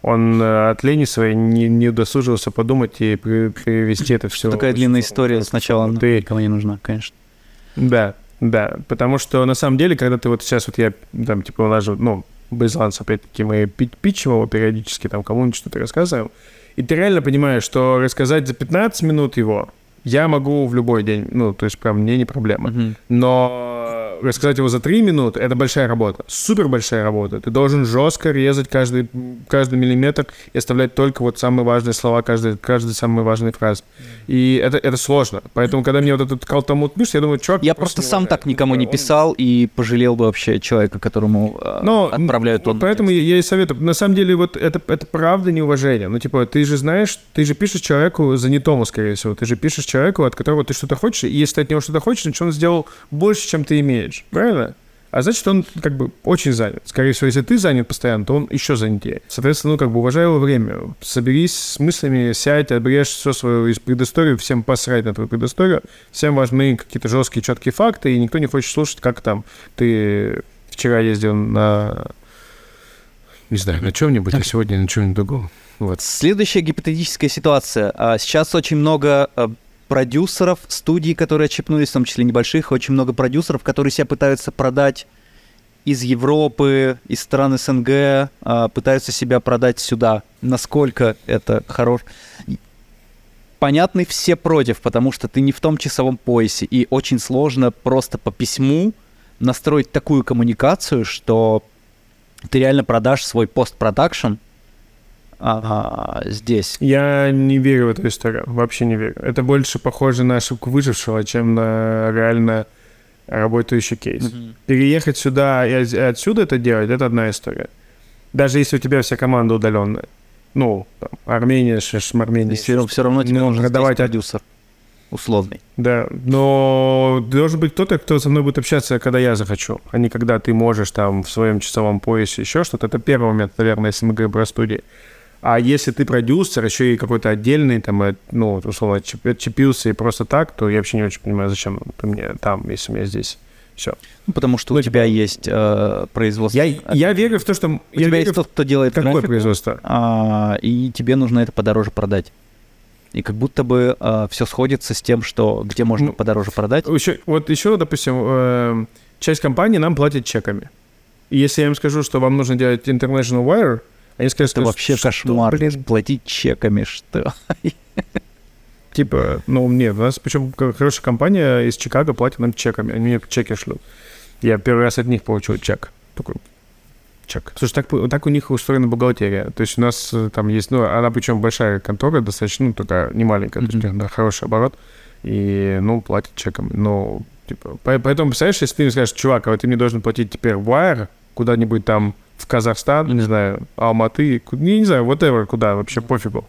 Он э, от лени своей не, не удосужился подумать и при- привести это все. Такая длинная история сначала ну, Ты никому не нужна, конечно. Да, да, потому что на самом деле, когда ты вот сейчас вот я там типа улажу, ну, Безланс, опять-таки, мы пи- питчим его периодически, там кому-нибудь что-то рассказываем, и ты реально понимаешь, что рассказать за 15 минут его я могу в любой день, ну, то есть прям мне не проблема. Мгм. Но рассказать его за 3 минуты — это большая работа, супер большая работа. Ты должен жестко резать каждый, каждый миллиметр и оставлять только вот самые важные слова, каждый, каждый самый важный фраз. И это, это сложно. Поэтому, когда мне вот этот калтамут пишет, я думаю, чувак... Я просто сам так никому не писал и пожалел бы вообще человека, которому э, Но отправляют он. Поэтому я, я и советую. На самом деле, вот это, это правда неуважение. Ну, типа, ты же знаешь, ты же пишешь человеку занятому, скорее всего. Ты же пишешь человеку, от которого ты что-то хочешь, и если ты от него что-то хочешь, значит, он сделал больше, чем ты имеешь. Правильно? А значит, он как бы очень занят. Скорее всего, если ты занят постоянно, то он еще занятее. Соответственно, ну, как бы уважай его время. Соберись с мыслями, сядь, обрежь все свою из предысторию, всем посрать на твою предысторию. Всем важны какие-то жесткие, четкие факты, и никто не хочет слушать, как там ты вчера ездил на... Не знаю, на чем-нибудь, а сегодня на чем-нибудь другом. Вот. Следующая гипотетическая ситуация. А, Сейчас очень много а, продюсеров, студий, которые отщепнулись, в том числе небольших, очень много продюсеров, которые себя пытаются продать из Европы, из стран СНГ, а, пытаются себя продать сюда. Насколько это хорош... Понятны все против, потому что ты не в том часовом поясе, и очень сложно просто по письму настроить такую коммуникацию, что ты реально продашь свой постпродакшн а, здесь. Я не верю в эту историю, вообще не верю. Это больше похоже на ошибку выжившего, чем на реально работающий кейс. Переехать сюда и от- отсюда это делать, это одна история. Даже если у тебя вся команда удаленная. Ну, там, Армения, Шеш, Армения. Все, все равно тебе Ну, нужен здесь продавать от- продюсер условный. Да, но должен быть кто-то, кто со мной будет общаться, когда я захочу, а не когда ты можешь там в своем часовом поясе еще что-то. Это первый момент, наверное, если мы говорим про студии. А если ты продюсер, еще и какой-то отдельный, там, э, ну, условно, отчеп- отчепился и просто так, то я вообще не очень понимаю, зачем ты мне там, если у меня здесь все. Ну, потому что Ну, у тебя есть э, производство. Я, я верю в то, что... у я тебя есть в- тот, кто делает Какое графику, производство? а, и тебе нужно это подороже продать. И как будто бы все сходится с тем, что где можно Ну, подороже продать. Еще, вот еще, допустим, э, часть компании нам платит чеками. И если я им скажу, что вам нужно делать International Wire, они скажут, Это вообще что, кошмар. блин, Платить чеками, что? Типа, ну, нет, у нас причем хорошая компания из Чикаго платит нам чеками, они мне чеки шлют. Я первый раз от них получил чек. Такой, чек. Слушай, так, так у них устроена бухгалтерия. То есть у нас э, там есть, ну, она причем большая контора, достаточно, ну, такая, не маленькая, то есть Мгм. да, хороший оборот. И, ну, платит чеком. Ну, типа, по- поэтому, представляешь, если ты мне скажешь, чувак, а вот ты мне должен платить теперь wire куда-нибудь там в Казахстан, не знаю, Алматы, не, не знаю, whatever, куда, вообще пофигу.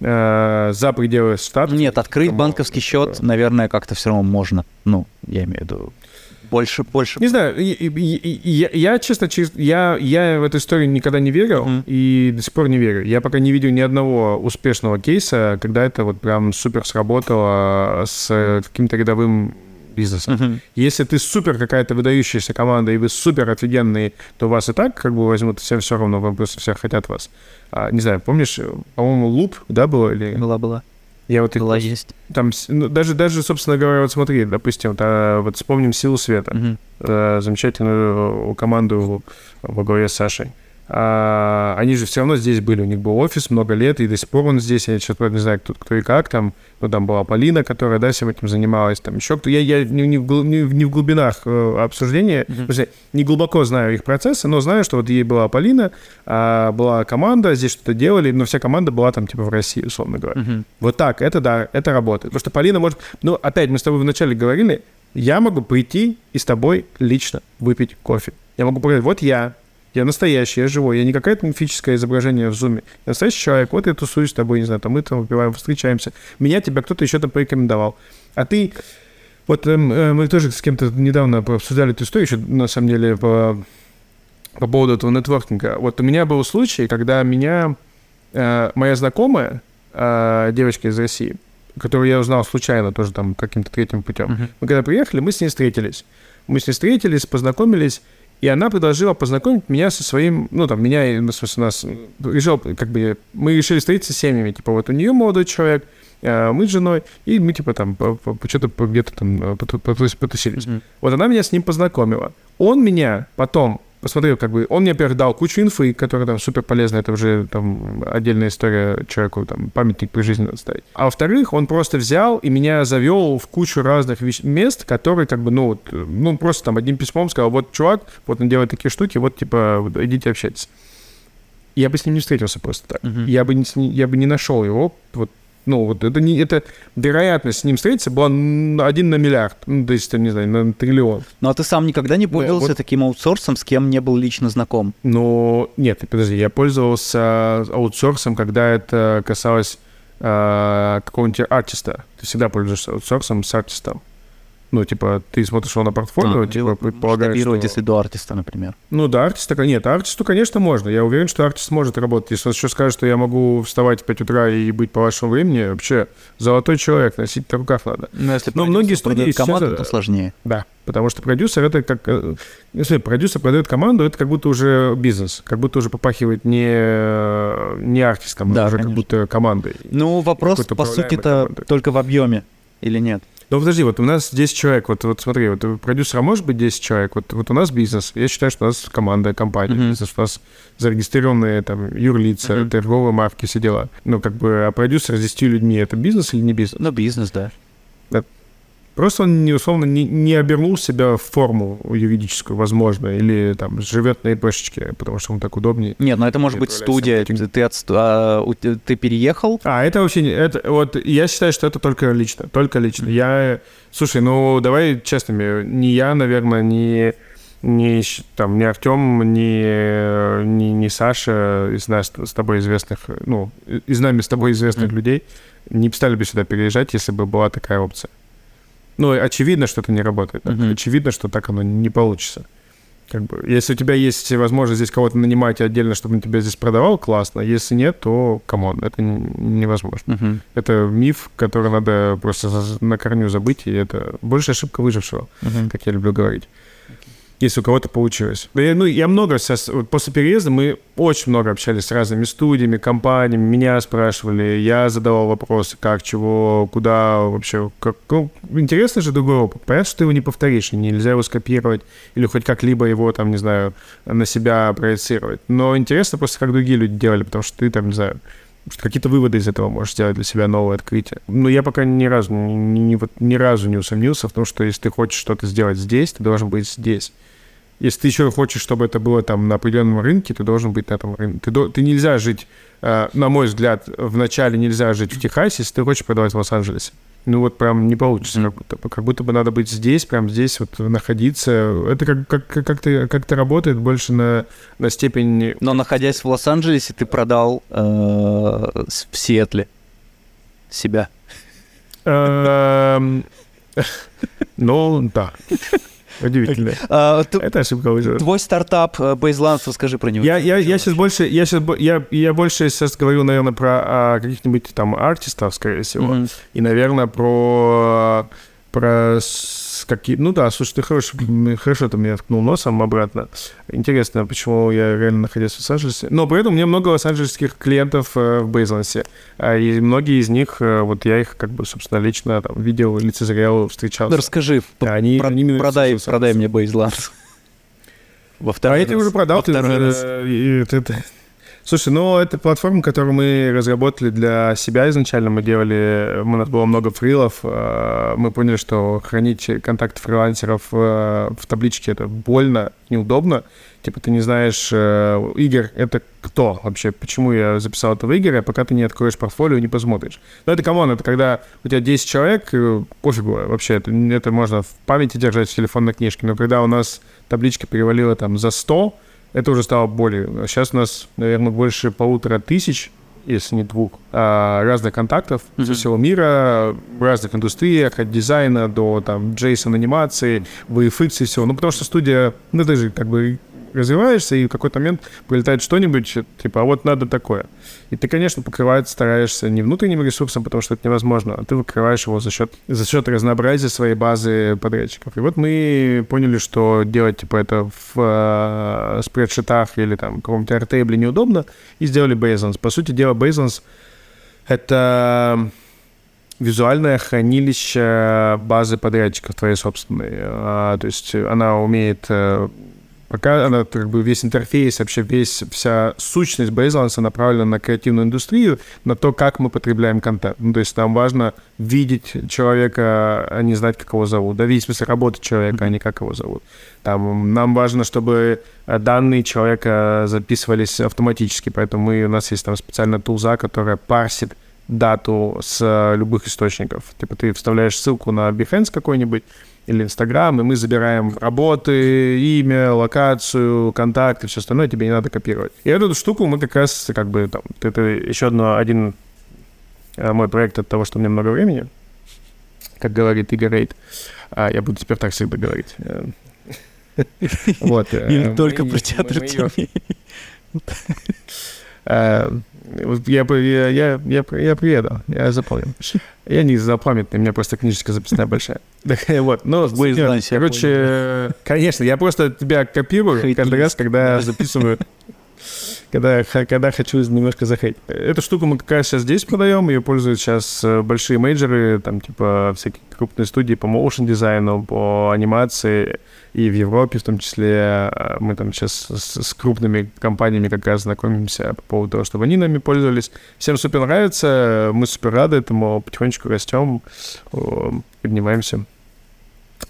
Э, за пределы штата. Нет, открыть Кому- банковский счет, наверное, как-то все равно можно. Ну, я имею в виду. Больше, больше. Не знаю, и- я, я, честно, я, я в эту историю никогда не верил Мгм. и до сих пор не верю. Я пока не видел ни одного успешного кейса, когда это вот прям супер сработало с э, каким-то рядовым бизнесом. Мгм. Если ты супер какая-то выдающаяся команда, и вы супер офигенные, то вас и так как бы возьмут, всем все равно, вам просто все хотят вас. А, не знаю, помнишь, по-моему, Луп, да, было? Или... Была, была. Я вот Была, просто- есть. там, ну, даже, даже, собственно говоря, вот смотри, допустим, та- вот вспомним «Силу света» Мгм. э, замечательную команду во главе с Сашей. А, они же все равно здесь были, у них был офис много лет, и до сих пор он здесь, я сейчас не знаю, кто, кто и как там, ну, там была Полина, которая, да, всем этим занималась, там еще кто, я, я не, не, в, не, не в глубинах э, обсуждения, mm-hmm. не глубоко знаю их процессы, но знаю, что вот ей была Полина, а, была команда, здесь что-то делали, но вся команда была там, типа, в России, условно говоря. Mm-hmm. Вот так, это да, это работает. Потому что Полина может, ну, опять, мы с тобой вначале говорили, я могу прийти и с тобой лично выпить кофе. Я могу показать, вот я, я настоящий, я живой, я не какое-то мифическое изображение в зуме. Я настоящий человек, вот я тусуюсь с тобой, не знаю, там мы там выпиваем, встречаемся. Меня тебя кто-то еще там порекомендовал. А ты... Вот э, э, мы тоже с кем-то недавно обсуждали эту историю, еще, на самом деле, по, по поводу этого нетворкинга. Вот у меня был случай, когда меня э, моя знакомая, э, девочка из России, которую я узнал случайно тоже там каким-то третьим путем, uh-huh. мы когда приехали, мы с ней встретились. Мы с ней встретились, познакомились, и она предложила познакомить меня со своим, ну, там, меня, ну, в смысле, нас, решил, как бы, мы решили встретиться с семьями, типа, вот у нее молодой человек, а мы с женой, и мы, типа, там, что-то где-то там потусились. Mm-hmm. Вот она меня с ним познакомила. Он меня потом посмотрел, как бы, он мне, во-первых, дал кучу инфы, которая там супер полезна, это уже там отдельная история человеку, там, памятник при жизни надо ставить. А во-вторых, он просто взял и меня завел в кучу разных мест, которые, как бы, ну, вот, ну, просто там одним письмом сказал, вот, чувак, вот он делает такие штуки, вот, типа, вот, идите общайтесь. Я бы с ним не встретился просто так. Uh-huh. Я бы не, я бы не нашел его вот ну, вот это не это вероятность с ним встретиться была один на миллиард, ну, то есть, не знаю, на триллион. Ну, а ты сам никогда не пользовался вот. таким аутсорсом, с кем не был лично знаком? Ну, нет, подожди, я пользовался аутсорсом, когда это касалось э, какого-нибудь артиста. Ты всегда пользуешься аутсорсом с артистом. Ну, типа, ты смотришь его на портфолио, а, типа, предполагаешь, что... если до артиста, например. Ну, да, артиста, нет, артисту, конечно, можно. Я уверен, что артист может работать. Если он еще скажет, что я могу вставать в 5 утра и быть по вашему времени, вообще, золотой человек, носить на руках надо. Но если Но многие студии команду, сейчас... то сложнее. Да, потому что продюсер это как... Э, если продюсер продает команду, это как будто уже бизнес, как будто уже попахивает не, не артистом, а да, а уже конечно. как будто командой. Ну, вопрос, по сути-то, только в объеме или нет? Ну, подожди, вот у нас 10 человек, вот, вот смотри, вот у продюсера может быть 10 человек, вот, вот у нас бизнес, я считаю, что у нас команда, компания, mm-hmm. бизнес, у нас зарегистрированные там юрлица, mm-hmm. торговые марки, все дела. Ну, как бы, а продюсер с 10 людьми, это бизнес или не бизнес? Ну, бизнес, да. Просто он, не, условно, не, не обернул себя в форму юридическую, возможно, или там живет на ИПшечке, потому что ему так удобнее. Нет, но это может быть студия, ты, ты, от, а, ты переехал? А, это вообще. Это, вот я считаю, что это только лично, только лично. Mm-hmm. Я... Слушай, ну давай честными, не я, наверное, не не там не Артем, не, не, не Саша из нас с тобой известных, ну, из нами с тобой известных mm-hmm. людей не стали бы сюда переезжать, если бы была такая опция. Ну, очевидно, что это не работает. Так. Mm-hmm. Очевидно, что так оно не получится. Как бы, если у тебя есть возможность здесь кого-то нанимать отдельно, чтобы он тебя здесь продавал, классно. Если нет, то, come on, это невозможно. Uh-huh. Это миф, который надо просто на корню забыть, и это больше ошибка выжившего, uh-huh. как я люблю говорить если у кого-то получилось. Я, ну, я много сейчас, вот после переезда мы очень много общались с разными студиями, компаниями, меня спрашивали, я задавал вопросы, как, чего, куда вообще. Как, ну, интересно же другой опыт. Понятно, что ты его не повторишь, нельзя его скопировать или хоть как-либо его, там, не знаю, на себя проецировать. Но интересно просто, как другие люди делали, потому что ты, там, не знаю, какие-то выводы из этого можешь сделать для себя новое открытие. Но я пока ни разу, ни, ни, вот, ни разу не усомнился в том, что если ты хочешь что-то сделать здесь, ты должен быть здесь. Если ты еще хочешь, чтобы это было там на определенном рынке, ты должен быть на этом рынке. Ты, ты нельзя жить, э, на мой взгляд, вначале нельзя жить в Техасе, если ты хочешь продавать в Лос-Анджелесе. Ну вот прям не получится, как будто, как будто бы надо быть здесь, прям здесь вот находиться. Это как, как, как-то, как-то работает больше на, на степень... Но находясь в Лос-Анджелесе, ты продал э, в Сиэтле себя. Эм, ну, да. Удивительно. А, Это ошибка выживет. Твой стартап Бейзланд, э, расскажи про него. Я, я, я сейчас больше, я сейчас, я, я больше сейчас говорю, наверное, про а, каких-нибудь там артистов, скорее всего, mm-hmm. и, наверное, про про какие... Ну да, слушай, ты хорошо, хорошо ты меня ткнул носом обратно. Интересно, почему я реально находился в Лос-Анджелесе. Но при этом у меня много лос-анджелесских клиентов э, в Бейзлансе. А, и многие из них, э, вот я их как бы, собственно, лично там видел, лицезрел, встречался. Да расскажи, они, про- они продай, продай мне Бейзланс. Во второй а я тебе раз. уже продал. Во Ты, уже, раз. и ты- ты- Слушай, ну это платформа, которую мы разработали для себя изначально. Мы делали, у нас было много фрилов. э, Мы поняли, что хранить контакты фрилансеров э, в табличке это больно, неудобно. Типа ты не знаешь, э, Игорь, это кто вообще? Почему я записал это Игоря, пока ты не откроешь портфолио не посмотришь. Ну это come on, это когда у тебя 10 человек, пофигу вообще, это, это можно в памяти держать в телефонной книжке. Но когда у нас табличка перевалила там за 100, это уже стало более. Сейчас у нас, наверное, больше полутора тысяч, если не двух, а, разных контактов со Мгм. всего мира, в разных индустриях, от дизайна до там JSON анимации, VFX и всего. Ну, потому что студия, ну, ты же как бы развиваешься, и в какой-то момент прилетает что-нибудь, типа, а вот надо такое. И ты, конечно, покрывать стараешься не внутренним ресурсом, потому что это невозможно, а ты выкрываешь его за счет, за счет разнообразия своей базы подрядчиков. И вот мы поняли, что делать, типа, это в э, спредшитах или там каком-то Airtable неудобно, и сделали Basons. По сути дела, Basons — это визуальное хранилище базы подрядчиков твоей собственной. А, то есть она умеет... э, Пока она как бы весь интерфейс, вообще весь, вся сущность Бейзланса направлена на креативную индустрию, на то, как мы потребляем контент. Ну, то есть нам важно видеть человека, а не знать, как его зовут. Да, видеть, в смысле, человека, а не как его зовут. Там, нам важно, чтобы э, данные человека записывались автоматически, поэтому мы, у нас есть там специальная тулза, которая парсит дату с э, любых источников. Типа ты вставляешь ссылку на Behance какой-нибудь или Инстаграм, и мы забираем работы, имя, локацию, контакты, все остальное тебе не надо копировать. И эту штуку мы как раз, как бы, там, это еще одно, один э, мой проект от того, что у меня много времени, как говорит Игорь Рейд. А, я буду теперь так всегда говорить. Э, Вот. э, Или только мы- про театр теней. Э, Я, я, я, я, я приеду, я запомнил. Я не запамятный, у меня просто книжечка записная большая. Вот, ну, В Wasteland, я короче, конечно, я просто тебя копирую каждый раз, когда записываю, когда, когда хочу немножко захейтить. Эту штуку мы как раз сейчас здесь продаем, ее пользуют сейчас э, большие мейджоры, там, типа, всякие крупные студии по моушен дизайну, по анимации, и в Европе в том числе. э, Мы там сейчас с, с крупными компаниями как раз знакомимся по поводу того, чтобы они нами пользовались. Всем супер нравится, мы супер рады этому, потихонечку растем, поднимаемся,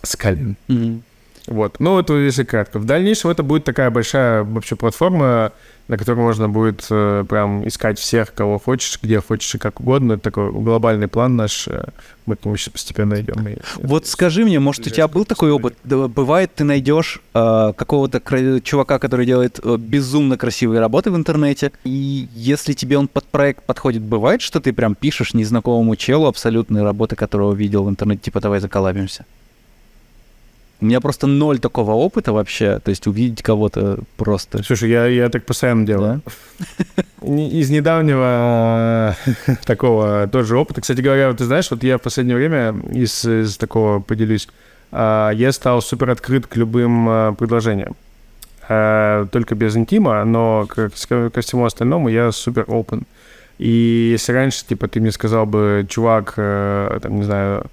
скалим. Мгм. Вот. Ну, это если кратко. В дальнейшем это будет такая большая вообще платформа, на которой можно будет э, прям искать всех, кого хочешь, где хочешь и как угодно. Это такой глобальный план наш. э, Мы к нему сейчас постепенно идем. и- Вот скажи мне, может, у тебя был такой опыт? Да, Бывает, ты найдешь э, какого-то кра- чувака, который делает э, безумно красивые работы в интернете, и если тебе он под проект подходит, бывает, что ты прям пишешь незнакомому челу абсолютные работы, которого видел в интернете, типа давай заколабимся? У меня просто ноль такого опыта вообще, то есть увидеть кого-то просто. Слушай, я, я так постоянно делаю. Да? Из недавнего э, такого тоже опыта. Кстати говоря, вот ты знаешь, вот я в последнее время из, из такого поделюсь, а, я стал супер открыт к любым а, предложениям. А, Только без интима, но ко ко всему остальному я супер open. И если раньше, типа, ты мне сказал бы, чувак, э, там, не знаю,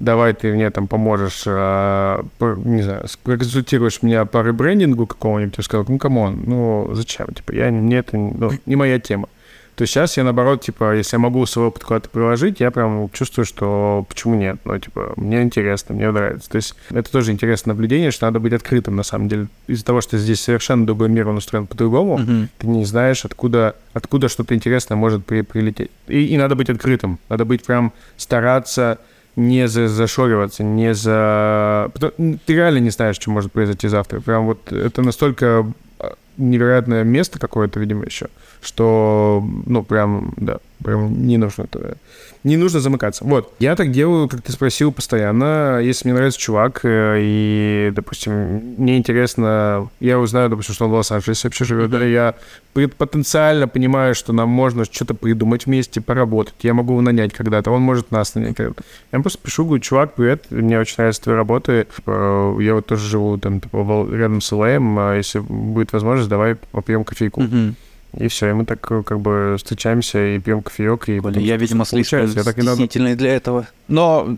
давай ты мне там поможешь, а, по- не знаю, проконсультируешь меня по ребрендингу какого-нибудь, я сказал, ну, come on, ну, зачем, типа, я, мне это ну, не моя тема. То есть сейчас я, наоборот, типа, если я могу свой опыт куда-то приложить, я прям чувствую, что почему нет, ну, типа, мне интересно, мне нравится. То есть это тоже интересное наблюдение, что надо быть открытым, на самом деле. Из-за того, что здесь совершенно другой мир, он устроен по-другому, Мгм. ты не знаешь, откуда, откуда что-то интересное может при, прилететь. И, и надо быть открытым. Надо быть прям стараться не за, зашориваться, не за... Ты реально не знаешь, что может произойти завтра. Прям вот это настолько а, невероятное место какое-то, видимо, еще, что, ну, прям, да, прям не нужно это... Не нужно замыкаться. Вот. Я так делаю, как ты спросил, постоянно. Если мне нравится чувак, э, и, допустим, мне интересно... Я узнаю, допустим, что он в Лос-Анджелесе вообще живет, да, я потенциально понимаю, что нам можно что-то придумать вместе, поработать. Я могу его нанять когда-то, он может нас нанять когда-то. Я просто пишу, говорю, чувак, привет, мне очень нравятся твои работы. Типа, Я вот тоже живу там типа, рядом с ЛАМ, а если будет возможность, давай попьем кофейку. Мгм. И все, и мы так э, как бы встречаемся и пьем кофеек. И Блин, я, видимо, слишком я так стеснительный для этого. Но,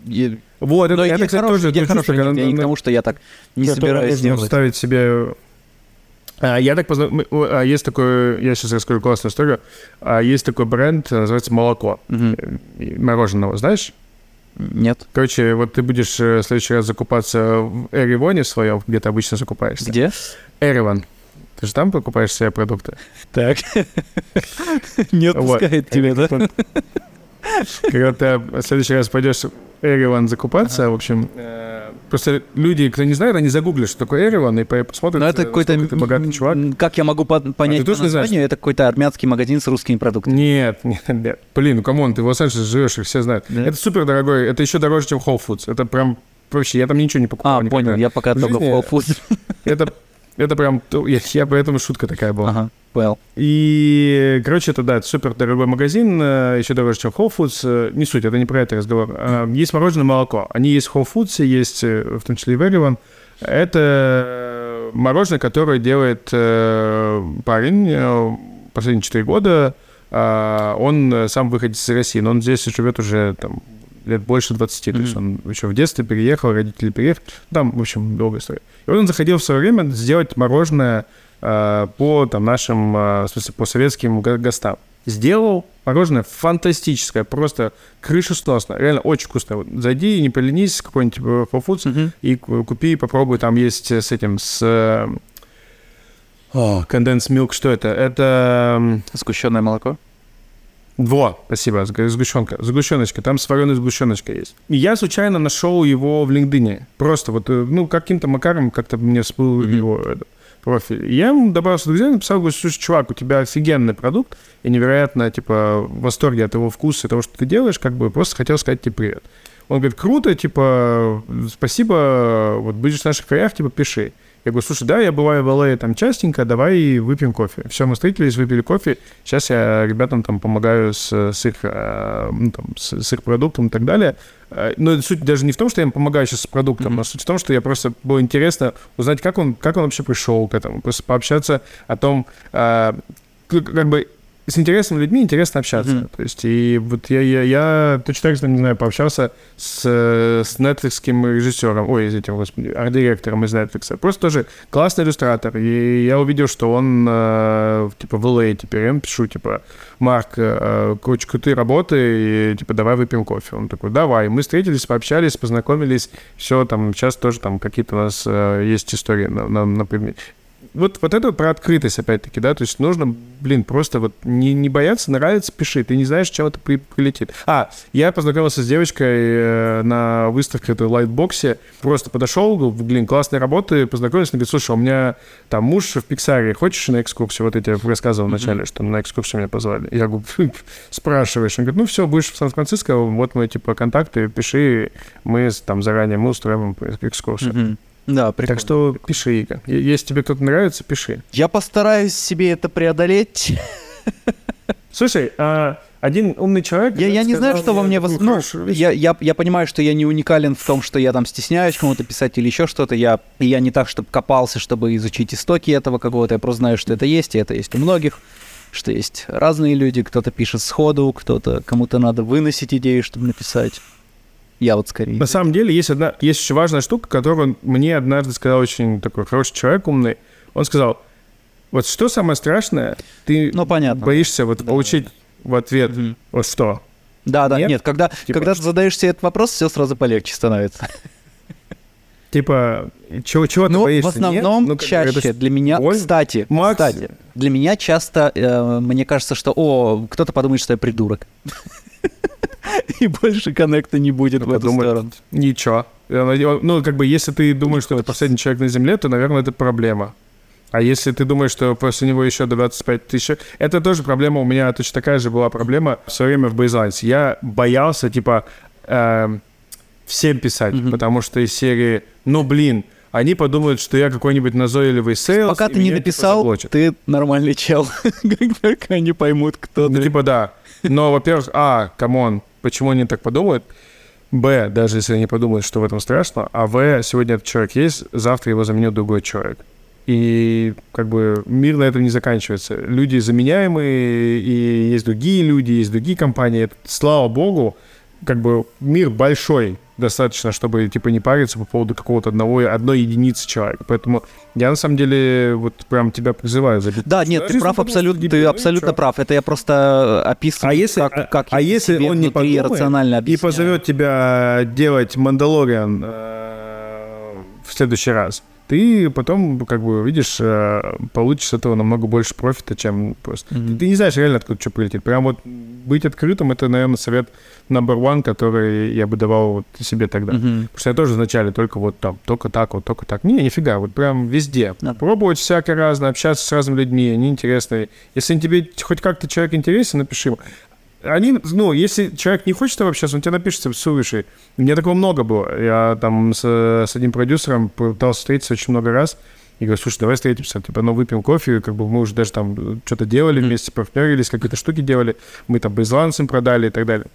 Вот, но это, это, кстати, хорошая, тоже точно, хорошая, когда я не к тому, что я так не которую собираюсь делать. ставить себе А, Я так познаком... мы- а, Есть такой, я сейчас расскажу классную историю. А, Есть такой бренд, называется «Молоко». Э, и Мороженого, знаешь? Нет. Короче, вот ты будешь э, в следующий раз закупаться в Эривоне своем, где ты обычно закупаешься. Где? Эриван. Ты же там покупаешь все продукты? Так. Не отпускает тебя, да? Когда ты в следующий раз пойдешь в Эриван закупаться, в общем, э, просто люди, кто не знает, они загуглят, что такое Эриван, и по- посмотрят, Ну, это э, какой-то... ты богатый чувак. Как я могу по- понять ты по тоже названию? Это какой-то армянский магазин с русскими продуктами. Нет, нет, нет. Блин, ну come on, ты в Лос-Анджелесе живешь, их все знают. Это супер дорогой, это еще дороже, чем Whole Foods. Это прям вообще, я там ничего не покупал. А, никогда. понял, я пока В только в Whole Foods. Это, это прям, я, я поэтому шутка такая была. Ага, понял. И, короче, это, да, это супер дорогой магазин, э, еще дороже, чем Whole Foods. Э, Не суть, это не про это разговор. А, Есть мороженое молоко. Они есть в Whole Foods, есть э, в том числе и в Erewhon. Это э, мороженое, которое делает э, парень э, последние 4 года. Он э, сам выходит из России, но он здесь живет уже там лет больше 20, то есть он еще в детстве переехал, родители переехали. Там, в общем, долгая история. И вот он заходил в свое время сделать мороженое э, по там, нашим, э, в смысле, по советским го- гостам. Сделал мороженое фантастическое, просто крышесносно, реально очень вкусно. Вот Зайди, не поленись, какой-нибудь Whole Foods, Мгм. и ку- купи, попробуй, там есть с этим, с... о, Condensed milk, что это? Это... м, Сгущенное молоко. Во, спасибо, сг- сгущенка, сгущеночка, там с вареной сгущеночкой есть. И я случайно нашел его в LinkedIn. Просто вот, э, ну, каким-то макаром как-то мне всплыл Мгм. его этот профиль. И я ему добавился друзья, написал, говорю, слушай, чувак, у тебя офигенный продукт, и невероятно, типа, в восторге от его вкуса и того, что ты делаешь, как бы просто хотел сказать тебе привет. Он говорит, круто, типа, спасибо, вот будешь в наших краях, типа, пиши. Я говорю, слушай, да, я бываю в LA там частенько, давай выпьем кофе. Все, мы встретились, выпили кофе. Сейчас я ребятам там помогаю с, с их, э, ну, там, с, с их продуктом и так далее. Э, Но суть даже не в том, что я им помогаю сейчас с продуктом, Мгм. а суть в том, что я просто было интересно узнать, как он, как он вообще пришел к этому. Просто пообщаться о том, э, как бы с интересными людьми интересно общаться. Мгм. То есть, и вот я, я, я точно так же, не знаю, пообщался с, с нетфликским режиссером, ой, из этим, господи, арт-директором из Netflix. Просто тоже классный иллюстратор. И я увидел, что он, э, типа, в LA теперь. Я ему пишу, типа, Марк, э, очень крутые работы, и, типа, давай выпьем кофе. Он такой, давай. Мы встретились, пообщались, познакомились. Все, там, сейчас тоже там какие-то у нас э, есть истории на, на, на предмете вот, вот это про открытость, опять-таки, да, то есть нужно, блин, просто вот не, не бояться, нравится, пиши, ты не знаешь, чем это при- прилетит. А, я познакомился с девочкой э, на выставке этой Lightbox'е, просто подошел, говорю, блин, классные работы, познакомился, она говорит, слушай, у меня там муж в Пиксаре, хочешь на экскурсию? Вот я тебе рассказывал вначале, что на экскурсию меня позвали. Я говорю, спрашиваешь, он говорит, ну все, будешь в Сан-Франциско, вот мои, типа, контакты, пиши, мы там заранее, мы устроим экскурсию. Мгм. Да, прикольно. Так что пиши, Иго. Е- Если тебе кто-то нравится, пиши. Я постараюсь себе это преодолеть. Слушай, а, один умный человек... Я, я не знаю, сказал что во мне... вос- Ну, я, я, я понимаю, что я не уникален в том, что я там стесняюсь кому-то писать или еще что-то. Я, я не так, чтобы копался, чтобы изучить истоки этого какого-то. Я просто знаю, что это есть, и это есть у многих. Что есть разные люди. Кто-то пишет сходу, кто-то... Кому-то надо выносить идею, чтобы написать. Я вот скорее. На самом деле есть одна, есть еще важная штука, которую мне однажды сказал очень такой хороший человек умный. Он сказал, вот что самое страшное, ты Ну, понятно. боишься вот Да, получить в ответ Мгм. вот что? Да, да, Нет? нет, когда, Типа- когда ты задаешь себе этот вопрос, все сразу полегче становится. Типа, чего, чего ты Ну, боишься? в основном Нет? Ну, это чаще ж для меня, больно. кстати, Макс- кстати, для меня часто, э, мне кажется, что, о, кто-то подумает, что я придурок. И больше коннекта не будет Ну, в эту сторону. Ничего. Ну, как бы, если ты думаешь, что ты последний человек на Земле, то, наверное, это проблема. А если ты думаешь, что после него еще до 25 тысяч... Это тоже проблема. У меня точно такая же была проблема в свое время в Бейзлайнс. Я боялся, типа, эм, всем писать, потому что из серии, ну, блин, они подумают, что я какой-нибудь назойливый sales. Пока ты не типа, написал, заблочат. ты нормальный чел. Как только они поймут, кто Ну, ты. типа, да. Но, во-первых, а, come on, почему они так подумают? Б, даже если они подумают, что в этом страшно, а В, сегодня этот человек есть, завтра его заменит другой человек. И как бы мир на этом не заканчивается. Люди заменяемые, и есть другие люди, есть другие компании. Это, слава богу, как бы мир большой, достаточно, чтобы, типа, не париться по поводу какого-то одного, одной единицы человека. Поэтому я, на самом деле, вот прям тебя призываю забить. Да, нет, ты прав абсолютно, ты абсолютно прав. Это я просто описываю, а если, как, как а если он не подумает рационально и позовет тебя делать Мандалориан э, в следующий раз, ты потом, как бы, видишь, э, получишь с этого намного больше профита, чем просто... Mm-hmm. Ты, ты не знаешь реально, откуда что прилетит. Прям вот быть открытым, это, наверное, совет number one, который я бы давал вот себе тогда. Mm-hmm. Потому что я тоже вначале только вот там, только так, вот только так. Не, нифига, вот прям везде. Yeah. Пробовать всякое разное, общаться с разными людьми, они интересные. Если тебе хоть как-то человек интересен, напиши ему они, ну, если человек не хочет общаться, он тебе напишет, слушай, мне такого много было. Я там с, с одним продюсером пытался встретиться очень много раз. И говорю, слушай, давай встретимся, типа, ну, выпьем кофе, как бы мы уже даже там что-то делали вместе, партнерились, какие-то штуки делали, мы там безлансом продали и так далее.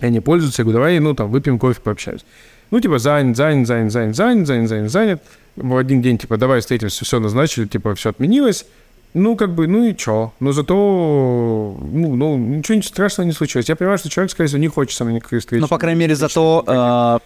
И они пользуются, я говорю, давай, ну, там, выпьем кофе, пообщаемся. Ну, типа, занят, занят, занят, занят, занят, занят, занят, занят. В один день, типа, давай встретимся, все назначили, типа, все отменилось. Ну, как бы, ну и чё? Но зато, ну, ну, ничего страшного не случилось. Я понимаю, что человек, скорее всего, не хочет со мной никакой встречи. Ну, по крайней мере, зато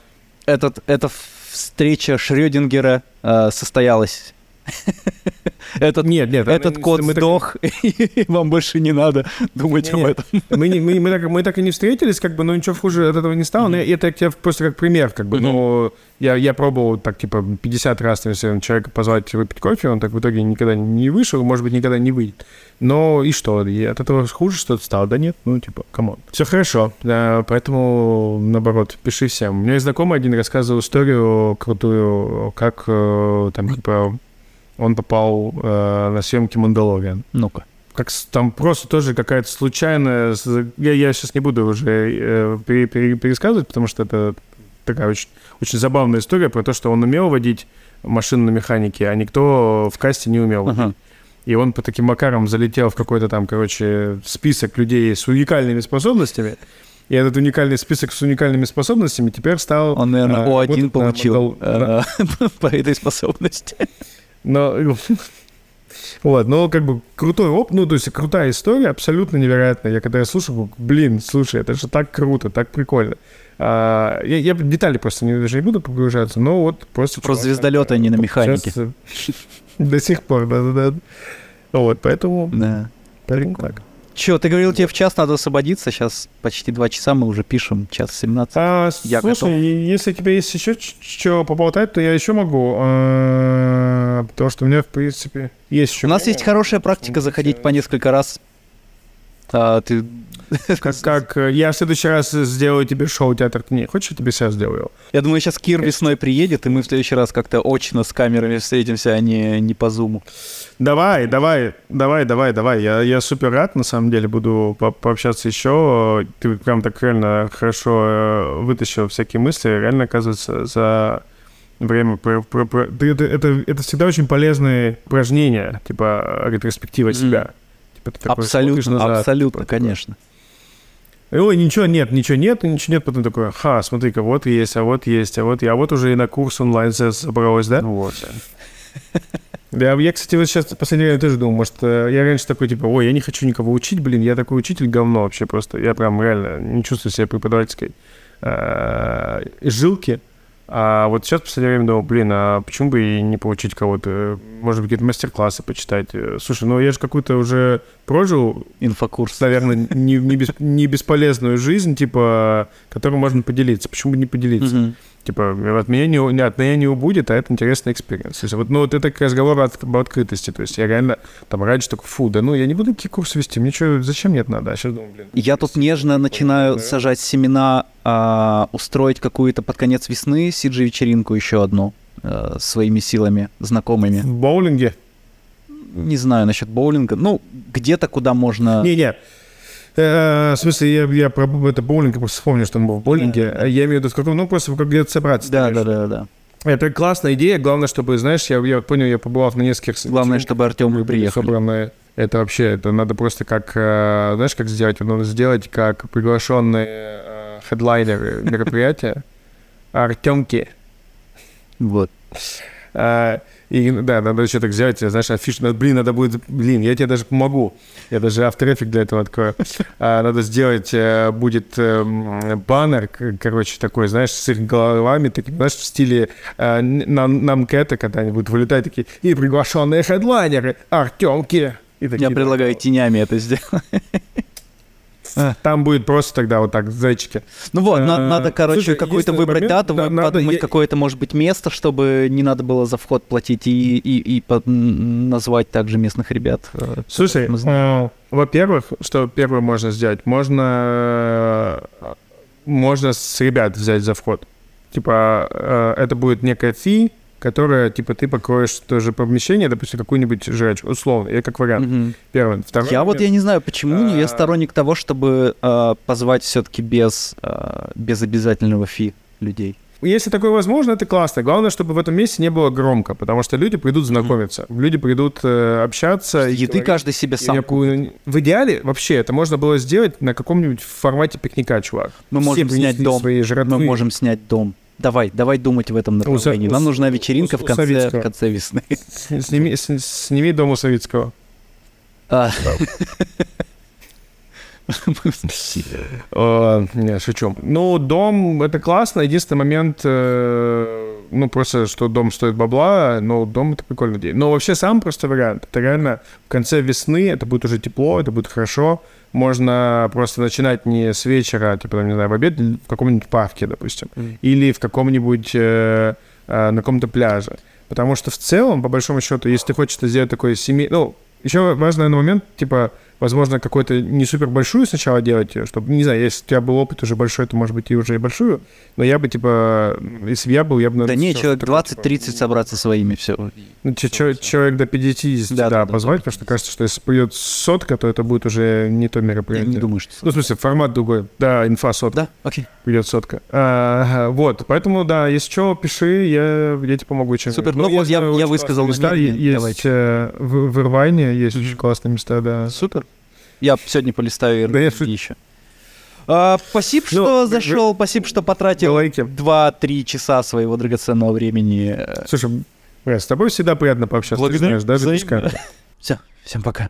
э, этот, эта встреча Шрёдингера э, состоялась. Этот, нет, нет, этот мы, кот мы сдох, так... и вам больше не надо думать об этом. Мы, не, мы, мы, так, мы так и не встретились, как бы, но ничего хуже от этого не стало. Но это я просто как пример, как бы, но я, я пробовал так, типа, 50 раз, если человека позвать выпить кофе, он так в итоге никогда не вышел, может быть, никогда не выйдет. Но и что? И от этого хуже что-то стало? Да нет, ну, типа, come on. Все хорошо, да, поэтому, наоборот, пиши всем. У меня есть знакомый один рассказывал историю крутую, как, э, там, типа, он попал э, на съемки «Mandalorian». Ну-ка. Как там просто тоже какая-то случайная... Я, я сейчас не буду уже э, пере, пере, пересказывать, потому что это такая очень, очень забавная история про то, что он умел водить машину на механике, а никто в касте не умел. Ага. И он по таким макарам залетел в какой-то там, короче, список людей с уникальными способностями. И этот уникальный список с уникальными способностями теперь стал... Он, наверное, а, О1 получил э, по этой способности. Но вот, но как бы крутой опыт, ну, то есть крутая история, абсолютно невероятная. Я когда я слушаю, блин, слушай, это же так круто, так прикольно. А, я, я детали просто не, даже не буду погружаться, но вот просто... Просто звездолеты, а не на механике. Сейчас, до сих пор, да-да-да. Вот, поэтому... Да. Так. Че, ты говорил, тебе в час надо освободиться, сейчас почти два часа, мы уже пишем, час 17. А, я слушай, готов. если у тебя есть еще что поболтать, то я еще могу, а, потому что у меня, в принципе, есть еще... У нас есть хорошая практика заходить по несколько раз. А, ты как, как э, я в следующий раз сделаю тебе шоу театр не хочешь, я тебе сейчас сделаю? Я думаю, сейчас Кир весной приедет, и мы в следующий раз как-то очно с камерами встретимся, а не, не по зуму. Давай, давай, давай, давай, давай. Я, я супер рад, на самом деле, буду по пообщаться еще. Ты прям так реально хорошо э, вытащил всякие мысли. Реально, оказывается, за время... Про, про, про, это, это, это всегда очень полезные упражнения, типа ретроспектива mm. себя. Типа, абсолютно, назад, абсолютно, типа, конечно. Ой, ничего нет, ничего нет, ничего нет, потом такой, ха, смотри-ка, вот есть, а вот есть, а вот я, а вот уже и на курс онлайн собралась, да? Ну вот. Да, я, кстати, вот сейчас в последнее время тоже думал, может, э, я раньше такой, типа, ой, я не хочу никого учить, блин, я такой учитель говно вообще просто. Я прям реально не чувствую себя преподавательской э, жилки. А вот сейчас в последнее время думал, блин, а почему бы и не получить кого-то? Может быть, какие-то мастер-классы почитать? Слушай, ну я же какую-то уже прожил... Инфокурс. Наверное, не, не, бес, не бесполезную жизнь, типа, которую можно поделиться. Почему бы не поделиться? Угу. Типа, от меня не, от меня не убудет, а это интересный experience. Вот, ну, вот это разговор от, об открытости. То есть я реально там раньше такой, фу, да ну, я не буду такие курсы вести, мне что, зачем мне это надо? А сейчас думаю, блин. Я тут нежно начинаю да. сажать семена, а, устроить какую-то под конец весны CG-вечеринку еще одну а, своими силами, знакомыми. В боулинге? Не знаю насчет боулинга. Ну, где-то, куда можно... Не-не, Э, в смысле, я, я про это боулинг просто вспомнил, что он был в боулинге. Да. Я имею в виду, ну, просто как где-то собраться. Да, да, да, да. Это классная идея. Главное, чтобы, знаешь, я, я понял, я побывал на нескольких... Главное, чтобы Артем и приехал. Собранные. Это вообще, это надо просто как, э, знаешь, как сделать? Надо сделать как приглашенные э, хедлайнеры мероприятия. Артемки. Вот. И да, надо еще так взять, знаешь, афишу, надо, блин, надо будет, блин, я тебе даже помогу. Я даже After Effects для этого открою. А, надо сделать, э, будет э, баннер, короче, такой, знаешь, с их головами, таким, знаешь, в стиле э, нам, намкета, когда они будут вылетать такие, и приглашенные хедлайнеры, Артемки. И такие, Я предлагаю тенями это сделать. Там будет просто тогда вот так, зайчики. Ну вот, Э, надо, короче, какую-то выбрать момент, дату, да, мы надо- подумать я- какое-то, может быть, место, чтобы не надо было за вход платить и, и, и под- назвать также местных ребят. э, Слушай, э, во-первых, что первое можно сделать, можно, э, можно с ребят взять за вход. Типа, э, это будет некая фи, которая, типа, ты покроешь тоже помещение, допустим, какую-нибудь жрачку, условно, я как вариант. Мгм. Первый. Второй Я вот я не знаю, почему, но я А. сторонник того, чтобы э, позвать все-таки без, э, без обязательного фи людей. Если такое возможно, это классно. Главное, чтобы в этом месте не было громко, потому что люди придут знакомиться, люди придут э, общаться. и Еды говорить. каждый себе сам. некую- В идеале вообще это можно было сделать на каком-нибудь формате пикника, чувак. Мы Все можем снять дом. Свои жратвы. Мы можем снять дом. Давай, давай думать в этом направлении. Нам нужна вечеринка в конце, в конце весны. Сними, с- сними дом у Савицкого. А, Э, Не, шучу. Ну, дом — это классно. Единственный момент, э, ну, просто, что дом стоит бабла, но дом — это прикольная идея. Но вообще сам просто вариант. Это реально в конце весны, это будет уже тепло, это будет хорошо. Можно просто начинать не с вечера, а, типа, там, не знаю, в обед в каком-нибудь парке, допустим. Мгм. Или в каком-нибудь, э, э, на каком-то пляже. Потому что в целом, по большому счету, если ты хочешь это сделать такой семей... Ну, еще важный момент, типа, возможно, какой-то не супер большую сначала делать, чтобы, не знаю, если у тебя был опыт уже большой, то, может быть, и уже и большую, но я бы, типа, если бы я был, я бы... Да наверное, не, всё человек такое, типа, 20-30 собраться своими, все. ну, че- че- человек до 50, Да, да, да, да, позвать, да. потому что кажется, что если придет сотка, то это будет уже не то Я мероприятие. не думаю, что... Ну, в смысле, формат другой. Да, инфа сотка. Да, окей. Придет сотка. А, вот, поэтому, да, если что, пиши, я, я тебе помогу чем Супер. Ну вот я- знаю я очень высказал места, есть Давайте. э, в, в Ирвайне есть очень классные места, да. Супер. Я сегодня полистаю Да еще. А, спасибо, Ну, что вы- зашел, спасибо, что потратил Лайки. 2-3 часа своего драгоценного времени. Слушай, бля, с тобой всегда приятно пообщаться, ты Благодарю. знаешь, даже без Взаимно. камеры. Все, всем пока.